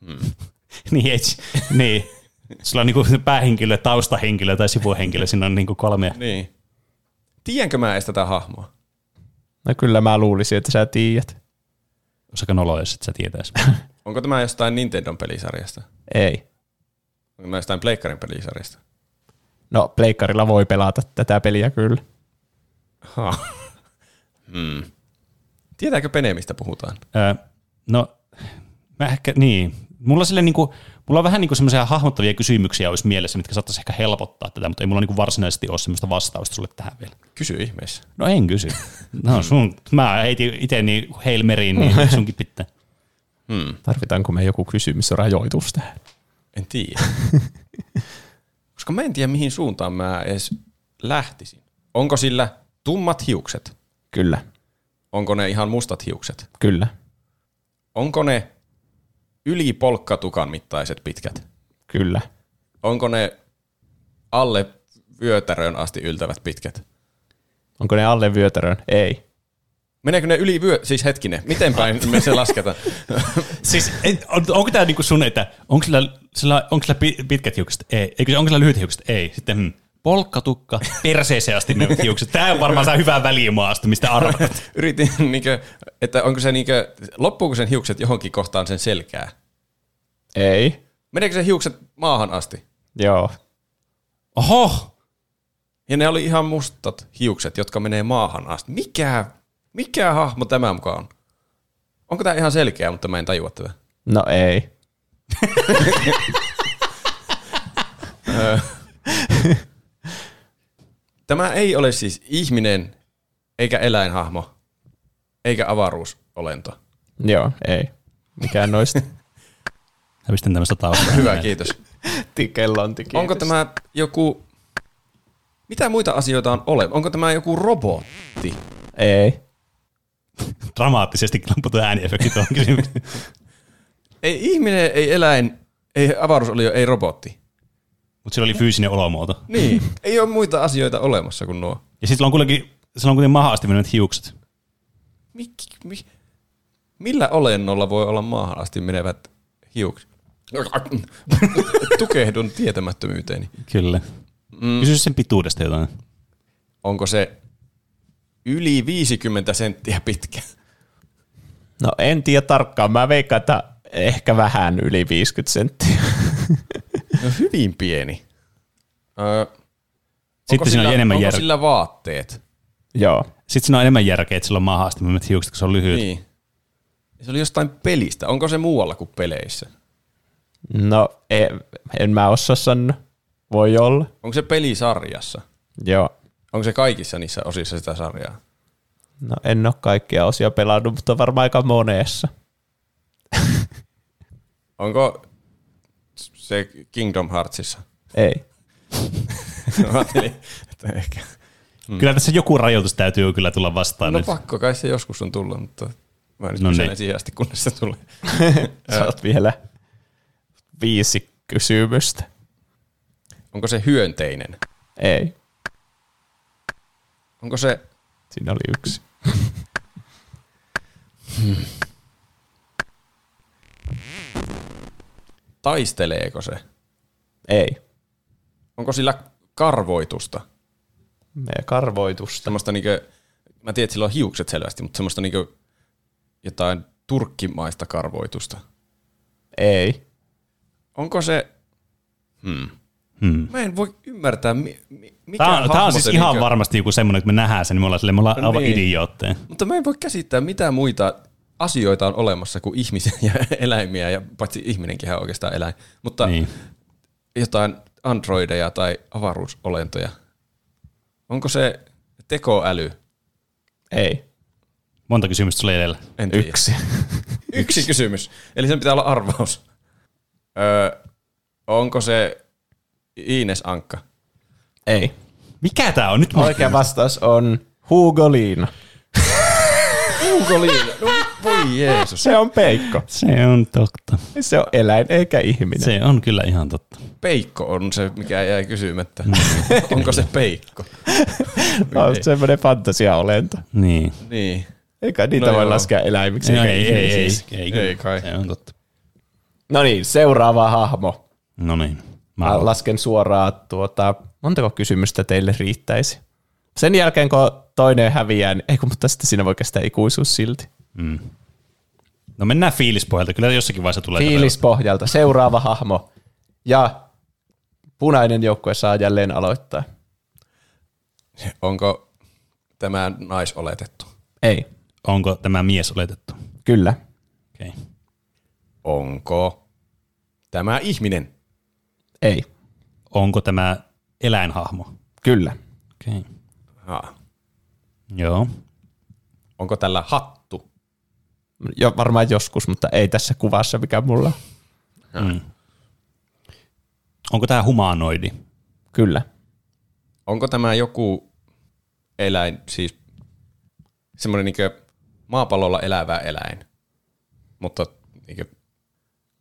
niin, et, niin. Sulla on niinku päähenkilö, taustahenkilö tai sivuhenkilö, siinä on niinku kolme. Niin. Tiedänkö mä edes tätä hahmoa? No kyllä mä luulisin, että sä tiedät. Olisi aika noloa, jos et sä tietäis. Onko tämä jostain Nintendon pelisarjasta? Ei. Onko tämä jostain Pleikkarin pelisarjasta? No, pleikkarilla voi pelata tätä peliä kyllä. Ha. Hmm. Tietääkö Pene, mistä puhutaan? Öö, no, mä ehkä, niin. Mulla, sille niinku, mulla on vähän niinku semmoisia hahmottavia kysymyksiä olisi mielessä, mitkä saattaisi ehkä helpottaa tätä, mutta ei mulla niinku varsinaisesti ole semmoista vastausta sulle tähän vielä. Kysy ihmeessä. No en kysy. No sun, mä heitin iteni Hail Maryin, niin sunkin pitää. Hmm. Tarvitaanko me joku kysymysrajoitus tähän? En tiedä. Koska mä en tiedä, mihin suuntaan mä edes lähtisin. Onko sillä tummat hiukset? Kyllä. Onko ne ihan mustat hiukset? Kyllä. Onko ne yli polkkatukan mittaiset pitkät? Kyllä. Onko ne alle vyötärön asti yltävät pitkät? Onko ne alle vyötärön? Ei. Meneekö ne yli vyö... Siis hetkinen, miten päin me se lasketaan? Siis et, on, onko tämä niinku sun, että onko sillä, sillä, onko sillä pi- pitkät hiukset? Ei. Eikö, onko sillä lyhyt hiukset? Ei. Sitten hmm, polkkatukka, perseeseen asti ne hiukset. Tämä on varmaan saa hyvää välimaasta, mistä arvat. Yritin, niinkö, että onko se niinkö, loppuuko sen hiukset johonkin kohtaan sen selkää? Ei. Meneekö se hiukset maahan asti? Joo. Oho! Ja ne oli ihan mustat hiukset, jotka menee maahan asti. Mikä, mikä hahmo tämä mukaan on? Onko tämä ihan selkeä, mutta mä en tajua tätä? No ei. Tämä ei ole siis ihminen, eikä eläinhahmo, eikä avaruusolento. Joo, ei. Mikään noista. Mä pistän tämmöistä taustaa. Hyvä, kiitos. Kellon tiki. Onko tämä joku... Mitä muita asioita on ole? Onko tämä joku robotti? Ei. Dramaattisesti lamputu ääniefekti tuohon kysymykseen. Ei ihminen, ei eläin, ei avaruusolio, ei robotti. Mutta sillä oli fyysinen olomuoto. Niin, ei ole muita asioita olemassa kuin nuo. Ja sitten on kuitenkin, sillä on kuitenkin maha asti mennyt hiukset. Mik, mi, millä olennolla voi olla maahan asti menevät hiukset? Tukehdun tietämättömyyteeni. Kyllä. Mm. Kysy sen pituudesta jotain. Onko se yli 50 senttiä pitkä? No en tiedä tarkkaan. Mä veikkaan, että ehkä vähän yli 50 senttiä. No hyvin pieni. Öö, Sitten siinä on enemmän onko järkeä. sillä vaatteet? Joo. Sitten siinä on enemmän järkeä, että sillä on maha asti mennyt hiukset, kun se on lyhyt. Niin. Se oli jostain pelistä. Onko se muualla kuin peleissä? No en, en mä osaa sanoa. Voi olla. Onko se pelisarjassa? Joo. Onko se kaikissa niissä osissa sitä sarjaa? No en ole kaikkia osia pelannut, mutta varmaan aika monessa. Onko se Kingdom Heartsissa? Ei. Mä ajattelin, että ehkä. Mm. Kyllä tässä joku rajoitus täytyy kyllä tulla vastaan No nyt. pakko kai se joskus on tullut, mutta mä nyt No niin. siihen asti, kunnes se tulee. Sä oot vielä viisi kysymystä. Onko se hyönteinen? Ei. Onko se, Siinä oli yksi. Taisteleeko se? Ei. Onko sillä karvoitusta? Meidän karvoitusta. Semmoista niinkö, mä tiedän, että sillä on hiukset selvästi, mutta semmoista niinkö jotain turkkimaista karvoitusta. Ei. Onko se, hmm. Hmm. Mä en voi ymmärtää, mi, mi, mikä Tämä on, hahmo tämä on siis se ihan niinkö- varmasti joku semmoinen, että me nähdään sen, niin me ollaan, silleen, me ollaan aivan Niin. idiootteja. Mutta mä en voi käsittää, mitä muita asioita on olemassa kuin ihmisiä ja eläimiä, ja paitsi ihminenkin on oikeastaan eläin. Mutta niin. Jotain androideja tai avaruusolentoja. Onko se tekoäly? Ei. Monta kysymystä sulle edellä. En tiedä. Yksi. Yksi kysymys. Eli sen pitää olla arvaus. Öö, onko se Ines Ankka? Ei. Mikä tää on? Nyt. Oikea vastaus on Hugoliina. Ugoliina. No voi Jeesus. Se on peikko. Se on totta. Se on eläin eikä ihminen. Se on kyllä ihan totta. Peikko on se, mikä jäi kysymättä. onko se peikko? on semmoinen fantasiaolento. Niin. Niin. Eikä niitä No voi joo. laskea eläimiksi. Ei, eikä ei, ei, ei, ihmisiksi. ei, Ei kai. Se on totta. No niin, seuraava hahmo. No niin. Mä Mä lasken suoraan, tuota, montako kysymystä teille riittäisi. Sen jälkeen, kun toinen häviää, niin ei kun, mutta sitten siinä voi kestää ikuisuus silti. No mennään fiilispohjalta. Kyllä jossakin vaiheessa tulee. Fiilispohjalta. Seuraava hahmo. Ja punainen joukkue saa jälleen aloittaa. Onko tämä naisoletettu? Ei. Onko tämä mies oletettu? Kyllä. Okei. Okay. Onko tämä ihminen? Ei. Onko tämä eläinhahmo? Kyllä. Okei. Okay. Ha. Joo. Onko tällä hattu? Jo, varmaan joskus, mutta ei tässä kuvassa, mikä mulla on. Mm. Onko tämä humanoidi? Kyllä. Onko tämä joku eläin, siis semmoinen niin maapallolla elävä eläin? Mutta niin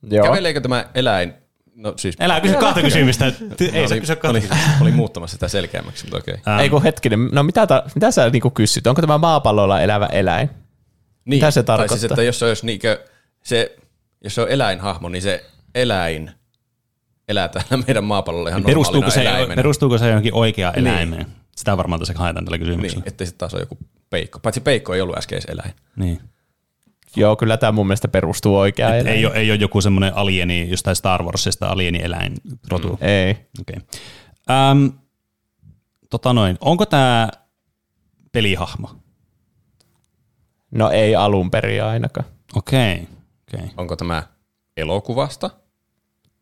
Joo. käveleekö tämä eläin? No siis Älä kysy kahta kysymystä. Ei se oli, kysy kahta oli, kysymystä. oli muuttamassa sitä selkeämmäksi, mutta okei. Ähm, Ei kun hetkinen, no mitä, ta- mitä sä niinku kysyt? Onko tämä maapallolla elävä eläin? Niin, Mitä se Tai tarkoittaa? siis, että jos se olisi niinkö, se, jos se on eläinhahmo, niin se eläin elää täällä meidän maapallolla ihan Perustuuko se, eläimenä. perustuuko se johonkin oikeaan eläimeen? Sitä varmaan tässä haetaan tällä kysymyksellä. Niin, ettei se taas ole joku peikko. Paitsi peikko ei ollut äskeis eläin. Niin. Joo, kyllä tämä mun mielestä perustuu oikeaan Et eläimeen. ei, ole, ei ole joku semmoinen alieni jostain Star Warsista alienieläin rotu. Mm. Ei. Okay. Ähm, tota noin, onko tämä pelihahmo? No ei alun perin ainakaan. Okei. Okay. Okay. Onko tämä elokuvasta?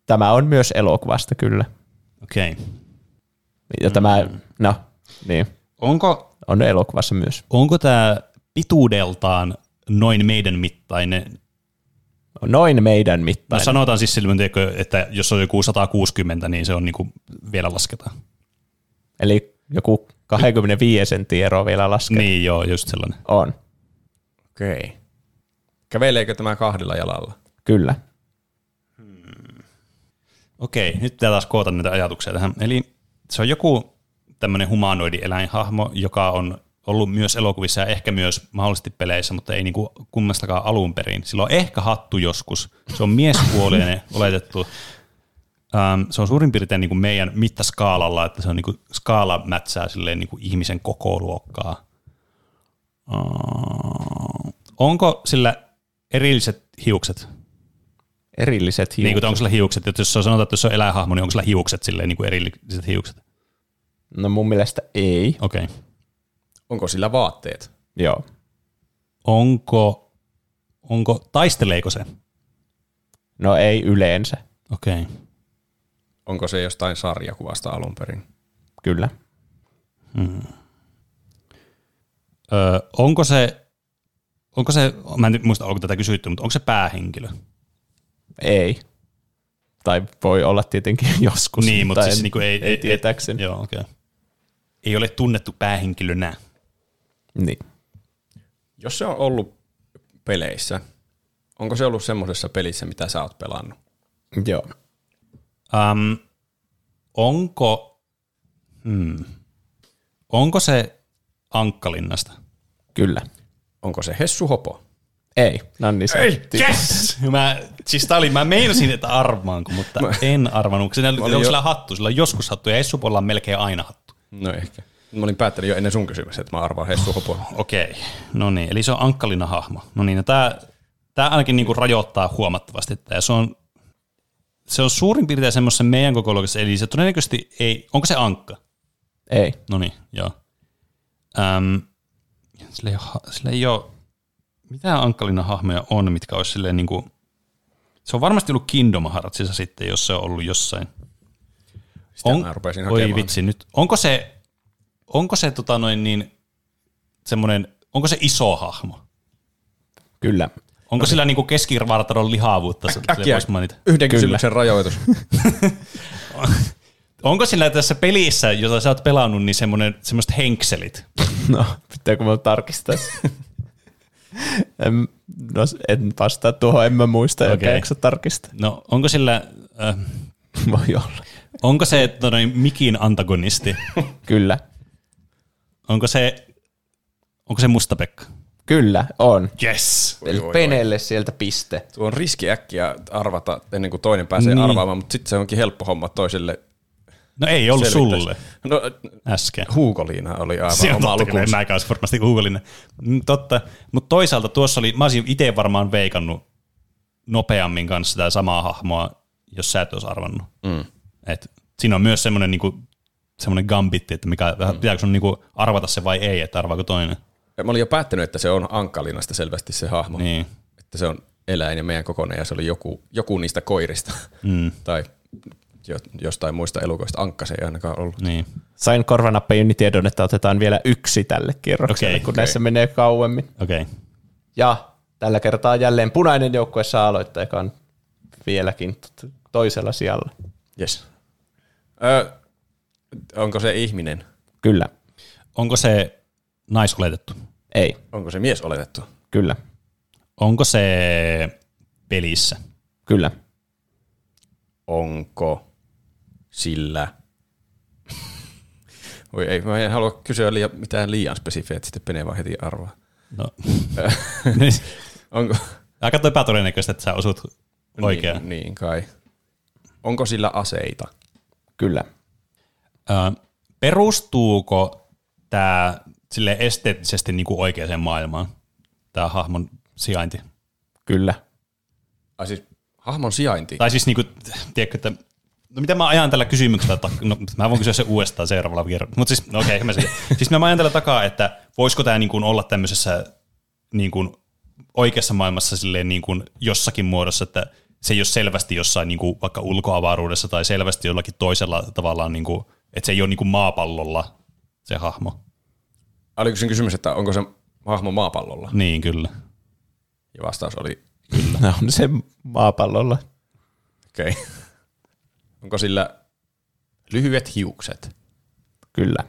Tämä on myös elokuvasta kyllä. Okay. Ja tämä, no niin, Onko, on elokuvassa myös. onko tämä pituudeltaan noin meidän mittainen? Noin meidän No mittainen. sanotaan siis silloin, että jos on joku 160, niin se on niinku, vielä lasketaan. Eli joku 25 sentin ero vielä laskee. Niin joo, just sellainen. On, Okei. Käveleekö tämä kahdella jalalla? kyllä. Okei, nyt pitää taas koota näitä ajatuksia tähän. Eli se on joku tämmöinen humanoidi eläinhahmo, joka on ollut myös elokuvissa ja ehkä myös mahdollisesti peleissä, mutta ei niinku kummastakaan alun perin. Sillä on ehkä hattu joskus. Se on miespuolinen oletettu. Ähm, se on suurin piirtein niinku meidän mittaskaalalla, että se on niinku, skaala mätsää silleen niinku ihmisen koko luokkaa. Uh, onko sillä erilliset hiukset? Erilliset Niin hiukset. kuin, onko sillä hiukset, että jos se sanotaan, että jos se on eläinhahmo, niin onko sillä hiukset silleen niin kuin erilliset hiukset? No mun mielestä ei. Okei. Okay. Onko sillä vaatteet? Joo. Onko, onko, taisteleeko se? No ei yleensä. Okei. Okay. Onko se jostain sarjakuvasta alun perin? Kyllä. Öö, onko se, onko se, mä en nyt muista, onko tätä kysytty, mutta onko se päähenkilö? Ei. Tai voi olla tietenkin joskus. niin, mutta siis en- niin kuin ei, ei tietääkseni. Joo, okei. Okay. Ei ole tunnettu päähenkilönä. Niin. Jos se on ollut peleissä, onko se ollut semmoisessa pelissä, mitä sä oot pelannut? Joo. Um, onko, hmm, onko se Ankkalinnasta? Kyllä. Onko se Hessu Hopo? Ei. Nanni se. Ei. Yes! Mä, siis tää oli, mä meinasin, että arvaanko, mutta en arvannut. Sillä, onko jo- sillä hattu? Sillä on joskus hattu ja Essupolla on melkein aina hattu. No ehkä. Mä olin päättänyt jo ennen sun kysymystä, että mä arvaan Hessu Hopo. Okei, no niin, eli se on ankkalina hahmo. No niin, no tää, tää ainakin niinku rajoittaa huomattavasti. Tää. Se on se on suurin piirtein semmoisessa meidän kokoluokassa, eli se todennäköisesti ei, onko se ankka? Ei. No niin, joo. Öm, sillä, ei ole, sillä ei ole, mitä ankkalina hahmoja on, mitkä olisi silleen niin kuin, se on varmasti ollut Kingdom Heartsissa sitten, jos se on ollut jossain. Sitä mä rupesin Oi hakemaan. vitsi, nyt, onko se, onko se tota noin niin, semmoinen, onko se iso hahmo? Kyllä. Onko sillä niinku keskivartalon lihavuutta? Äkkiä yhden Kyllä. kysymyksen rajoitus. Onko sillä tässä pelissä, jota sä oot pelannut, niin semmoinen, semmoiset henkselit? No, pitääkö mä tarkistaa en, no, en vastaa tuohon, en mä muista, okay. Jaksa tarkistaa. No, onko sillä, äh, Voi olla. onko se noin, mikin antagonisti? Kyllä. Onko se, onko se Mustapekka? Kyllä, on. Yes. Eli Penelle sieltä piste. Tuo on riski äkkiä arvata ennen kuin toinen pääsee niin. arvaamaan, mutta sitten se onkin helppo homma toiselle No ei ollut selvittää. sulle No, äsken. Huukoliina oli aivan Se oma kyllä, en lukunsa. mäkään olisi varmasti Googleinen. Mm, Totta, mutta toisaalta tuossa oli, mä olisin itse varmaan veikannut nopeammin kanssa sitä samaa hahmoa, jos sä et olisi arvannut. Mm. Et siinä on myös semmoinen niinku, semmoinen gambitti, että mikä, mm. pitääkö sun niinku arvata se vai ei, että arvaako toinen. Ja Mä olin jo päättänyt, että se on Ankkalinasta selvästi se hahmo. Niin. Että se on eläin ja meidän kokoinen ja se oli joku, joku niistä koirista. Mm. tai jostain muista elukoista. Ankka se ei ainakaan ollut. Niin. Sain korvanappeini tiedon, että otetaan vielä yksi tälle kierrokselle, Okei, kun okei. näissä menee kauemmin. Okei. Okay. Ja tällä kertaa jälleen punainen joukkue saa aloittaa, joka on vieläkin toisella sijalla. Yes. Ö, onko se ihminen? Kyllä. Onko se naisoletettu? Ei. Onko se mies oletettu? Kyllä. Onko se pelissä? Kyllä. Onko sillä... Voi ei, mä en halua kysyä liian, mitään liian spesifiä, että sitten Pene vaan heti arvaa. No. Niin. Onko... Aika epätodennäköistä, että sä osut oikein. Niin, niin kai. Onko sillä aseita? Kyllä. Ö, perustuuko tämä sille esteettisesti niin kuin oikeaan maailmaan, tämä hahmon sijainti? Kyllä. Ai siis hahmon sijainti? Tai siis, niin kuin, tiedätkö, että No mitä mä ajan tällä kysymyksellä, no mä voin kysyä se uudestaan seuraavalla kerralla. Mutta siis, no okei, okay, mä sen. Siis mä ajan tällä takaa, että voisiko tämä niin kuin olla tämmöisessä niin kuin oikeassa maailmassa silleen niin kuin jossakin muodossa, että se ei ole selvästi jossain niin kuin vaikka ulkoavaruudessa tai selvästi jollakin toisella tavallaan, niin kuin, että se ei ole niin kuin maapallolla se hahmo. Oliko sen kysymys, että onko se hahmo maapallolla? Niin, kyllä. Ja vastaus oli No, on se maapallolla. okei. Okay. Onko sillä lyhyet hiukset? Kyllä.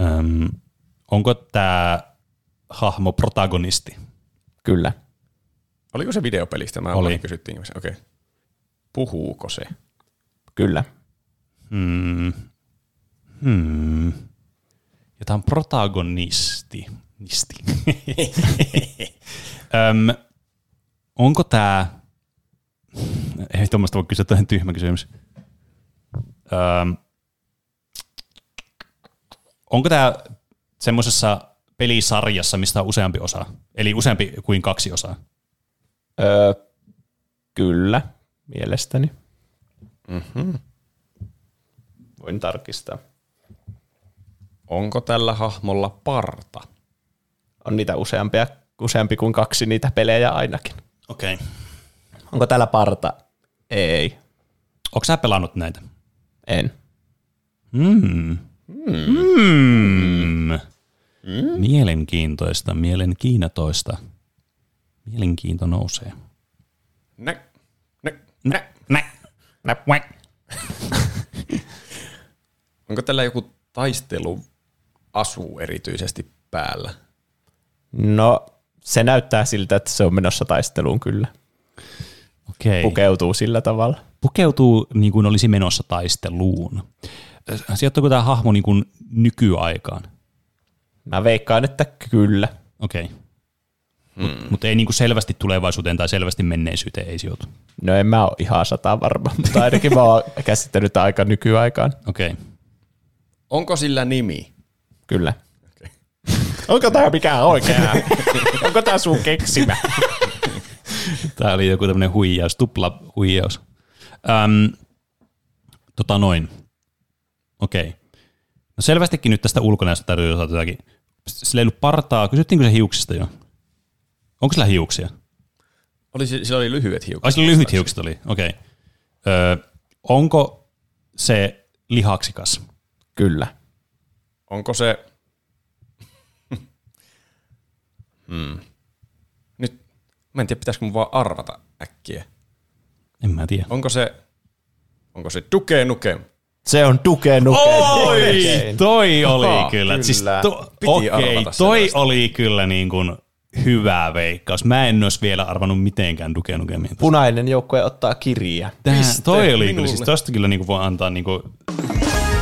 Öm, onko tämä hahmo protagonisti? Kyllä. Oliko se videopelistä? Mä Oli. Kysyttiin. Okei. Okay. Puhuuko se? Kyllä. Hmm. Hmm. Ja tämä on protagonisti. Nisti. Öm, onko tämä... Ei tuommoista voi kysyä, on tyhmä kysymys. Öm, onko tämä semmoisessa pelisarjassa, mistä on useampi osa? Eli useampi kuin kaksi osaa? Öö, kyllä, mielestäni. Mm-hmm. Voin tarkistaa. Onko tällä hahmolla parta? On niitä useampia, useampi kuin kaksi niitä pelejä ainakin. Okei. Okay. Onko täällä parta? Ei. Onko sä pelannut näitä? En. Mm. Mm. Mm. Mielenkiintoista, mielenkiintoista. Mielenkiinto nousee. Nä, nä, nä. Nä. Nä. Nä. Onko tällä joku taistelu asu erityisesti päällä? No, se näyttää siltä, että se on menossa taisteluun kyllä. Okei. Pukeutuu sillä tavalla. Pukeutuu niin kuin olisi menossa taisteluun. Sijoittuuko tämä hahmo niin kuin nykyaikaan? Mä veikkaan, että kyllä. Okei. Mutta mut ei niin kuin selvästi tulevaisuuteen tai selvästi menneisyyteen ei sijoitu. No en mä ole ihan sata varma, mutta ainakin mä oon käsittänyt aika nykyaikaan. Okei. Onko sillä nimi? Kyllä. Onko tää mikään oikea? Onko tää sun keksimä? Tämä oli joku tämmöinen huijaus, tupla huijaus. Öm, tota noin. Okei. No selvästikin nyt tästä ulkonäöstä täytyy osata jotakin. Sillä ei ollut partaa. Kysyttiinkö se hiuksista jo? Onko sillä hiuksia? Oli, sillä oli lyhyet hiukset. Ai sillä lyhyt hiukset oli, okei. Öö, onko se lihaksikas? Kyllä. Onko se... hmm. Mä en tiedä, pitäisikö mun vaan arvata äkkiä. En mä tiedä. Onko se... Onko se Duke Nukem? Se on Duke Nukem. Oi, toi oli Aha, kyllä. kyllä. Siis to, Piti okei, arvata toi sellaista. oli kyllä niin kuin hyvä veikkaus. Mä en olisi vielä arvannut mitenkään Duke Nukemia. Punainen joukkue ottaa kirjaa. Tää, Piste toi oli kyllä, siis tosta kyllä niin kuin voi antaa niin kuin,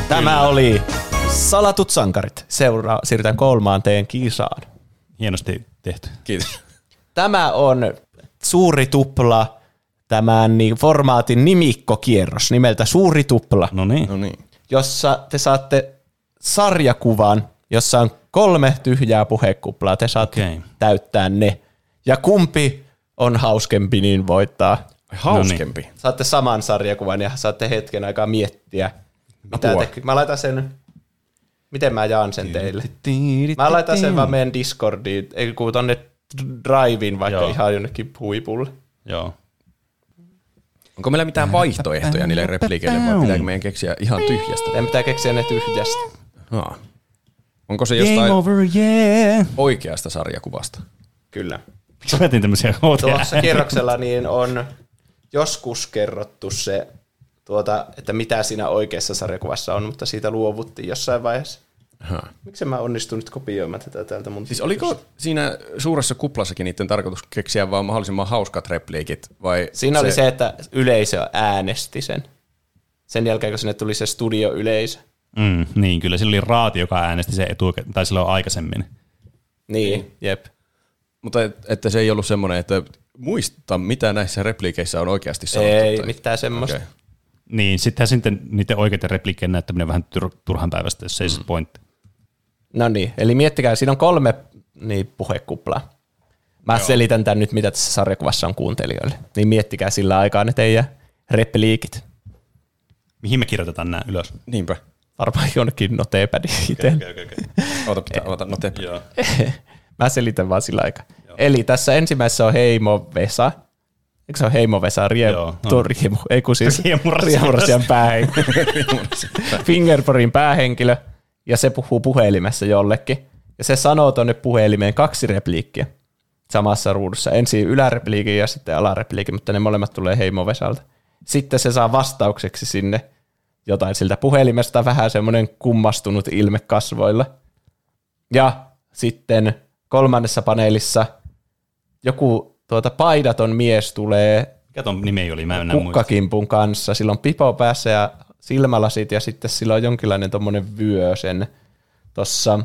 Tämä oli Salatut sankarit. Seuraa, siirrytään kolmanteen kisaan. hienosti tehty. Kiitos. Tämä on suuri tupla, tämän niin, formaatin nimikkokierros nimeltä Suuri tupla, No niin. No niin. jossa te saatte sarjakuvan, jossa on kolme tyhjää puhekuplaa. Te saatte Okei. täyttää ne. Ja kumpi on hauskempi, niin voittaa. Hauskempi. Saatte saman sarjakuvan ja saatte hetken aikaa miettiä, mitä te... Mä laitan sen... Miten mä jaan sen teille? Mä laitan sen vaan meidän Discordiin, ei kun tonne Driveen vaikka Joo. ihan jonnekin huipulle. Joo. Onko meillä mitään vaihtoehtoja niille repliikeille vai pitääkö meidän keksiä ihan tyhjästä? Meidän pitää keksiä ne tyhjästä. No. Onko se jostain over, yeah. oikeasta sarjakuvasta? Kyllä. Mä mietin tämmöisiä. Tuossa kierroksella niin on joskus kerrottu se, tuota, että mitä siinä oikeassa sarjakuvassa on, mutta siitä luovuttiin jossain vaiheessa. Aha. Miksi mä onnistun nyt kopioimaan tätä täältä mun Siis oliko siinä suuressa kuplassakin niiden tarkoitus keksiä vaan mahdollisimman hauskat repliikit? Vai Siinä oli se, että yleisö äänesti sen. Sen jälkeen, kun sinne tuli se studioyleisö. Mm, niin, kyllä sillä oli raati, joka äänesti sen etu, tai silloin aikaisemmin. Niin, jep. Mutta et, että se ei ollut semmoinen, että muista, mitä näissä repliikeissä on oikeasti sanottu. Ei tai- mitään semmoista. Okei. Niin, sittenhän sitten niiden oikeiden repliikkien näyttäminen vähän tur- turhan päivästä, jos ei mm. se pointti. No niin, eli miettikää, siinä on kolme niin, puhekuplaa. Mä Joo. selitän tämän nyt, mitä tässä sarjakuvassa on kuuntelijoille. Niin miettikää sillä aikaa ne teidän repliikit. Mihin me kirjoitetaan nämä ylös? Niinpä. Varmaan jonnekin noteepädiin itse. Okay, okay, okay. Ota, pitää avata. Joo. Mä selitän vaan sillä aikaa. Eli tässä ensimmäisessä on Heimo Vesa. Eikö se ole Heimo Vesa? Rie, Joo, tuo Riemu, ei kun siis. Riemurasian päähenkilö. Fingerporin päähenkilö. Ja se puhuu puhelimessa jollekin. Ja se sanoo tuonne puhelimeen kaksi repliikkiä samassa ruudussa. Ensin ylärepliikin ja sitten alarepliikin, mutta ne molemmat tulee Heimo Vesalta. Sitten se saa vastaukseksi sinne jotain siltä puhelimesta, vähän semmoinen kummastunut ilme kasvoilla. Ja sitten kolmannessa paneelissa joku tuota paidaton mies tulee Mikä ton nimi oli? Mä en enää muista. kukkakimpun kanssa. Sillä on pipo päässä ja silmälasit ja sitten sillä on jonkinlainen tommonen vyö sen tuossa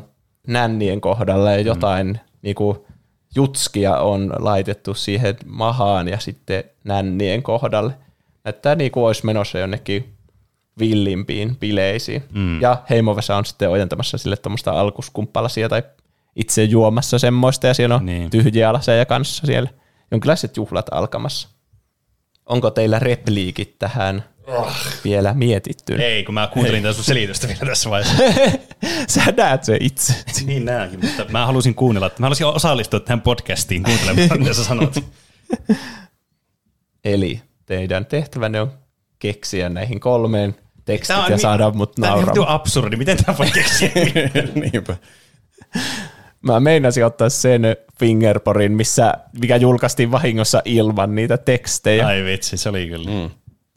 nännien kohdalla ja jotain mm. niinku jutskia on laitettu siihen mahaan ja sitten nännien kohdalle. Näyttää niinku olisi menossa jonnekin villimpiin bileisiin. Mm. Ja heimovesa on sitten ojentamassa sille tuommoista alkuskumppalasia tai itse juomassa semmoista ja siellä on Niin. niin. tyhjiä laseja kanssa siellä. Jonkinlaiset juhlat alkamassa. Onko teillä repliikit tähän oh. vielä mietitty? Ei, kun mä kuuntelin tätä sun selitystä vielä tässä vaiheessa. Sä näet se itse. niin näenkin, mutta mä halusin kuunnella, että mä halusin osallistua tähän podcastiin kuuntelemaan, mitä sä sanot. Eli teidän tehtävänne on keksiä näihin kolmeen tekstit on ja niin- saada mut Tämä on ihan nauramaan. absurdi, miten tämä voi keksiä? Niinpä. Mä meinasin ottaa sen fingerporin, missä, mikä julkaistiin vahingossa ilman niitä tekstejä. Ai vitsi, se oli kyllä. Mm.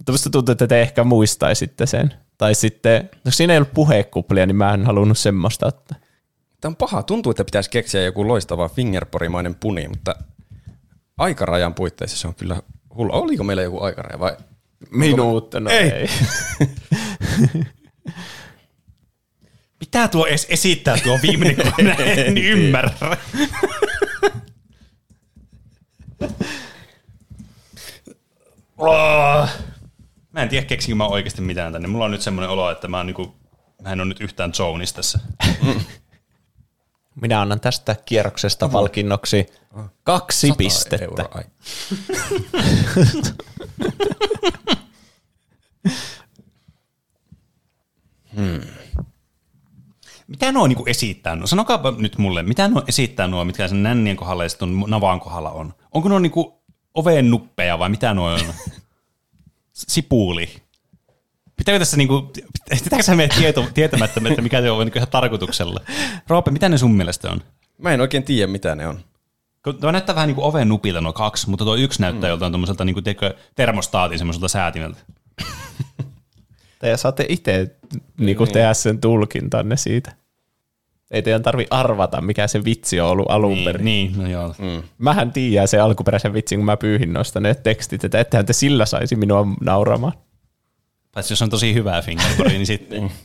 Mutta musta tuntuu, että te ehkä muistaisitte sen. Tai sitten, no siinä ei ollut puhekuplia, niin mä en halunnut semmoista ottaa. Tämä on paha. Tuntuu, että pitäisi keksiä joku loistava fingerporimainen puni, mutta aikarajan puitteissa se on kyllä hullu. Oliko meillä joku aikaraja vai? Minuutta, no Ei. ei. Mitä tuo edes esittää tuo viimeinen kone? En ymmärrä. Oh. Mä en tiedä, keksinkö mä oikeasti mitään tänne. Mulla on nyt semmoinen olo, että mä, niinku, mä en ole nyt yhtään zonis tässä. Minä annan tästä kierroksesta palkinnoksi kaksi pistettä. Euroa, hmm. Mitä nuo niinku esittää? No, sanokaapa nyt mulle, mitä nuo esittää nuo, mitkä sen nännien kohdalla ja navaan kohdalla on? Onko nuo niinku oveen nuppeja vai mitä nuo on? Sipuuli. Pitääkö tässä niinku, pitääkö sä meidät tieto, tietämättä, että mikä se on niinku ihan tarkoituksella? Roope, mitä ne sun mielestä on? Mä en oikein tiedä, mitä ne on. Kun Tuo näyttää vähän niin kuin oven nupilta nuo kaksi, mutta tuo yksi näyttää mm. joltain tuommoiselta niin kuin, termostaatin semmoiselta säätimeltä. Te saatte itse niinku tehdä sen tulkintanne siitä. Ei teidän tarvi arvata, mikä se vitsi on ollut alun Niin, perin. niin, no joo. Mm. Mähän tiedän sen alkuperäisen vitsin, kun mä pyyhin noista ne tekstit, että ettehän te sillä saisi minua nauramaan. Paitsi jos on tosi hyvää fingerboardia, niin sitten...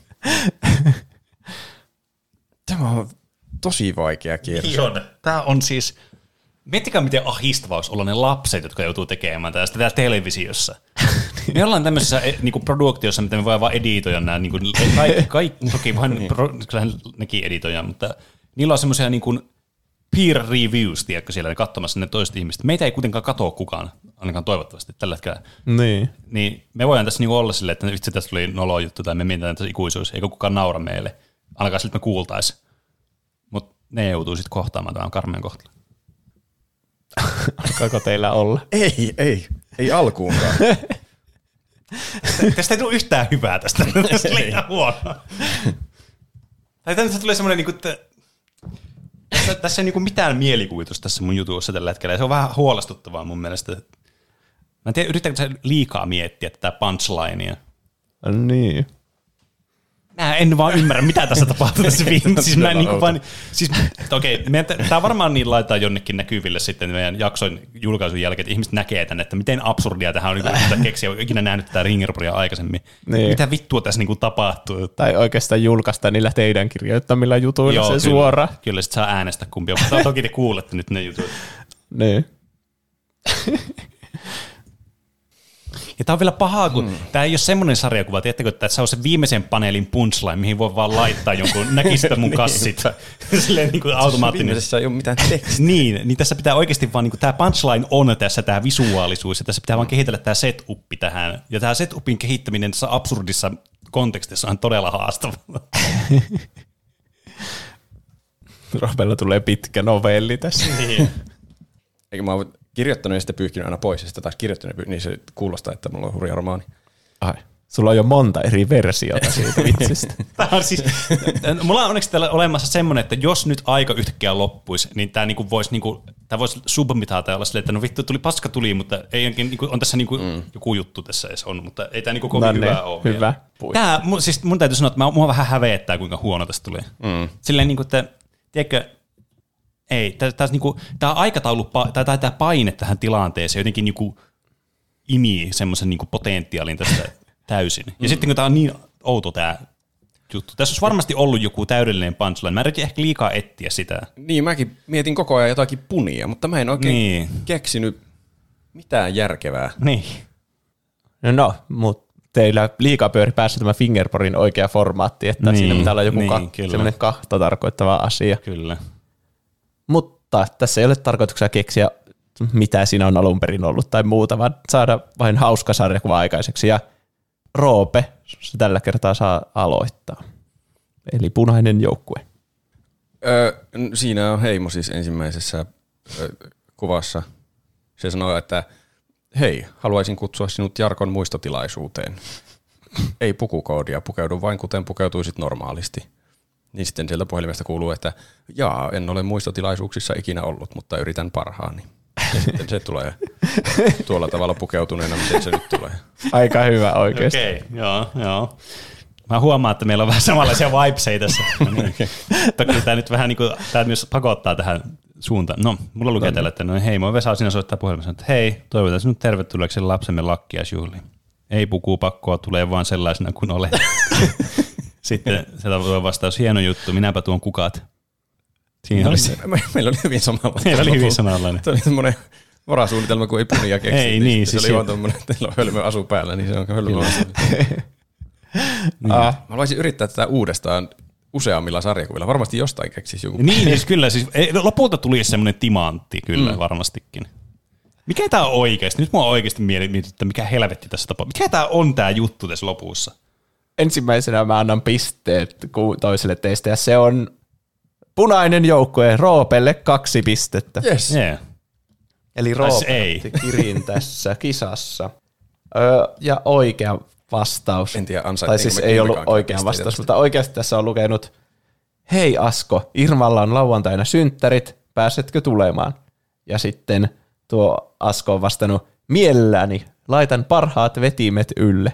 Tämä on tosi vaikea kieli. Joo, tämä on siis... Miettikää, miten ahistava olisi olla ne lapset, jotka joutuu tekemään tästä täällä televisiossa. Me ollaan tämmöisessä eh, niinku produktiossa, mitä me voidaan vaan editoida nämä, niinku, kaikki, kaikki, toki vain pro, kyllähän nekin editoja, mutta niillä on semmoisia niinku peer reviews, tiedätkö, siellä katsomassa ne toiset ihmiset. Meitä ei kuitenkaan katoa kukaan, ainakaan toivottavasti tällä hetkellä. Niin. Niin me voidaan tässä niinku olla silleen, että vitsi, tästä tuli nolo juttu tai me mietitään tässä ikuisuus, eikä kukaan naura meille. Ainakaan siltä me kuultaisi. Mutta ne joutuu sitten kohtaamaan tämän karmeen kohtelun. Alkaako teillä olla? Ei, ei, ei alkuunkaan. Tästä ei tule yhtään hyvää tästä. Tästä oli ihan huono. Tai tästä tulee semmoinen, niinku, että tässä, tässä ei niinku mitään mielikuvitusta tässä mun jutussa tällä hetkellä. Ja se on vähän huolestuttavaa mun mielestä. Mä en tiedä, yrittääkö sä liikaa miettiä tätä punchlinea. Niin. Mä en vaan ymmärrä, mitä tässä tapahtuu tässä viime. Siis mä en niinku vaan, siis, okei, okay, tämä varmaan niin laitetaan jonnekin näkyville sitten meidän jaksoin julkaisun jälkeen, että ihmiset näkee tänne, että miten absurdia tähän on niinku yrittää keksiä, olen ikinä nähnyt tätä Ringerporia aikaisemmin. Niin. Mitä vittua tässä niinku tapahtuu? Tai oikeastaan julkaista niillä teidän kirjoittamilla jutuilla se kyllä, suora. Kyllä, sit saa äänestä kumpi on. Mutta toki te kuulette nyt ne jutut. Niin. Ja tää on vielä pahaa, kun mm. tää ei ole semmoinen sarjakuva, tiedättekö, että se on se viimeisen paneelin punchline, mihin voi vaan laittaa jonkun, näkisipä mun kassit. Silleen niin kuin automaattinen. Viimeisessä ei ole mitään tekstiä. Niin, niin tässä pitää oikeasti vaan, niin kuin, tämä punchline on tässä tämä visuaalisuus, ja tässä pitää vaan kehitellä tämä setup tähän. Ja tämä setupin kehittäminen tässä absurdissa kontekstissa on todella haastavaa. Robella tulee pitkä novelli tässä. niin. Eikä mä kirjoittanut ja sitten pyyhkinyt aina pois, ja sitten taas kirjoittanut, pyy- niin se kuulostaa, että mulla on hurja romaani. Ai. Sulla on jo monta eri versiota siitä vitsistä. Tämä on siis, mulla on onneksi täällä olemassa semmoinen, että jos nyt aika yhtäkkiä loppuisi, niin tämä niinku voisi niinku, tää vois submitata ja olla silleen, että no vittu, tuli paska tuli, mutta ei jonkin, niinku, on tässä niinku mm. joku juttu tässä edes on, mutta ei tämä niinku kovin No hyvä niin, ole. hyvä. vielä. Tää, mun, siis mun täytyy sanoa, että mä, mua vähän hävettää, kuinka huono tästä tuli. Mm. Silleen niinku, että, tiedätkö, ei, tää, tää, niinku, tää aikataulu, tai tää, tää paine tähän tilanteeseen jotenkin niinku imii semmoisen niinku potentiaalin tästä täysin. Ja sitten kun tää on niin outo tää juttu. Tässä olisi varmasti ollut joku täydellinen punchline. Mä yritin ehkä liikaa etsiä sitä. Niin, mäkin mietin koko ajan jotakin punia, mutta mä en oikein Niin. keksinyt mitään järkevää. Niin. No, no mutta teillä liikaa pyöri päässä tämä fingerboardin oikea formaatti, että Niin, siinä pitää olla joku niin, ka- kahta tarkoittava asia. Kyllä. Mutta tässä ei ole tarkoituksena keksiä, mitä siinä on alun perin ollut tai muuta, vaan saada vain hauska sarjakuva aikaiseksi. Ja Roope se tällä kertaa saa aloittaa. Eli punainen joukkue. Öö, siinä on Heimo siis ensimmäisessä ö, kuvassa. Se sanoo, että hei, haluaisin kutsua sinut Jarkon muistotilaisuuteen. Ei pukukoodia, pukeudu vain kuten pukeutuisit normaalisti. Niin sitten sieltä puhelimesta kuuluu, että jaa, en ole muistotilaisuuksissa ikinä ollut, mutta yritän parhaani. Ja sitten se tulee tuolla tavalla pukeutuneena, miten se nyt tulee. Aika hyvä oikeasti. Okei, okay, joo, joo. Mä huomaan, että meillä on vähän samanlaisia vibeseja tässä. No niin. Toki tämä nyt vähän niin kuin, tämä myös pakottaa tähän suuntaan. No, mulla lukee täällä, että no hei, moi Vesa, sinä soittaa puhelimessa, että hei, toivotan sinut tervetulleeksi lapsemme lakkiaisjuhliin. Ei pukupakkoa, tulee vaan sellaisena kuin olet. Sitten sieltä tulee vastaus, hieno juttu, minäpä tuon kukat. Siinä oli se. Me- Meillä oli hyvin samalla. Meillä oli hyvin samanlainen. Se oli semmoinen varasuunnitelma, kun ei punia keksi. Ei niin, se siis oli vaan tommonen, että teillä on hölmö asu päällä, niin se on hölmö asu. Ah, Mä haluaisin yrittää tätä uudestaan useammilla sarjakuvilla. Varmasti jostain keksisi joku. Niin, siis kyllä. Siis, ei, no, lopulta tuli semmoinen timantti, kyllä, mm. varmastikin. Mikä tämä on oikeasti? Nyt mua oikeasti mietitty, että mikä helvetti tässä tapahtuu. Mikä tämä on tämä juttu tässä lopussa? Ensimmäisenä mä annan pisteet toiselle teistä, ja se on punainen joukkue Roopelle kaksi pistettä. Yes. Yeah. Eli Roope ei. kirin tässä kisassa. Öö, ja oikea vastaus. En tiedä, Tai siis ei ollut oikea vastaus, tästä. mutta oikeasti tässä on lukenut, hei Asko, Irmalla on lauantaina synttärit, pääsetkö tulemaan? Ja sitten tuo Asko on vastannut, mielelläni, laitan parhaat vetimet ylle.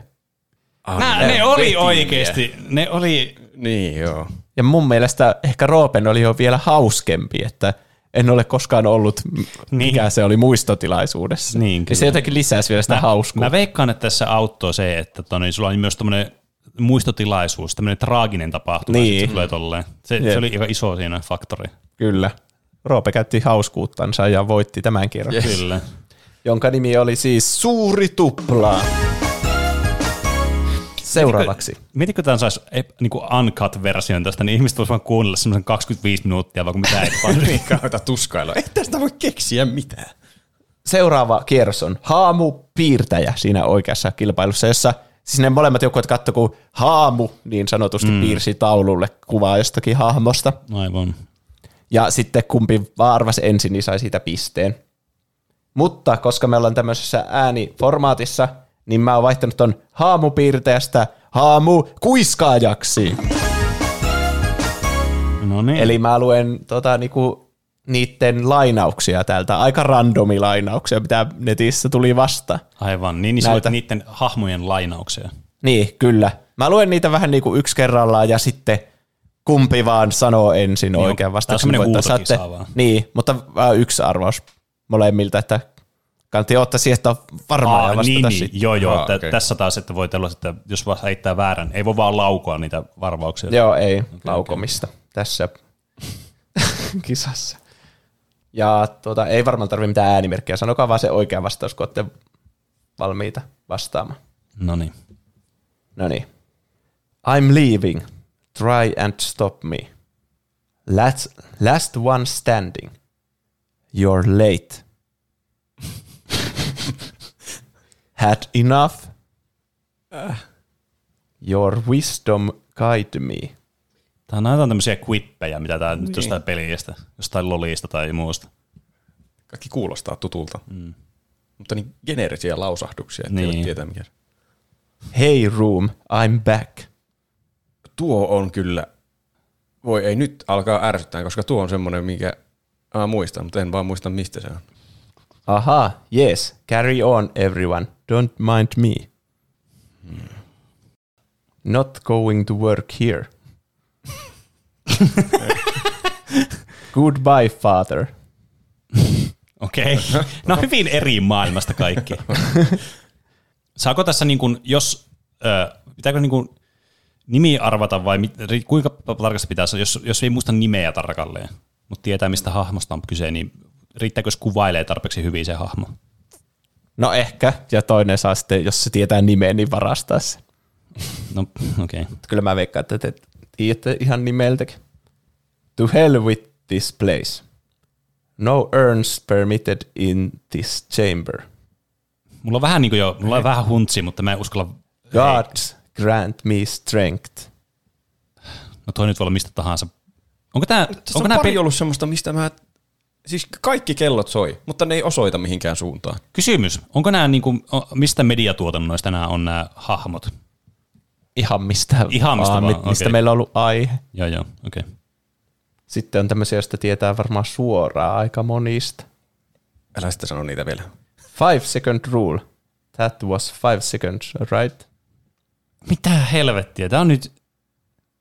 Nää, ne oli oikeesti, ne oli, Niin, joo. Ja mun mielestä ehkä Roopen oli jo vielä hauskempi, että en ole koskaan ollut, m- mikä se oli muistotilaisuudessa. Niin, ja se kyllä. jotenkin lisäsi vielä sitä hauskuutta. mä veikkaan, että tässä auttoi se, että toni, sulla on myös tämmöinen muistotilaisuus, tämmöinen traaginen tapahtuma, Niin. niin. se tulee tolleen. Se, Jep. se oli aika iso siinä faktori. Kyllä. Roope käytti hauskuuttansa ja voitti tämän kerran. Yes. Kyllä. jonka nimi oli siis Suuri Tupla. Seuraavaksi. Mietitkö tämän saisi niinku uncut-version tästä, niin ihmiset voisivat vaan kuunnella semmoisen 25 minuuttia, vaikka mitä ei tapahdu. Niin kauta tuskailua. Ei tästä voi keksiä mitään. Seuraava kierros on Haamu Piirtäjä siinä oikeassa kilpailussa, jossa siis ne molemmat joukkueet katto, kun Haamu niin sanotusti mm. piirsi taululle kuvaa jostakin hahmosta. Aivan. Ja sitten kumpi arvasi ensin, niin sai siitä pisteen. Mutta koska me ollaan tämmöisessä ääniformaatissa, niin mä oon vaihtanut ton haamupiirteestä haamu kuiskaajaksi. No niin. Eli mä luen tota, niinku, niiden lainauksia täältä, aika randomi lainauksia, mitä netissä tuli vasta. Aivan, niin, niin Näitä. niiden hahmojen lainauksia. Niin, kyllä. Mä luen niitä vähän niinku yksi kerrallaan ja sitten kumpi vaan sanoo ensin niin oikean on vastauksen. voittaa. huutokisa Saatte- vaan. Niin, mutta vaan yksi arvaus molemmilta, että kannattaa ottaa siihen, että on varmaa ja Aa, vastata niin, niin, sitten. joo, joo. Aa, okei. Tässä taas, että voi olla, että jos heittää väärän, ei voi vaan laukoa niitä varvauksia. Joo, ei okay, laukomista okay. tässä kisassa. Ja tuota, ei varmaan tarvitse mitään äänimerkkiä, sanokaa vaan se oikea vastaus, kun olette valmiita vastaamaan. No niin. No niin. I'm leaving. Try and stop me. Last, last one standing. You're late. Had enough. Your wisdom guide me. Tää on näitä tämmöisiä quippejä, mitä tää nyt jostain pelistä, jostain lolista tai muusta. Kaikki kuulostaa tutulta. Mm. Mutta niin geneerisiä lausahduksia, että Niin. niin. tietää mikä. Hey room, I'm back. Tuo on kyllä, voi ei nyt alkaa ärsyttää, koska tuo on semmoinen, mikä mä muistan, mutta en vaan muista mistä se on. Aha, yes. Carry on everyone. Don't mind me. Not going to work here. Goodbye, father. Okei. Okay. No hyvin eri maailmasta kaikki. Saako tässä niin kuin, jos, äh, pitääkö niin kuin nimi arvata vai mit, kuinka tarkasti pitäisi, jos, jos ei muista nimeä tarkalleen, mutta tietää mistä hahmosta on kyse, niin riittääkö jos kuvailee tarpeeksi hyvin se hahmo? No ehkä, ja toinen saa sitten, jos se tietää nimen, niin varastaa se. No okei. Okay. Kyllä mä veikkaan, että te tiedätte ihan nimeltäkin. To hell with this place. No urns permitted in this chamber. Mulla on vähän niin kuin jo, mulla on vähän huntsi, mutta mä en uskalla. God grant me strength. No toi nyt voi olla mistä tahansa. Onko tää, Tässä onko on pari pe- ollut semmoista, mistä mä... Siis kaikki kellot soi, mutta ne ei osoita mihinkään suuntaan. Kysymys, onko nämä niinku, o- mistä mediatuotannoista nämä on nämä hahmot? Ihan mistä, Ihan mistä vaan, mi- mistä okei. meillä on ollut aihe. Joo, joo, okei. Okay. Sitten on tämmöisiä, joista tietää varmaan suoraan aika monista. Älä sitten sano niitä vielä. Five second rule. That was five seconds, right? Mitä helvettiä? Tämä on nyt...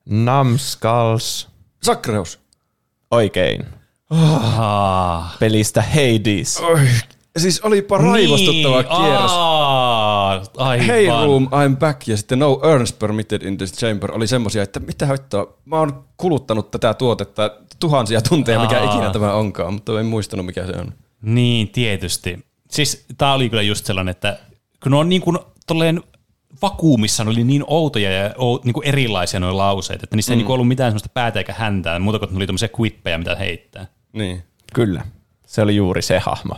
Numbskulls. Sakreus. Oikein. Aa, Pelistä Hades. Oi. Siis olipa raivostuttava niin, kierros. Aa, aivan. Hey room, I'm back ja sitten no earns permitted in this chamber oli semmosia, että mitä hoittaa. Mä oon kuluttanut tätä tuotetta tuhansia tunteja, mikä Aa. ikinä tämä onkaan, mutta en muistanut mikä se on. Niin, tietysti. Siis tää oli kyllä just sellainen, että kun ne on niin kuin tolleen vakuumissa, ne oli niin outoja ja niin kuin erilaisia nuo lauseet, että niissä mm. ei niin kuin ollut mitään semmoista päätä eikä häntää, muuta kuin ne oli tämmöisiä quippejä, mitä heittää. Niin. Kyllä. Se oli juuri se hahmo.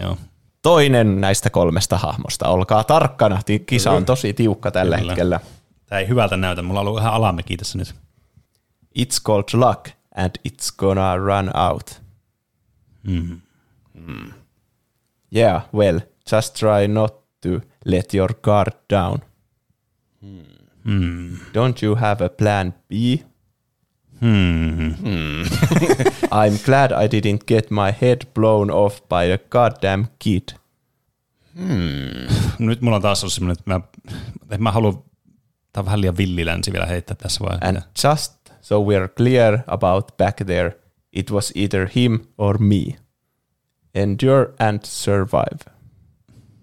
Joo. Toinen näistä kolmesta hahmosta. Olkaa tarkkana. Ti- Kisa on tosi tiukka tällä Kyllä. hetkellä. Tämä ei hyvältä näytä, mulla on ollut ihan alamäki tässä nyt. It's called luck and it's gonna run out. Mm. Yeah, well, just try not to let your guard down. Mm. Don't you have a plan B? Hmm. I'm glad I didn't get my head blown off by a goddamn kid. Nyt mulla on taas ollut semmoinen, että mä, että mä haluan, tää on vähän liian villilänsi vielä heittää tässä vaiheessa. And just so we're clear about back there, it was either him or me. Endure and survive.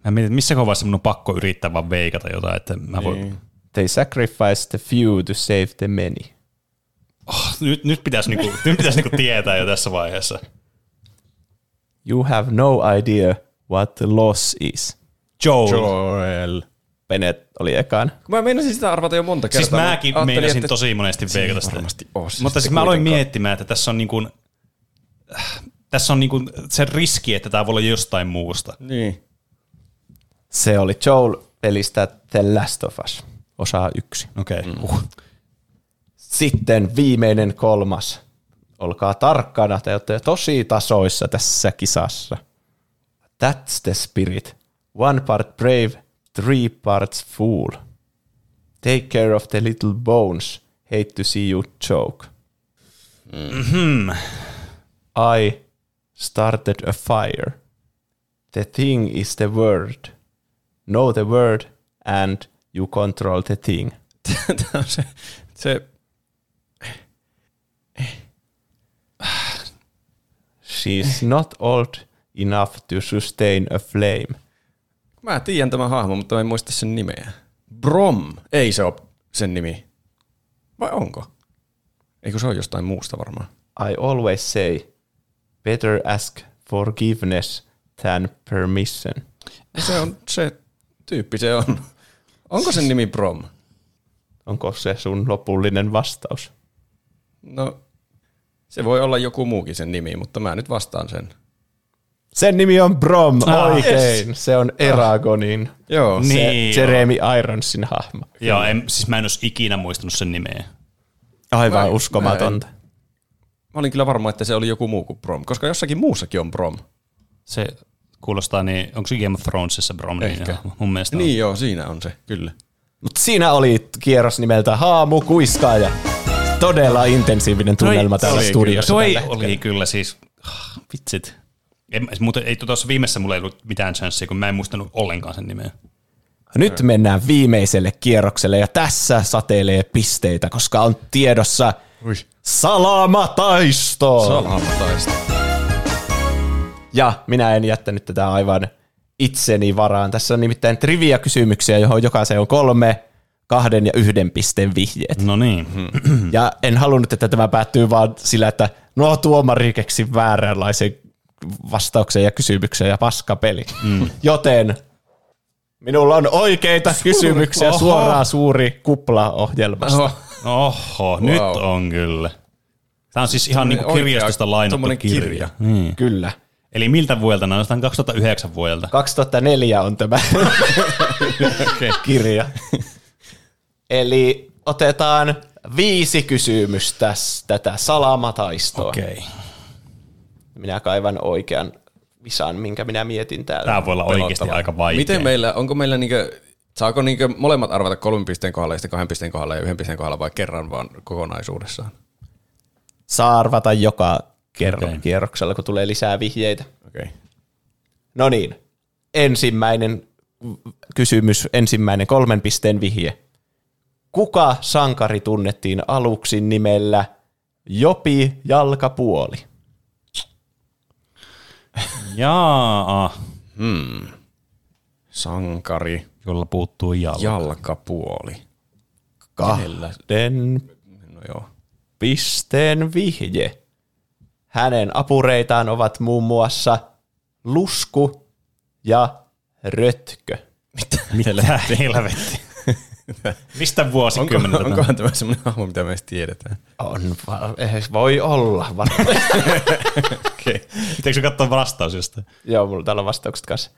Mä mietin, missä kohdassa mun on pakko yrittää vaan veikata jotain, että mä voin... They sacrificed the few to save the many. Oh, nyt, nyt pitäisi, niinku, nyt pitäisi niinku tietää jo tässä vaiheessa. You have no idea what the loss is. Joel. Joel. Bennett oli ekaan. Kun mä meinasin sitä arvata jo monta kertaa. Siis mäkin mä meinasin että- tosi monesti veikata sitä. varmasti se Mutta siis mä aloin kuitenkaan. miettimään, että tässä on niin kuin, tässä on niin kuin se riski, että tämä voi olla jostain muusta. Niin. Se oli Joel pelistä The Last of Us, osa yksi. Okei. Okay. Mm. Uh. Sitten viimeinen kolmas. Olkaa tarkkana, te olette tosi tasoissa tässä kisassa. That's the spirit. One part brave, three parts fool. Take care of the little bones. Hate to see you choke. Mm-hmm. I started a fire. The thing is the word. Know the word and you control the thing. On se, se She's not old enough to sustain a flame. Mä tiedän tämän hahmon, mutta mä en muista sen nimeä. Brom. Ei se ole sen nimi. Vai onko? Eikö se ole jostain muusta varmaan? I always say, better ask forgiveness than permission. Se on se tyyppi se on. Onko sen nimi Brom? Onko se sun lopullinen vastaus? No, se voi olla joku muukin sen nimi, mutta mä nyt vastaan sen. Sen nimi on Brom, Ah, oikein. yes. Se on Eragonin, Joo. Niin. se joo. Jeremy Ironsin hahmo. Joo, en, siis mä en olisi ikinä muistanut sen nimeä. Aivan Mä- uskomatonta. Mä olin kyllä varma, että se oli joku muu kuin Brom, koska jossakin muussakin on Brom. Se kuulostaa niin, onko se Game of Thronesissa Brom? Niin, Ehkä. joo, mun mielestä Niin joo, siinä on se, kyllä. Mutta siinä oli kierros nimeltä Haamu Kuiskaaja. Todella intensiivinen tunnelma täällä studiossa. Toi tällä oli kyllä siis, ah, vitsit. En, mutta ei tuossa viimeisessä mulla ei ollut mitään chanssia, kun mä en muistanut ollenkaan sen nimeä. Nyt mennään viimeiselle kierrokselle ja tässä sateilee pisteitä, koska on tiedossa Ui. salamataisto. Salamataista. ja minä en jättänyt tätä aivan itseni varaan. Tässä on nimittäin trivia-kysymyksiä, johon jokaiseen on kolme, kahden ja yhden pisteen vihjeet. No niin. Ja en halunnut, että tämä päättyy vaan sillä, että no tuomari keksi vääränlaisen vastauksen ja kysymyksen ja paskapeli. Mm. Joten minulla on oikeita kysymyksiä Oho. suoraan suuri kupla-ohjelmasta. Oho. Oho, nyt on kyllä. Tämä on siis ihan niin kirjastosta lainattu kirja. kirja. Niin. Kyllä. Eli miltä vuodelta? No, tämä on 2009 vuodelta. 2004 on tämä kirja. Eli otetaan viisi kysymystä tätä salamataistoa. Okei. Okay. Minä kaivan oikean visan, minkä minä mietin täällä. Tämä voi olla oikeasti Pelottavaa. aika vaikea. Miten meillä, onko meillä niinkö, saako niinkö molemmat arvata kolmen pisteen kohdalla ja sitten kahden pisteen kohdalla ja yhden pisteen kohdalla vai kerran vaan kokonaisuudessaan? Saa arvata joka kerro, Okei. kierroksella, kun tulee lisää vihjeitä. Okei. Okay. No niin, ensimmäinen kysymys, ensimmäinen kolmen pisteen vihje. Kuka sankari tunnettiin aluksi nimellä Jopi Jalkapuoli? Jaa, Hmm. Sankari, jolla puuttuu jalka. jalkapuoli. Kahden No joo. pisteen vihje. Hänen apureitaan ovat muun muassa Lusku ja Rötkö. Mitä helvetti? Mistä Onko, vuosikymmeneltä? tämä on? onkohan tämä semmoinen hahmo, mitä me edes tiedetään? On, va- eh, voi olla varmaan. Okay. Pitääkö katsoa vastaus jostain? Joo, mulla täällä on vastaukset kanssa.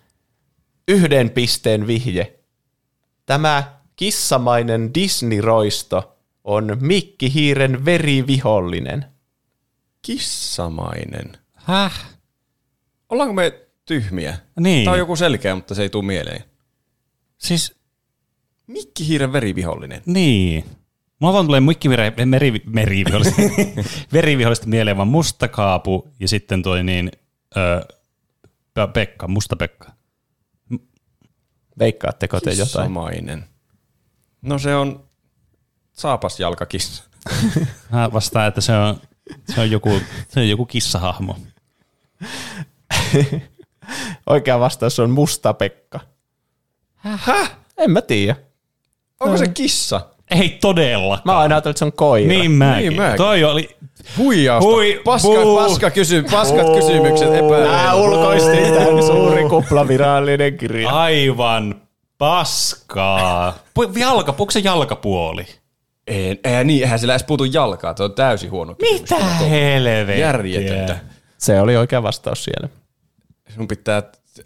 Yhden pisteen vihje. Tämä Kissamainen Disney-roisto on Mikki Hiiren verivihollinen. Kissamainen. Häh? Ollaanko me tyhmiä? Niin. Tämä on joku selkeä, mutta se ei tule mieleen. Siis, Mikki Hiiren verivihollinen. niin. Mulla vaan tulee muikki meri, merivihollista, verivihollista mieleen vaan mustakaapu ja sitten toi niin, ö, Pe- Pekka, musta Pekka. Veikkaatteko te jotain? Kissamainen. No se on saapasjalkakissa. Mä vastaan, että se on, se on, joku, se on joku kissahahmo. Oikea vastaus on Musta Pekka. Häh? En mä tiedä. Onko se kissa? Ei todellakaan. Mä oon aina ajatellut, että se on koira. Niin mäkin. Niin mäkin. Toi oli, Huijausta. Hui, paska, buu. paska kysy, paskat kysymykset Nää epäilyt. ulkoisti tämän suuri kuplavirallinen kirja. aivan paskaa. Jalka, onko se jalkapuoli? Ei, ei, niin, eihän sillä edes puutu jalkaa. Tuo on täysin huono kysymys. Mitä helvettiä? Järjetöntä. Se oli oikea vastaus siellä. Sun pitää,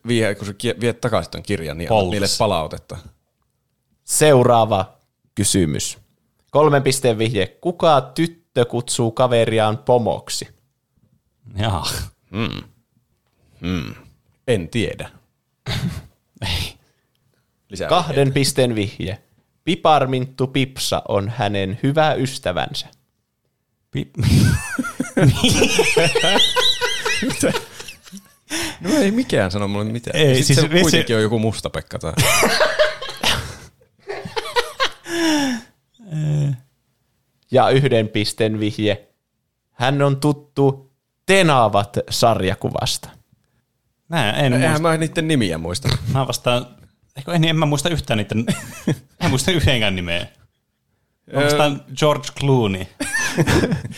vie, kun sä viet takaisin ton kirjan, niin annat niille palautetta. Seuraava kysymys. Kolmen pisteen vihje. Kuka tyttö kutsuu kaveriaan pomoksi? Jaa. En tiedä. Lisää Kahden pisteen vihje. Piparminttu Pipsa on hänen hyvä ystävänsä. Pi- No ei mikään sano mulle mitään. Ei, Ei, siis, se kuitenkin on joku musta Pekka tai... Ja yhden pisteen vihje. Hän on tuttu Tenavat sarjakuvasta. Mä en muista. Eihän mä niiden nimiä muista. Mä vastaan, eikö en, en mä muista yhtään niiden, en muista yhdenkään nimeä. Mä vastaan George Clooney.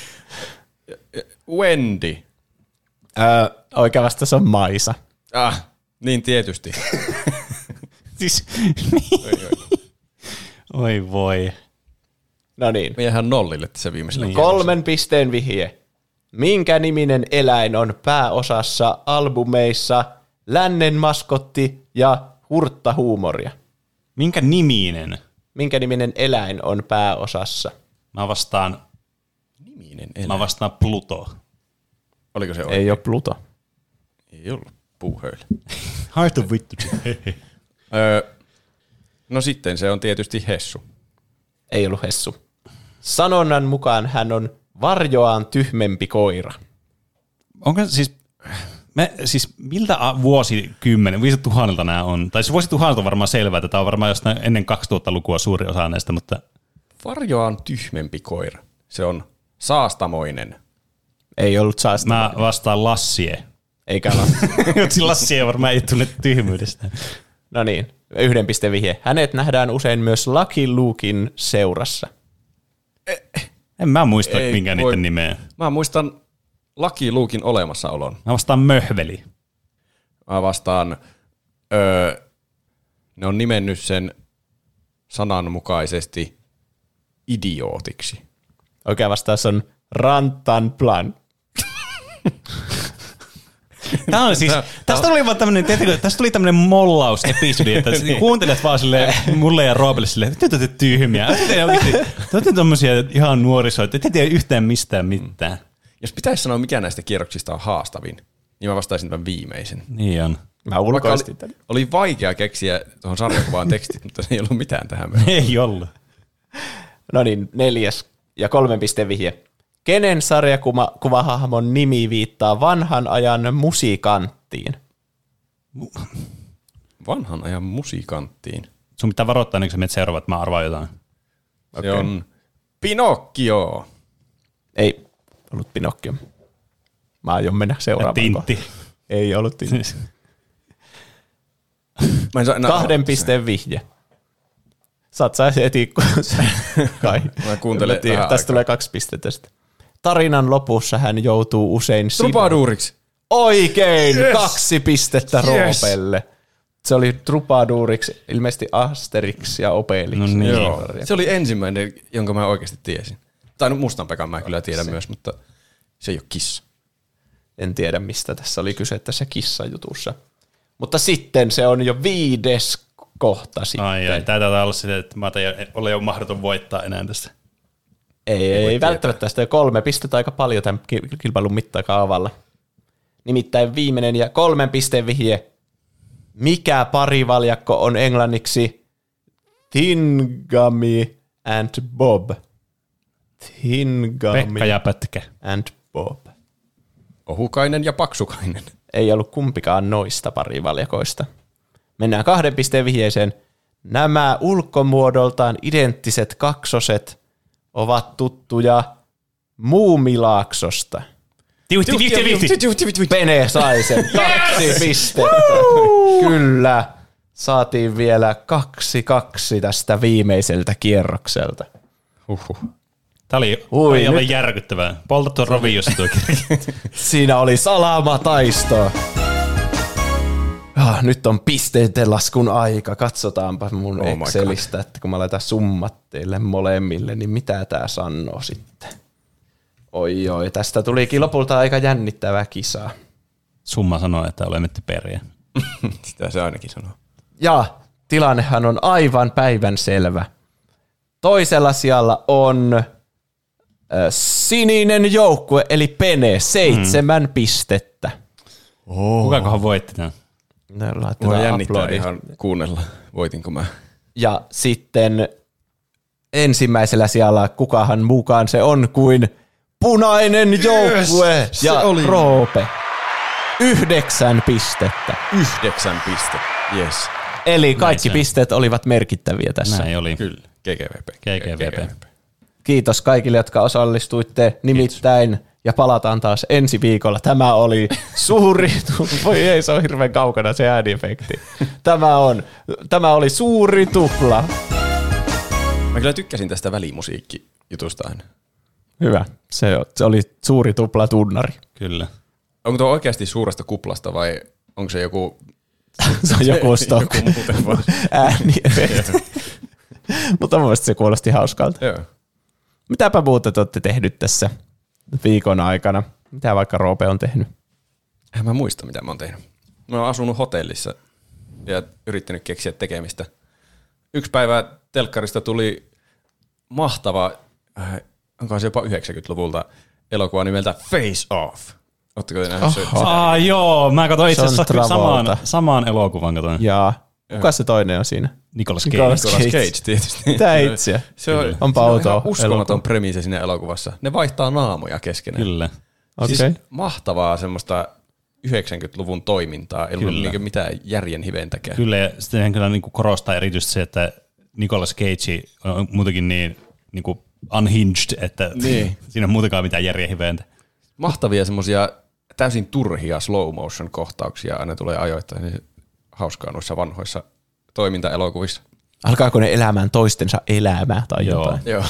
Wendy. Öö, oikea vastaus on Maisa. Ah, niin tietysti. Siis, Oi voi. No niin. Me jäähän nollille tässä viimeisellä. Niin. Kolmen pisteen vihje. Minkä niminen eläin on pääosassa albumeissa Lännen maskotti ja Hurtta huumoria? Minkä niminen? Minkä niminen eläin on pääosassa? Mä vastaan, Niminen eläin. mä vastaan Pluto. Oliko se oikein? Ei ole Pluto. Ei ollut puuhöylä. Haista vittu. Öö, no sitten se on tietysti Hessu. Ei ollut Hessu. Sanonnan mukaan hän on varjoaan tyhmempi koira. Onko siis, me, siis miltä vuosikymmenen, vuosituhannelta nämä on? Tai se vuosituhannelta on varmaan selvää, että tämä on varmaan jostain ennen 2000-lukua suuri osa näistä, mutta Varjoa on tyhmempi koira. Se on saastamoinen. Ei ollut saasta. mä vastaan Lassie. Eikä ole. Joksi Lassie varmaan ei tunne tyhmyydestä. No niin, yhden pisteen vihje. Hänet nähdään usein myös Lucky Lukein seurassa. En mä muista, Ei minkä voi- niiden nimeä. Mä muistan Lucky Lukein olemassaolon. Mä vastaan Möhveli. Mä vastaan, öö, ne on nimennyt sen sananmukaisesti idiootiksi. Oikea vastaus on Rantan Plan. Tämä on siis, tästä tuli vaan tämmönen, tiedätkö, tästä tuli tämmönen mollausepisodi, että niin. kuuntelet vaan sille mulle ja Roopelle silleen, että te olette tyhmiä. Te olette, te olette tommosia ihan nuorisoja, että te ette tiedä yhtään mistään mitään. Jos pitäisi sanoa, mikä näistä kierroksista on haastavin, niin mä vastaisin tämän viimeisen. Niin on. Mä ulkoistin oli, tämän. oli vaikea keksiä tuohon sarjakuvaan tekstit, mutta se ei ollut mitään tähän. Ei ollut. No niin, neljäs ja kolmen pisteen vihje. Kenen sarjakuvahahmon nimi viittaa vanhan ajan musiikanttiin? Vanhan ajan musiikanttiin. Sun pitää varoittaa ennen kuin sä menet seuraava, että mä arvaan jotain. Se on Pinocchio. Ei ollut Pinokkio. Mä aion mennä seuraavaan. Tintti. kohtaan. Ei ollut Tintti. Mä en saa, no, Kahden pisteen vihje. Saat sä eti, kun sä- kai. Mä kuuntelen Tästä aikaa. tulee kaksi pistettä sitten. Tarinan lopussa hän joutuu usein Trupaduuriksi. Oikein! Yes. Kaksi pistettä Yes. Roopelle. Se oli Trupaduuriksi, ilmeisesti Asterix ja Obelix. No niin. Joo. Se oli ensimmäinen, jonka mä oikeasti tiesin. Tai no Mustan Pekan mä kyllä tiedän myös, mutta se ei ole kissa. En tiedä, mistä tässä oli kyse tässä kissajutussa. Mutta sitten se on jo viides kohta sitten. Ai, ai. Tää taitaa olla sitä, että mä olla jo mahdoton voittaa enää tästä. Ei, ei, ei välttämättä tästä kolme pistettä aika paljon tämän ki- kilpailun mittakaavalla. Nimittäin viimeinen ja kolmen pisteen vihje. Mikä parivaljakko on englanniksi Thingamy and Bob? Thingamy Pekka ja Pätkä. and Bob. Ohukainen ja paksukainen. Ei ollut kumpikaan noista parivaljakoista. Mennään kahden pisteen vihjeeseen. Nämä ulkomuodoltaan identtiset kaksoset ovat tuttuja Muumilaaksosta. Tiuhti, vihti, vihti. Pene sai sen. Kaksi pistettä. Kyllä. Saatiin vielä kaksi kaksi tästä viimeiseltä kierrokselta. Huhhuh. Tää oli Ui, aivan nyt- järkyttävää. Polta tuon rovi, jos. Siinä oli salamataisto. Ah, nyt on pisteiden laskun aika. Katsotaanpa mun Oh oh Excelistä, että kun mä laitan summat teille molemmille, niin mitä tää sanoo sitten? Oi oi, tästä tulikin lopulta aika jännittävä kisa. Summa sanoo, että olemme typeriä. Sitä se ainakin sanoo. Ja tilannehan on aivan päivän selvä. Toisella sijalla on äh, sininen joukkue, eli Pene, seitsemän mm. pistettä. Kukakohan voitti tämän? Mua laitetaan jännittää aplodit. ihan kuunnella, voitinko mä. Ja sitten ensimmäisellä sijalla, kukahan mukaan se on kuin punainen joukkue se ja oli. Roope. Yhdeksän pistettä. Yhdeksän pistettä. Yes. Eli kaikki on. pisteet olivat merkittäviä tässä. Näin oli. Kyllä. GGVP. GGVP. Kiitos kaikille, jotka osallistuitte. Nimittäin, ja palataan taas ensi viikolla. Tämä oli suuri, voi ei se on hirveän kaukana se ääniefekti. Tämä, on, tämä oli suuri tupla. Mä kyllä tykkäsin tästä välimusiikkijutusta aina. Hyvä. Se, se oli suuri tupla tunnari. Kyllä. Onko tuo oikeasti suuresta kuplasta vai onko se joku, Se on joku stock joku muuten vaan? ääniefekti. Mutta mun mielestä se kuulosti hauskalta. Joo. Mitäpä muuta te olette tehnyt tässä viikon aikana? Mitä vaikka Roope on tehnyt? En mä muista, mitä mä oon tehnyt. Mä oon asunut hotellissa ja yrittänyt keksiä tekemistä. Yksi päivä telkkarista tuli mahtava, äh, onkohan se jopa 90-luvulta, elokuva nimeltä Face Off. Ootteko te nähnyt se? Aa, joo, mä katsoin itse asiassa samaan, samaan elokuvan. Katsoin. Ja kuka se toinen on siinä? Nicolas Nicolas Cage. Nicolas Cage. Cage tietysti. Mitä itseä? Se on, Onpa se on uskomaton elokuva. premiisi siinä elokuvassa. Ne vaihtaa naamoja keskenään. Kyllä. Okei. Siis mahtavaa semmoista 90-luvun toimintaa ilman Kyllä. niin mitään järjen hiventäkään. Kyllä, ja sitten kyllä niin kuin korostaa erityisesti se, että Nicolas Cage on muutenkin niin, niin kuin unhinged, että Niin. siinä on muutenkaan mitään järjen hiventä. Mahtavia semmoisia täysin turhia slow motion kohtauksia aina tulee ajoittain. Niin hauskaa noissa vanhoissa toimintaelokuvissa. Alkaako ne elämään toistensa elämää tai Joo. jotain? Joo.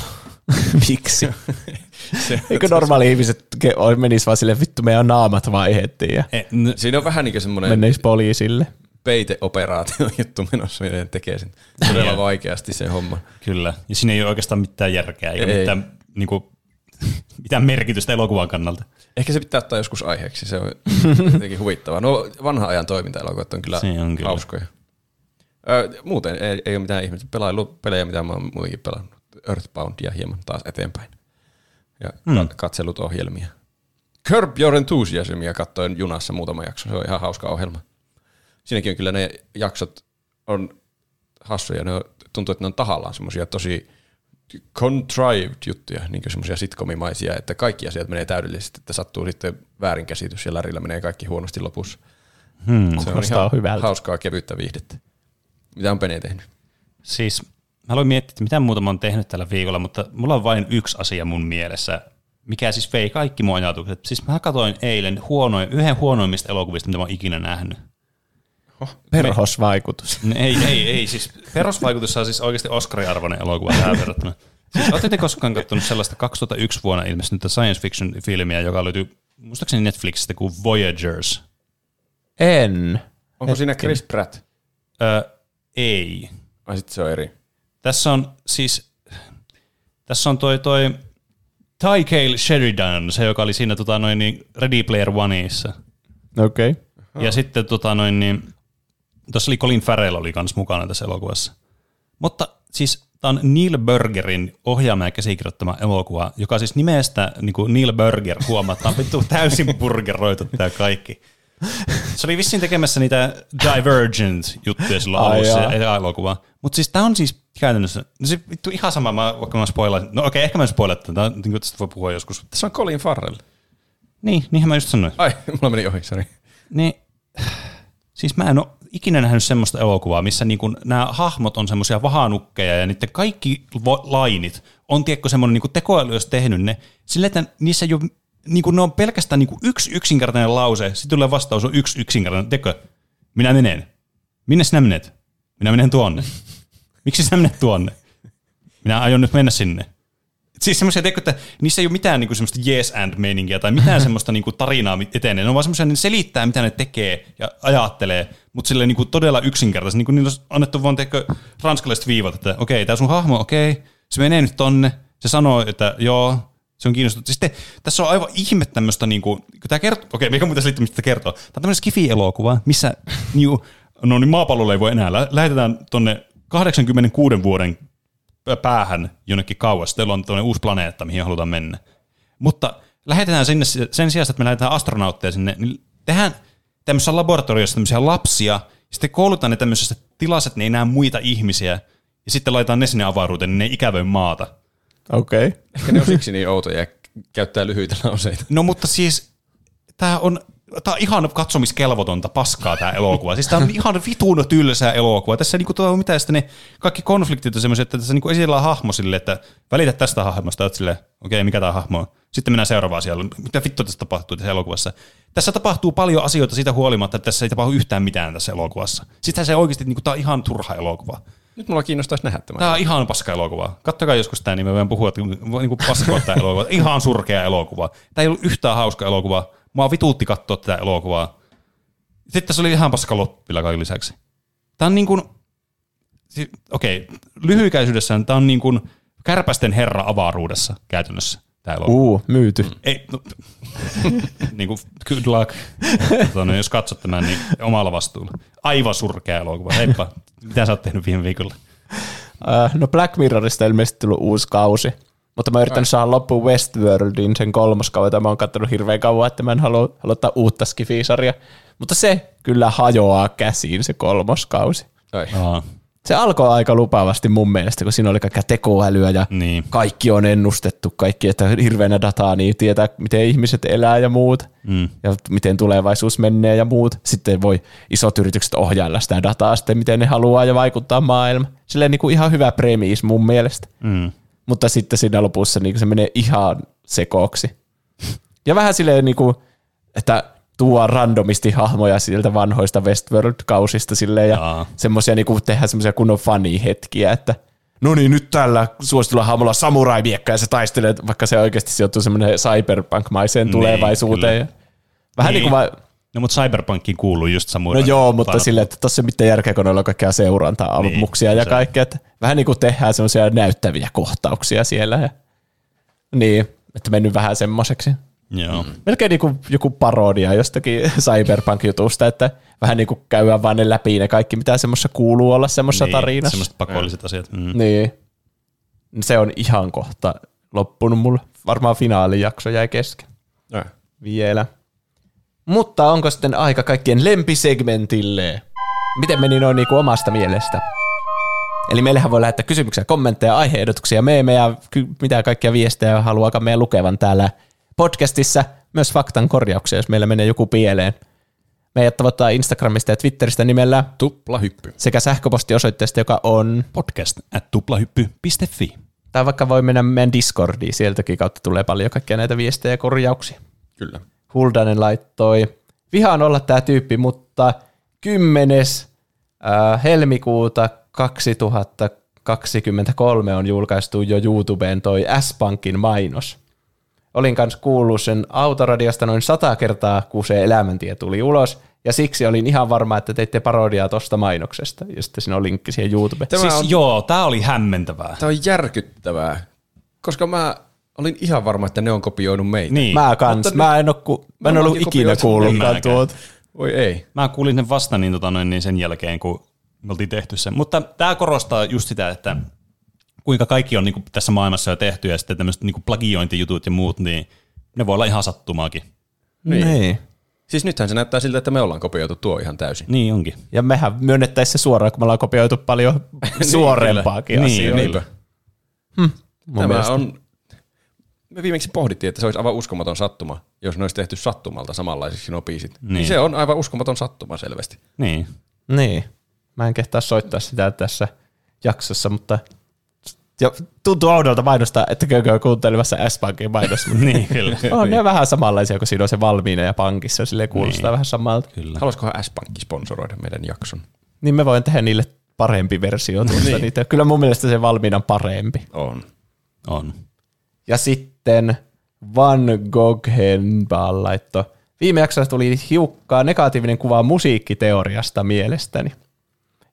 Miksi? Se, Eikö normaali ihmiset ke- menis vaan sille vittu meidän naamat vaihettiin ja E, n- Siinä on vähän niin kuin semmoinen menneis poliisille? peiteoperaatio juttu menossa, ne tekee sen todella vaikeasti sen homman. kyllä, ja siinä ei ole oikeastaan mitään järkeä, eikä Ei. mitään, niin kuin, mitään merkitystä elokuvan kannalta. Ehkä se pitää ottaa joskus aiheeksi, se on jotenkin huvittavaa. No vanha ajan toimintaelokuvat on kyllä, Se on kyllä. hauskoja. Ö, muuten ei, ei ole mitään ihmettä. Pelaillut pelejä, mitä mä oon muutenkin pelannut. Earthboundia hieman taas eteenpäin. Ja hmm. katsellut ohjelmia. Curb Your Enthusiasmia katsoin junassa muutama jakso. Se on ihan hauska ohjelma. Siinäkin on kyllä ne jaksot on hassuja. Ne on, tuntuu, että ne on tahallaan semmoisia tosi contrived juttuja, niin semmoisia sitcomimaisia, että kaikki asiat menee täydellisesti, että sattuu sitten väärinkäsitys ja lärillä menee kaikki huonosti lopussa. Hmm. Se on ihan hyvältä. hauskaa kevyttä viihdettä. Mitä on Pene tehnyt? Siis mä aloin miettiä, että mitä muuta mä oon tehnyt tällä viikolla, mutta mulla on vain yksi asia mun mielessä, mikä siis vei kaikki mun ajatukset. Siis mä katsoin eilen huonoin, yhden huonoimmista elokuvista, mitä mä oon ikinä nähnyt. Perhosvaikutus. Ne, Ei, ei, ei. Siis perusvaikutus on siis oikeasti Oscar-arvoinen elokuva tähän verrattuna. Siis ootte te koskaan katsonut sellaista 2001 vuonna ilmestynyttä science fiction filmiä, joka löytyy muistaakseni Netflixistä kuin Voyagers? En. Onko siinä Chris Pratt? Öö, ei. Ai sitten se on eri. Tässä on siis, tässä on toi, toi Ty Cale Sheridan, se joka oli siinä tota, noin, niin Ready Player Oneissa. Okei. Okay. Ja sitten tota, noin, niin, Tuossa oli Colin Farrell oli kans mukana tässä elokuvassa. Mutta siis tämä on Neil Burgerin ohjaama ja käsikirjoittama elokuva, joka siis nimestä niin kuin Neil Burger huomataan vittu täysin burgeroitu tämä kaikki. Se oli vissiin tekemässä niitä Divergent-juttuja silloin Ai alussa jaa. ja elokuva. Mutta siis tämä on siis käytännössä, no se vittu ihan sama, mä, vaikka mä spoilaan. No okei, ehkä mä spoilan tätä, niin kuin tästä voi puhua joskus. Tässä on Colin Farrell. Niin, niinhän mä just sanoin. Ai, mulla meni ohi, sori. Niin, siis mä en ole ikinä nähnyt semmoista elokuvaa, missä niinku nämä hahmot on semmoisia vahanukkeja ja niiden kaikki lainit on tiedätkö semmoinen niinku tekoäly, jos tehnyt ne, sillä että niissä ei ole, niinku, ne on pelkästään niinku yksi yksinkertainen lause, sitten tulee vastaus on yksi yksinkertainen, tekö, minä menen. Minne sinä menet? Minä menen tuonne. Miksi sinä menet tuonne? Minä aion nyt mennä sinne. Siis semmoisia, tiedätkö, että niissä ei ole mitään niinku semmoista yes and meininkiä tai mitään semmoista niinku tarinaa etenee. Ne on vaan semmoisia, ne selittää, mitä ne tekee ja ajattelee, mutta sille niinku todella yksinkertaisesti. Niinku niillä on annettu vaan, tiedätkö, ranskalaiset viivat, että okei, tämä sun hahmo, okei, se menee nyt tonne, se sanoo, että joo, se on kiinnostunut. Sitten tässä on aivan ihme tämmöistä, niinku, kun tämä kertoo, okei, mikä muuta selittää, mistä kertoo. Tämä on tämmöinen skifi-elokuva, missä niinku, no niin maapallolla ei voi enää. Lä- Lähetetään tonne 86 vuoden päähän jonnekin kauas. Teillä on tuonne uusi planeetta, mihin halutaan mennä. Mutta lähetetään sinne, sen sijaan, että me lähetetään astronautteja sinne, niin tehdään tämmöisessä laboratoriossa tämmöisiä lapsia, ja sitten koulutaan ne tämmöisessä tilassa, että ne ei näe muita ihmisiä, ja sitten laitetaan ne sinne avaruuteen, niin ne ikävöi maata. Okei. Okay. Ehkä ne on siksi niin outoja ja käyttää lyhyitä lauseita. No mutta siis, tämä on, tää on ihan katsomiskelvotonta paskaa tämä elokuva. Siis tämä on ihan vitun tylsää elokuva. Tässä niinku tuo mitään, sitten ne kaikki konfliktit on semmoisia, että tässä niinku esitellään hahmo sille, että välitä tästä hahmosta, oot silleen, okei, okay, mikä tämä hahmo on. Sitten mennään seuraavaan asiaan. Mitä vittua tässä tapahtuu tässä elokuvassa? Tässä tapahtuu paljon asioita siitä huolimatta, että tässä ei tapahdu yhtään mitään tässä elokuvassa. Sitten se oikeasti, niinku, tämä on ihan turha elokuva. Nyt mulla kiinnostaisi nähdä tämä. Tämä on ihan paska elokuva. Kattokaa joskus tämä, niin me voidaan puhua, että niin paskoa tämä elokuva. Ihan surkea elokuva. Tämä ei ollut yhtään hauska elokuva. Mua vituutti katsoa tätä elokuvaa. Sitten tässä oli ihan paska loppila kaiken lisäksi. Tämä on niin kuin, okei, lyhykäisyydessään tämä on niin kuin kärpästen herra avaruudessa käytännössä tämä elokuva. Uu, myyty. Ei, no, niin kuin, good luck. Tota, no, jos katsot tämän, niin omalla vastuulla. Aivan surkea elokuva. Heippa, mitä sä oot tehnyt viime viikolla? Uh, no Black Mirrorista ilmeisesti tullut uusi kausi. Mutta mä oon yrittänyt saada loppuun Westworldin sen kolmoskauden, jota mä oon katsonut hirveän kauan, että mä en halua aloittaa uutta skifisarjaa. Mutta se kyllä hajoaa käsiin se kolmoskausi. Ai. Aa, Se alkoi aika lupaavasti mun mielestä, kun siinä oli kaikkea tekoälyä ja Niin. kaikki on ennustettu, kaikki, että hirveänä dataa, niin tietää, miten ihmiset elää ja muut, mm. ja miten tulevaisuus menee ja muut. Sitten voi isot yritykset ohjailla sitä dataa sitten, miten ne haluaa ja vaikuttaa maailmaan. Silleen niin kuin ihan hyvä premis mun mielestä. Mm. Mutta sitten siinä lopussa niin se menee ihan sekoksi. Ja vähän silleen, niin kuin, että tuo randomisti hahmoja sieltä vanhoista Westworld-kausista silleen, ja Jaa. semmoisia niin kuin tehdään semmoisia kunnon funny-hetkiä, että no niin, nyt tällä suositulla hahmolla samurai-miekka, ja se taistelee, vaikka se oikeasti sijoittuu semmoinen cyberpunk-maiseen Niin, tulevaisuuteen. kyllä. Vähän niin, Niin. kuin va- No mutta Cyberpunkiin kuuluu just No samurai. joo, mutta Vaan- silleen, että tossa ei mitään järkeä, kun on kaikkea seuranta-ammuksia Niin, ja se- kaikkea. Että vähän niin kuin tehdään semmoisia näyttäviä kohtauksia siellä. Ja, niin, että mennyt vähän semmoiseksi. Joo. Melkein niin kuin joku parodia jostakin cyberpunk-jutusta, että vähän niin kuin käydään vaan ne läpi ne kaikki, mitä semmoisessa kuuluu olla semmoisessa niin, tarinassa. Semmoiset pakolliset asiat. Mm. Niin. Se on ihan kohta loppunut mulle. Varmaan finaalijakso jäi kesken Ai. vielä. Mutta onko sitten aika kaikkien lempisegmentille? Miten meni noin niinku omasta mielestä? Eli meillähän voi lähettää kysymyksiä, kommentteja, aiheehdotuksia, meemejä, mitä kaikkia viestejä haluaakaan meidän lukevan täällä podcastissa. Myös faktan korjauksia, jos meillä menee joku pieleen. Meidät tavoittaa Instagramista ja Twitteristä nimellä Tuplahyppy. sekä sähköpostiosoitteesta, joka on, Podcast at tuplahyppy.fi. tai vaikka voi mennä meidän Discordiin, sieltäkin kautta tulee paljon kaikkia näitä viestejä ja korjauksia. Kyllä. Huldanen laittoi, vihaan olla tämä tyyppi, mutta 10. Äh, helmikuuta 2023 on julkaistu jo YouTubeen toi S-Pankin mainos. Olin kanssa kuullut sen autoradiosta noin sata kertaa, kun se elämäntie tuli ulos, ja siksi olin ihan varma, että teitte parodiaa tosta mainoksesta, ja sitten siinä on linkki siihen YouTubeen. Tämä Siis on- joo, tää oli hämmentävää. Tämä on järkyttävää, koska mä olin ihan varma, että ne on kopioinut meitä. Niin. Mä kans, Mutta mä en, oo, ku, mä en ollut ollaankin ikinä kuullutkaan tuota. Voi ei. Mä kuulin sen vasta niin, tota noin, niin sen jälkeen, kun me oltiin tehty sen. Mutta tämä korostaa just sitä, että kuinka kaikki on niin kuin tässä maailmassa jo tehty ja sitten tämmöiset niin kuin plagiointijutut ja muut, niin ne voi olla ihan sattumaakin. Niin. niin. Siis nythän se näyttää siltä, että me ollaan kopioitu tuo ihan täysin. Niin onkin. Ja mehän myönnettäisiin se suoraan, kun me ollaan kopioitu paljon suorempaakin Niin, asioita. Niinpä. Mun Tämä mielestä. on, me viimeksi pohdittiin, että se olisi aivan uskomaton sattuma, jos ne olisi tehty sattumalta samanlaisiksi nuo biisit. Niin. Niin. Se on aivan uskomaton sattuma selvästi. Niin. Niin. Mä en kehtaa soittaa sitä tässä jaksossa, mutta ja tuntuu oudolta mainostaa, että kökö kuuntelemassa S-Pankin mainos. mutta niin, kyllä. on ne vähän samanlaisia, kun siinä on se valmiina ja pankissa. Sille kuulostaa Niin. vähän samalta. kyllä. Haluaisikohan S-Pankki sponsoroida meidän jakson? Niin me voin tehdä niille parempi versio tuosta Niin. niitä. Kyllä mun mielestä se valmiina on parempi. On. On. Ja sitten Van Goghenbal laitto. Viime jaksossa tuli hiukkaa negatiivinen kuva musiikkiteoriasta mielestäni.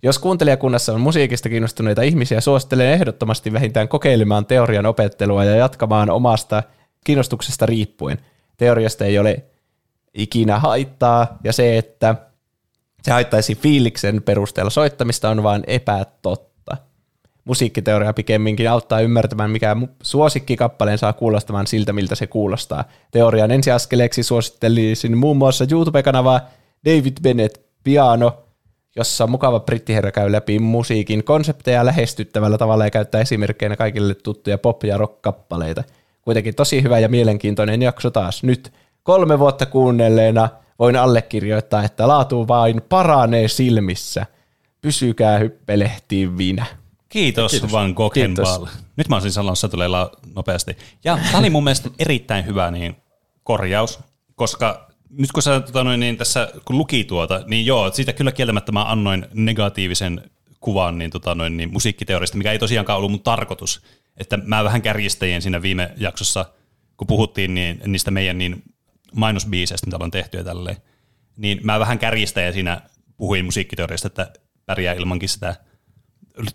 Jos kuuntelijakunnassa on musiikista kiinnostuneita ihmisiä, suosittelen ehdottomasti vähintään kokeilemaan teorian opettelua ja jatkamaan omasta kiinnostuksesta riippuen. Teoriasta ei ole ikinä haittaa, ja se, että se haittaisi fiiliksen perusteella soittamista, on vain epätotta. Musiikkiteoria pikemminkin auttaa ymmärtämään, mikä suosikkikappaleen saa kuulostamaan siltä, miltä se kuulostaa. Teorian ensiaskeleeksi suosittelisin muun muassa YouTube-kanavaa David Bennett Piano, jossa mukava brittiherra käy läpi musiikin konsepteja lähestyttävällä tavalla ja käyttää esimerkkeinä kaikille tuttuja pop- ja rock-kappaleita. Kuitenkin tosi hyvä ja mielenkiintoinen jakso taas. Nyt kolme vuotta kuunnelleena voin allekirjoittaa, että laatu vain paranee silmissä. Pysykää hyppelehtivinä. Kiitos, Kiitos. Van Goghenbal. Nyt mä olisin sanossa tulee la- nopeasti. Ja tämä oli mun mielestä erittäin hyvä niin korjaus, koska nyt kun sä tota noin, niin tässä kun luki tuota, niin joo, siitä kyllä kieltämättä mä annoin negatiivisen kuvan niin, tota noin, niin musiikkiteoriasta, mikä ei tosiaankaan ollut mun tarkoitus. Että mä vähän kärjistäjien siinä viime jaksossa, kun puhuttiin niin, niistä meidän niin mainosbiiseistä, mitä ollaan tehty ja tälleen, niin mä vähän kärjistäjä siinä puhuin musiikkiteoriasta, että pärjää ilmankin sitä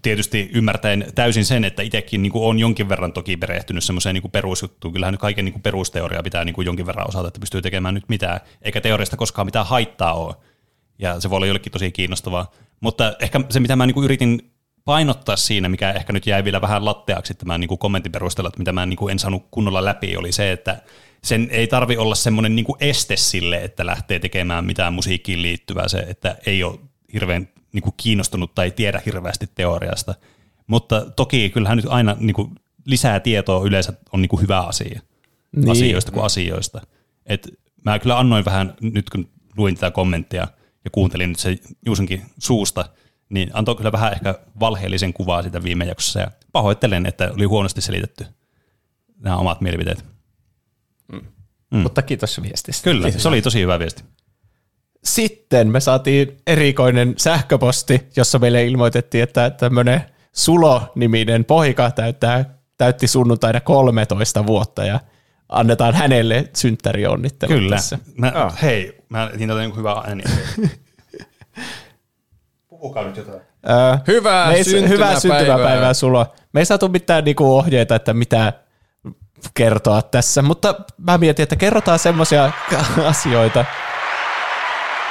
tietysti ymmärtäen täysin sen, että itsekin niin on jonkin verran toki perehtynyt semmoiseen niin perusjuttuun. Kyllähän nyt kaiken niin perusteoria pitää niin jonkin verran osata, että pystyy tekemään nyt mitään, eikä teoriasta koskaan mitään haittaa ole. Ja se voi olla jollekin tosi kiinnostavaa. Mutta ehkä se, mitä mä niin yritin painottaa siinä, mikä ehkä nyt jäi vielä vähän latteaksi tämän niin kommentin perusteella, että mitä mä niin en saanut kunnolla läpi, oli se, että sen ei tarvi olla semmoinen niin este sille, että lähtee tekemään mitään musiikkiin liittyvää, se, että ei ole hirveän niin kuin kiinnostunut tai tiedä hirveästi teoriasta. Mutta toki kyllähän nyt aina niin kuin lisää tietoa yleensä on niin kuin hyvä asia niin. asioista kuin asioista. Et mä kyllä annoin vähän, nyt kun luin tätä kommenttia ja kuuntelin nyt se Juusenkin suusta, niin antoi kyllä vähän ehkä valheellisen kuvaa sitä viime jaksossa ja pahoittelen, että oli huonosti selitetty nämä omat mielipiteet. Mm. Mutta kiitos viestistä. Kyllä, se oli tosi hyvä viesti. Sitten me saatiin erikoinen sähköposti, jossa meille ilmoitettiin, että tämmöinen Sulo-niminen poika täyttää, täytti sunnuntaina 13 vuotta ja annetaan hänelle synttärionnittelut Kyllä. tässä. Mä, oh. Hei, mä niin hyvää ääniä. Puhukaa nyt jotain. Öö, Hyvää me ei- syntymäpäivää. Hyvää syntymäpäivää Sulo. Me ei saatu mitään niinku ohjeita, että mitä kertoa tässä, mutta mä mietin, että kerrotaan semmoisia asioita,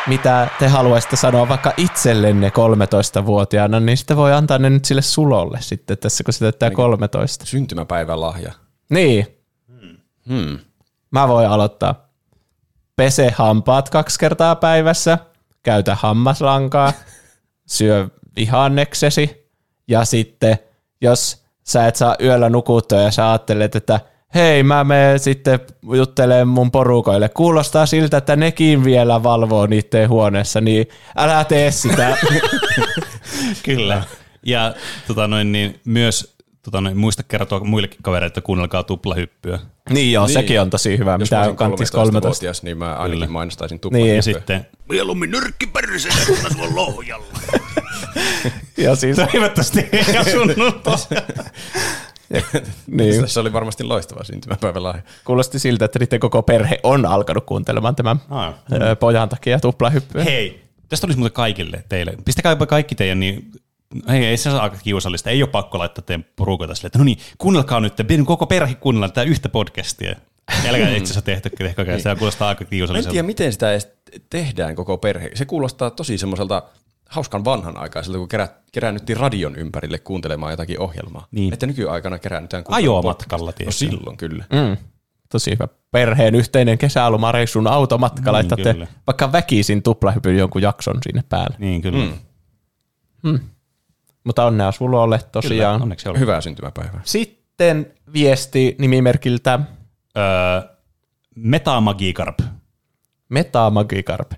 mitä te haluaisitte sanoa vaikka itsellenne 13-vuotiaana, niin sitten voi antaa ne nyt sille Sulolle sitten tässä, kun se täyttää 13. Syntymäpäivän lahja. Niin. Hmm. Mä voin aloittaa. Pese hampaat kaksi kertaa päivässä, käytä hammaslankaa, syö vihanneksesi ja sitten jos sä et saa yöllä nukuttua ja sä ajattelet, että hei mä menen sitten juttelemaan mun porukoille. Kuulostaa siltä, että nekin vielä valvoo niiden huoneessa, niin älä tee sitä. Kyllä. Ja tota noin, niin myös tota noin, muista kertoa muillekin kavereille, että kuunnelkaa tuplahyppyä. niin joo, Niin. sekin on tosi hyvä, Jos mitä mä on olisin kanttis 13. 13-vuotias, niin mä ainakin Kyllä. mainostaisin Niin. tuplahyppyä. Ja sitten Mieluummin nyrkki perseen, kun asua lohjalla. Ja siis, toivottavasti ei asunut. niin. Se oli varmasti loistava syntymäpäivän lahja. Kuulosti siltä, että niiden koko perhe on alkanut kuuntelemaan tämän Ah. ö, pojan takia tuplahyppyä. Hei, tästä olisi muuten kaikille teille. Pistäkääpä kaikki teidän, niin ei, ei se ole aika kiusallista. Ei ole pakko laittaa teidän porukoita sille, että no niin, kuunnelkaa nyt, koko perhe kuunnellaan tätä yhtä podcastia. Älkää itse asiassa tehty, tehkää. Sitä kuulostaa aika Mä en kiusalliselta. tiedä, miten sitä edes tehdään koko perhe. Se kuulostaa tosi semmoiselta hauskan vanhan aikaiselta, kun kerä, keräännyttiin radion ympärille kuuntelemaan jotakin ohjelmaa. Niin. Että nykyaikana keräännytään kuuntelemaan Ajomatkalla. No tietysti. silloin kyllä. Mm. Tosi hyvä. Perheen yhteinen kesälomareissun automatka. Niin, Laitatte kyllä. vaikka väkisin tuplahypyn jonkun jakson sinne päälle. Niin, kyllä. Mm. Mutta onnea sulolle tosiaan. Kyllä, onneksi. Hyvää syntymäpäivää. Sitten viesti nimimerkiltä Öö, Metamagikarp. Metamagikarp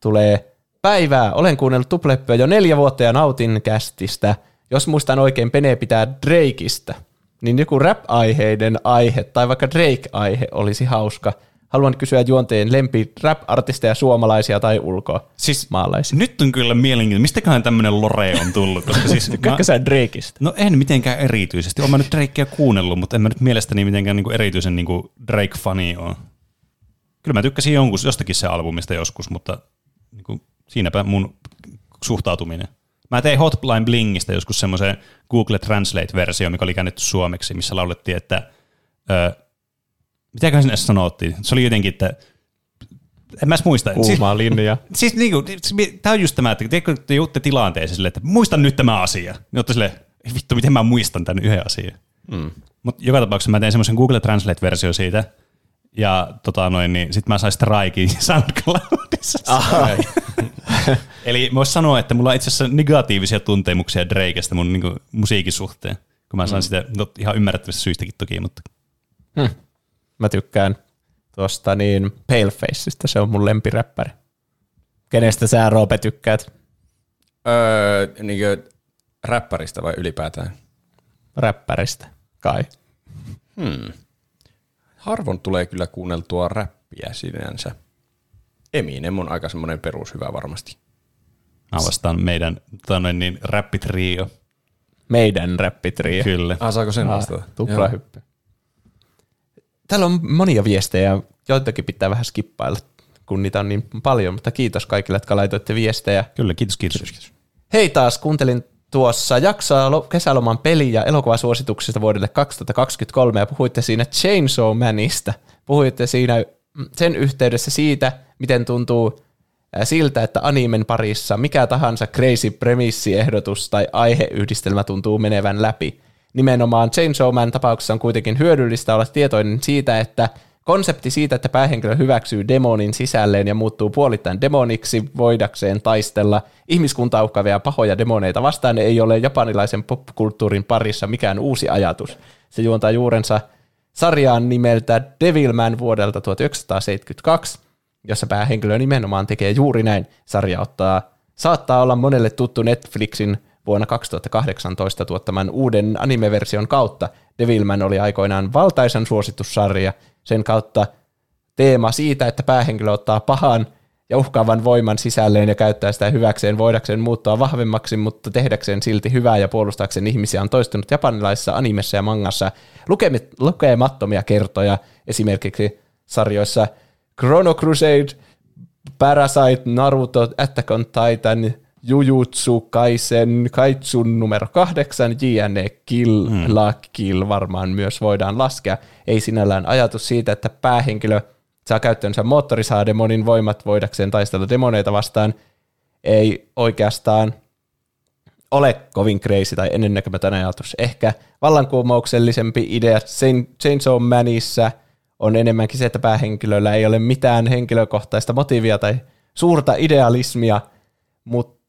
tulee päivää. Olen kuunnellut tupleppyä jo neljä vuotta ja nautin kästistä. Jos muistan oikein, Pene pitää Drakeista. Niin joku rap-aiheiden aihe tai vaikka Drake-aihe olisi hauska. Haluan kysyä juonteen lempi rap-artisteja suomalaisia tai ulkoa. Siis maalaisia. Nyt on kyllä mielenkiintoista. Mistäköhän tämmöinen lore on tullut? Koska siis Tykkääkö sä Drakeista? no en mitenkään erityisesti. Olen mä nyt Drakea kuunnellut, mutta en mä nyt mielestäni mitenkään niinku erityisen niinku Drake-fani ole. Kyllä mä tykkäsin jonkun, jostakin se albumista joskus, mutta niinku, siinäpä mun suhtautuminen. Mä tein Hotline Blingistä joskus semmoisen Google Translate-versio, mikä oli käännetty suomeksi, missä laulettiin, että ö, mitäköhän sinne sanottiin? Se oli jotenkin, että en mä muista. Siis, Kuumaa linja. siis niinku, tämä on just tämä, että tiedätkö, te joutte tilanteeseen silleen, että muistan nyt tämä asia. Niin olette silleen, "Ei vittu, miten mä muistan tämän yhden asian. Mm. Mutta joka tapauksessa mä tein semmoisen Google Translate-versio siitä, ja tota noin, niin sit mä sain straikin SoundCloudissa. Eli voisi sanoa, että mulla on itse asiassa negatiivisia tuntemuksia Drakeista mun niinku, musiikin suhteen, kun mä sain mm. sitä no, ihan ymmärrettävistä syistäkin toki, mutta Mä tykkään tuosta niin Palefaceista, se on mun lempiräppäri. Kenestä sä Roope tykkäät Öö, niinkö räppäristä vai ylipäätään? räppäristä? Kai. Harvoin tulee kyllä kuunneltua räppiä sinänsä. Eminem on aika semmoinen perushyvä varmasti. mä vastaan meidän tota noin, niin, räppitrio. Meidän räppitrio. Kyllä. Ah, saako sen Ah, vastata? Tupla hyppy. Täällä on monia viestejä, joitakin pitää vähän skippailla, kun niitä on niin paljon, mutta kiitos kaikille, jotka laitoitte viestejä. Kyllä, kiitos, kiitos. Hei taas, kuuntelin tuossa jaksoa lo- kesäloman peli- ja elokuvasuosituksista vuodelle 2023 ja puhuitte siinä Chainsaw Manista. Puhuitte siinä mm, sen yhteydessä siitä, miten tuntuu äh, siltä, että animen parissa mikä tahansa crazy premissiehdotus tai aiheyhdistelmä tuntuu menevän läpi. Nimenomaan Chainsaw Man tapauksessa on kuitenkin hyödyllistä olla tietoinen siitä, että konsepti siitä, että päähenkilö hyväksyy demonin sisälleen ja muuttuu puolittain demoniksi voidakseen taistella ihmiskuntaa uhkaavia pahoja demoneita vastaan, ei ole japanilaisen popkulttuurin parissa mikään uusi ajatus. Se juontaa juurensa sarjaan nimeltä Devilman vuodelta 1972, jossa päähenkilö nimenomaan tekee juuri näin. Sarja ottaa, saattaa olla monelle tuttu Netflixin vuonna 2018 tuottaman uuden animeversion kautta. Devilman oli aikoinaan valtaisan suosittu sarja. Sen kautta teema siitä, että päähenkilö ottaa pahan ja uhkaavan voiman sisälleen ja käyttää sitä hyväkseen voidakseen muuttua vahvemmaksi, mutta tehdäkseen silti hyvää ja puolustaakseen ihmisiä on toistunut japanilaisessa animessa ja mangassa lukemattomia kertoja, esimerkiksi sarjoissa Chrono Crusade, Parasite, Naruto, Attack on Titan, Jujutsu, Kaisen, Kaitsun numero kahdeksan, JNE Kill, mm. La Kill varmaan myös voidaan laskea. Ei sinällään ajatus siitä, että päähenkilö saa käyttöönsä moottorisaademonin voimat voidakseen taistella demoneita vastaan, ei oikeastaan ole kovin crazy tai ennennäkemätön ajatus. Ehkä vallankumouksellisempi idea Chain- Chainsaw Manissa on enemmänkin se, että päähenkilöllä ei ole mitään henkilökohtaista motiivia tai suurta idealismia, mutta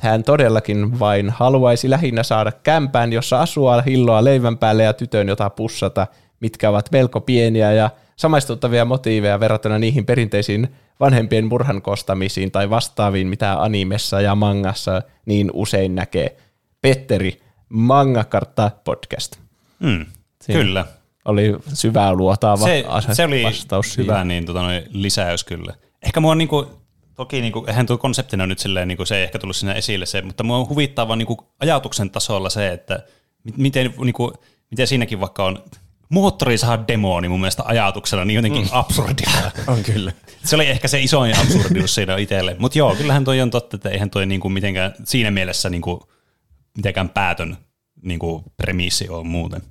hän todellakin vain haluaisi lähinnä saada kämpään, jossa asua hilloa leivän päälle ja tytön, jota pussata, mitkä ovat melko pieniä ja samaistuttavia motiiveja verrattuna niihin perinteisiin vanhempien murhan kostamisiin tai vastaaviin, mitä animessa ja mangassa niin usein näkee. Petteri, Mangakartta podcast. Mm, Siinä kyllä. Oli syvää luotaava Se, ase- se oli vastaus hyvä niin, tota, noin, lisäys kyllä. Ehkä mua niinku, toki niinku, eihän tuo konseptina nyt silleen, niinku, se ei ehkä tullut sinne esille se, mutta mua huvittaa vaan niinku, ajatuksen tasolla se, että mi- miten, niinku, miten siinäkin vaikka on moottori saa demoni mun mielestä ajatuksena niin jotenkin mm. absurdia. On kyllä. Se oli ehkä se isoin absurdius siinä itselle. Mutta joo, kyllähän toi on totta, että eihän toi niinku mitenkään siinä mielessä niinku mitenkään päätön niinku premissi ole muuten.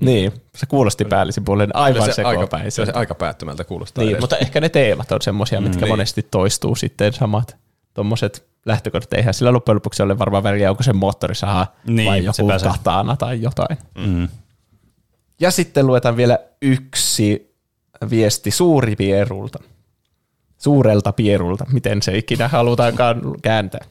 Niin, se kuulosti päällisin puolen aivan se, aika, sekopäiseltä. se aika päättömältä kuulostaa. Niin, edes. mutta ehkä ne teemat on semmoisia, mitkä Niin. monesti toistuu sitten samat. Tuommoiset lähtökohdat eihän sillä loppujen lopuksi ole varmaan väliä, onko se moottorisaha Niin, vai joku se. katana tai jotain. Mm. Ja sitten luetaan vielä yksi viesti Suuri Pierulta. Suurelta Pierulta, miten se ikinä halutaankaan kääntää.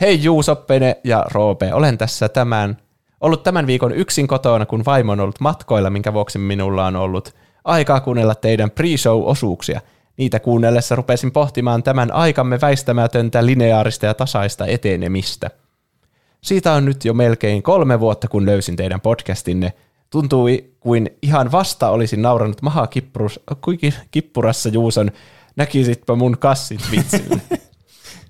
Hei Juuso, Pene ja Roope, olen tässä tämän, ollut tämän viikon yksin kotona, kun vaimo on ollut matkoilla, minkä vuoksi minulla on ollut aikaa kuunnella teidän pre-show-osuuksia. Niitä kuunnellessa rupesin pohtimaan tämän aikamme väistämätöntä lineaarista ja tasaista etenemistä. Siitä on nyt jo melkein kolme vuotta, kun löysin teidän podcastinne. Tuntui kuin ihan vasta olisin nauranut maha kippurassa Juuson, näkisitpä mun kassit vitsille.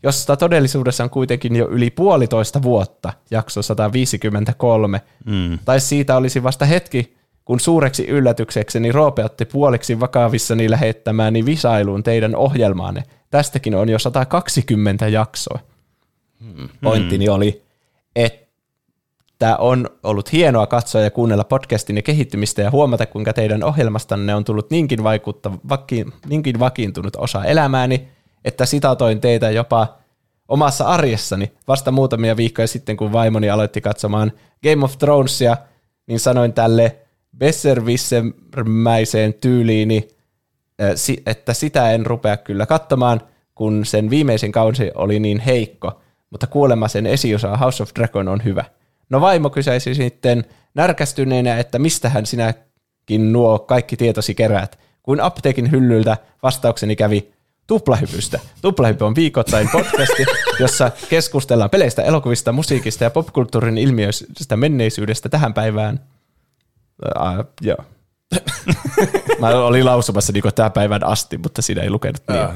Josta todellisuudessa on kuitenkin jo yli puolitoista vuotta, jakso 153. Mm. Tai siitä olisi vasta hetki, kun suureksi yllätyksekseni Roope otti puoliksi vakavissani lähettämääni visailuun teidän ohjelmaanne. Tästäkin on jo 120 jaksoa. Pointtini oli, että on ollut hienoa katsoa ja kuunnella podcastin ja kehittymistä ja huomata, kuinka teidän ohjelmastanne on tullut niinkin, vaikuttava, vaki, niinkin vakiintunut osa elämääni, että sitatoin teitä jopa omassa arjessani vasta muutamia viikkoja sitten, kun vaimoni aloitti katsomaan Game of Thronesia, niin sanoin tälle Besserwissermäiseen tyyliini, si- että sitä en rupea kyllä katsomaan, kun sen viimeisen kausi oli niin heikko, mutta kuulemma sen esiosa House of Dragon on hyvä. No vaimo kysäisi sitten närkästyneenä, että mistähän sinäkin nuo kaikki tietosi keräät. Kuin apteekin hyllyltä vastaukseni kävi Tuplahypystä. Tuplahypy on viikoittain podcasti, jossa keskustellaan peleistä, elokuvista, musiikista ja popkulttuurin ilmiöistä menneisyydestä tähän päivään. Uh, joo. Mä olin lausumassa niin tähän päivään asti, mutta siinä ei lukenut niin. Aa.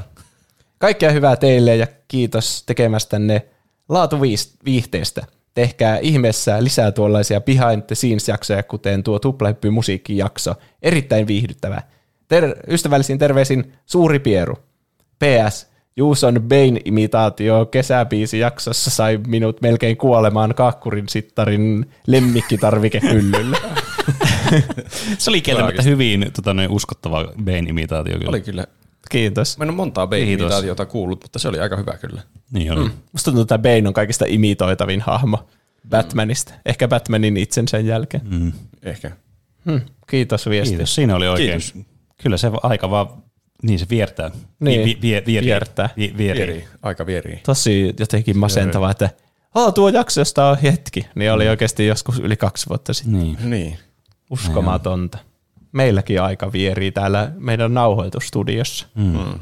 Kaikkea hyvää teille ja kiitos tekemästänne laatuviihteestä. Tehkää ihmeessä lisää tuollaisia behind the scenes jaksoja, kuten tuo tuplahyppy musiikkijakso. Erittäin viihdyttävä. Ter- ystävällisin terveisin Suuri Pieru. PS. Juuson Bane-imitaatio kesäbiisi jaksossa sai minut melkein kuolemaan kaakkurin sittarin lemmikkitarvikehyllylle. Se oli kieltämättä hyvin tota, noin uskottava Bane-imitaatio kyllä. Oli kyllä. Kiitos. Mä en ole montaa. Bane-imitaatiota kuullut, mutta se oli aika hyvä kyllä. Niin oli. Mm. Musta tuntuu, että Bane on kaikista imitoitavin hahmo Batmanista. Ehkä Batmanin itsen sen jälkeen. Mm. Ehkä. Hmm. Kiitos viesti. Kiitos, siinä oli oikein. Kiitos. Kyllä se aika vaan, niin se viertää. Niin, vi, vi, vieri. viertää. Vi, vieri. Vierii. Aika vierii. Tosi jotenkin masentavaa, että Aa, tuo jakso, josta on hetki, niin oli oikeasti joskus yli kaksi vuotta sitten. Niin. Niin. Uskomatonta. Meilläkin aika vierii täällä meidän nauhoitustudiossa. Mm.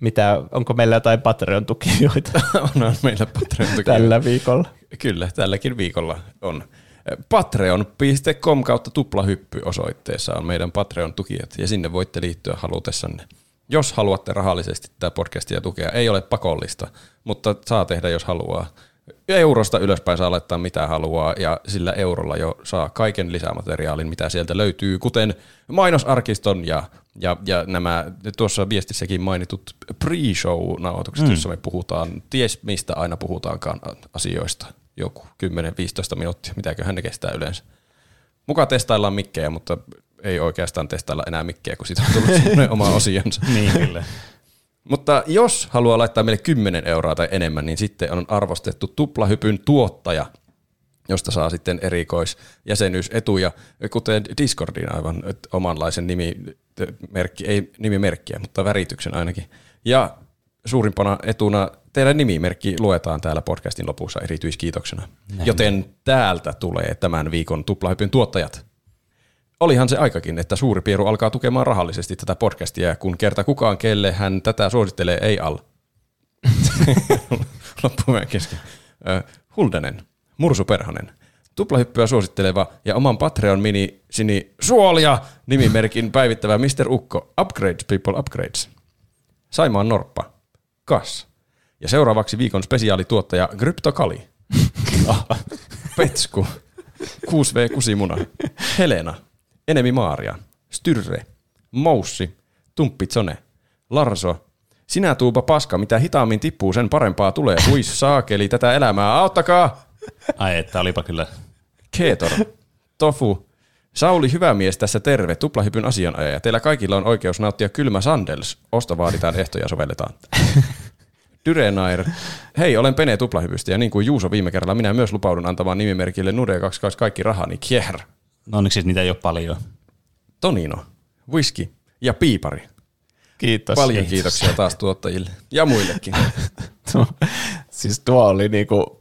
Mitä, onko meillä jotain Patreon-tukijoita on meillä Patreon tuki. tällä viikolla? Kyllä, tälläkin viikolla on. Patreon.com kautta tuplahyppy osoitteessa on meidän Patreon-tukijat ja sinne voitte liittyä halutessanne. Jos haluatte rahallisesti tätä podcastia tukea, ei ole pakollista, mutta saa tehdä jos haluaa. Eurosta ylöspäin saa laittaa mitä haluaa ja sillä eurolla jo saa kaiken lisämateriaalin, mitä sieltä löytyy, kuten mainosarkiston ja, ja, ja nämä tuossa viestissäkin mainitut pre-show-nauhoitukset, mm. jossa me puhutaan, ties mistä aina puhutaankaan asioista, joku 10-15 minuuttia, mitäköhän ne kestää yleensä. Mukaan testaillaan mikkejä, mutta ei oikeastaan testailla enää mikkejä, kun siitä on tullut semmoinen oma osionsa. Niin kyllä. Mutta jos haluaa laittaa meille 10 euroa tai enemmän, niin sitten on arvostettu tuplahypyn tuottaja, josta saa sitten erikoisjäsenyysetuja, kuten Discordin aivan omanlaisen nimimerkki, ei nimimerkkiä, mutta värityksen ainakin. Ja suurimpana etuna teidän nimimerkki luetaan täällä podcastin lopussa erityiskiitoksena. Näin. Joten täältä tulee tämän viikon tuplahypyn tuottajat. Olihan se aikakin, että Suuri Pieru alkaa tukemaan rahallisesti tätä podcastia, kun kerta kukaan, kelle hän tätä suosittelee, ei al. Loppu vähän kesken. Huldenen, Mursu Perhonen, tuplahyppyä suositteleva ja oman Patreon mini sini suolia nimimerkin päivittävä Mr. Ukko, Upgrades People Upgrades. Saimaan Norppa, Kas. Ja seuraavaksi viikon spesiaalituottaja Gryptokali. Petsku, 6V Kusimuna, Helena, Enemi Maaria, Styrre, Moussi, Tumppitsone, Larso, sinä tuupa paska, mitä hitaammin tippuu, sen parempaa tulee. Huis saakeli tätä elämää, auttakaa! Ai että olipa kyllä. Keetor, Tofu, Sauli hyvä mies tässä terve, tuplahypyn asianajaja. Teillä kaikilla on oikeus nauttia kylmä Sandels. Osta vaaditaan ehtoja sovelletaan. Dyrenair. Hei, olen Pene tuplahypystä ja niin kuin Juuso viime kerralla, minä myös lupaudun antamaan nimimerkille Nude 22 kaikki rahani. Kjer. No onneksi niitä ei ole paljon. Tonino, whisky ja piipari. Kiitos. Paljon kiitoksia taas tuottajille ja muillekin. Siis tuo oli niinku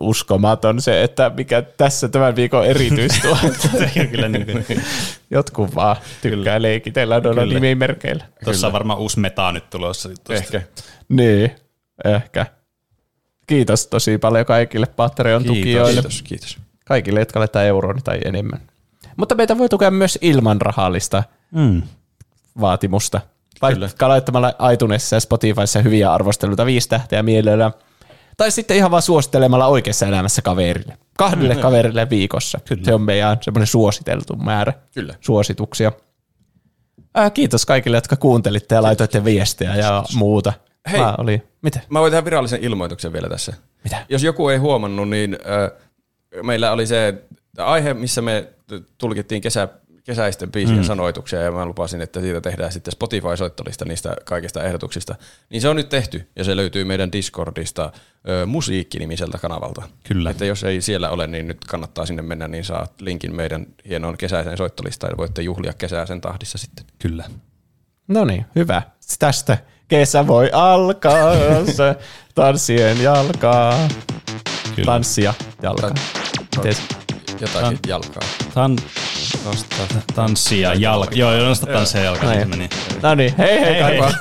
uskomaton se, että mikä tässä tämän viikon erityistuote. Kyllä niin kuin, Jotkut vaan tykkää leikitellä noilla Kyllä. nimimerkeillä. tuossa on varmaan uusi meta nyt tulossa. Ehkä. Niin, ehkä. Kiitos tosi paljon kaikille Patreon-tukijoille. Kiitos, kiitos. Kaikille, jotka laittaa euron tai enemmän. Mutta meitä voi tukea myös ilman rahallista Mm. vaatimusta. Vaikka laittamalla iTunesissa ja Spotifyssa hyviä arvosteluita viisi tähteä mielellään. Tai sitten ihan vaan suosittelemalla oikeassa elämässä kaverille. Kahdelle kaverille viikossa. Kyllä. Se on meidän semmoinen suositeltu määrä Kyllä. suosituksia. Ää, kiitos kaikille, jotka kuuntelitte ja laitoitte viestejä ja muuta. Hei. Mä oli, mitä? Mä voin tehdä virallisen ilmoituksen vielä tässä. Mitä? Jos joku ei huomannut, niin äh, meillä oli se aihe, missä me tulkittiin kesä, kesäisten biisien mm. sanoituksia, ja mä lupasin, että siitä tehdään sitten Spotify-soittolista niistä kaikista ehdotuksista. Niin se on nyt tehty, ja se löytyy meidän Discordista ö, musiikkinimiseltä kanavalta. Kyllä. Että jos ei siellä ole, niin nyt kannattaa sinne mennä, niin saa linkin meidän hienoon kesäiseen soittolistaan, ja voitte juhlia kesää sen tahdissa sitten. Kyllä. No niin, hyvä. Tästä kesä voi alkaa, se tanssien jalkaa. Kyllä. Tanssia jalkaa. Miten Jotakin jalkaa. Tan, tanssia jalka. Joo, joo, nosta tanssia jalka. No niin niin. No niin, hei hei, Hei, hei. kaipaa.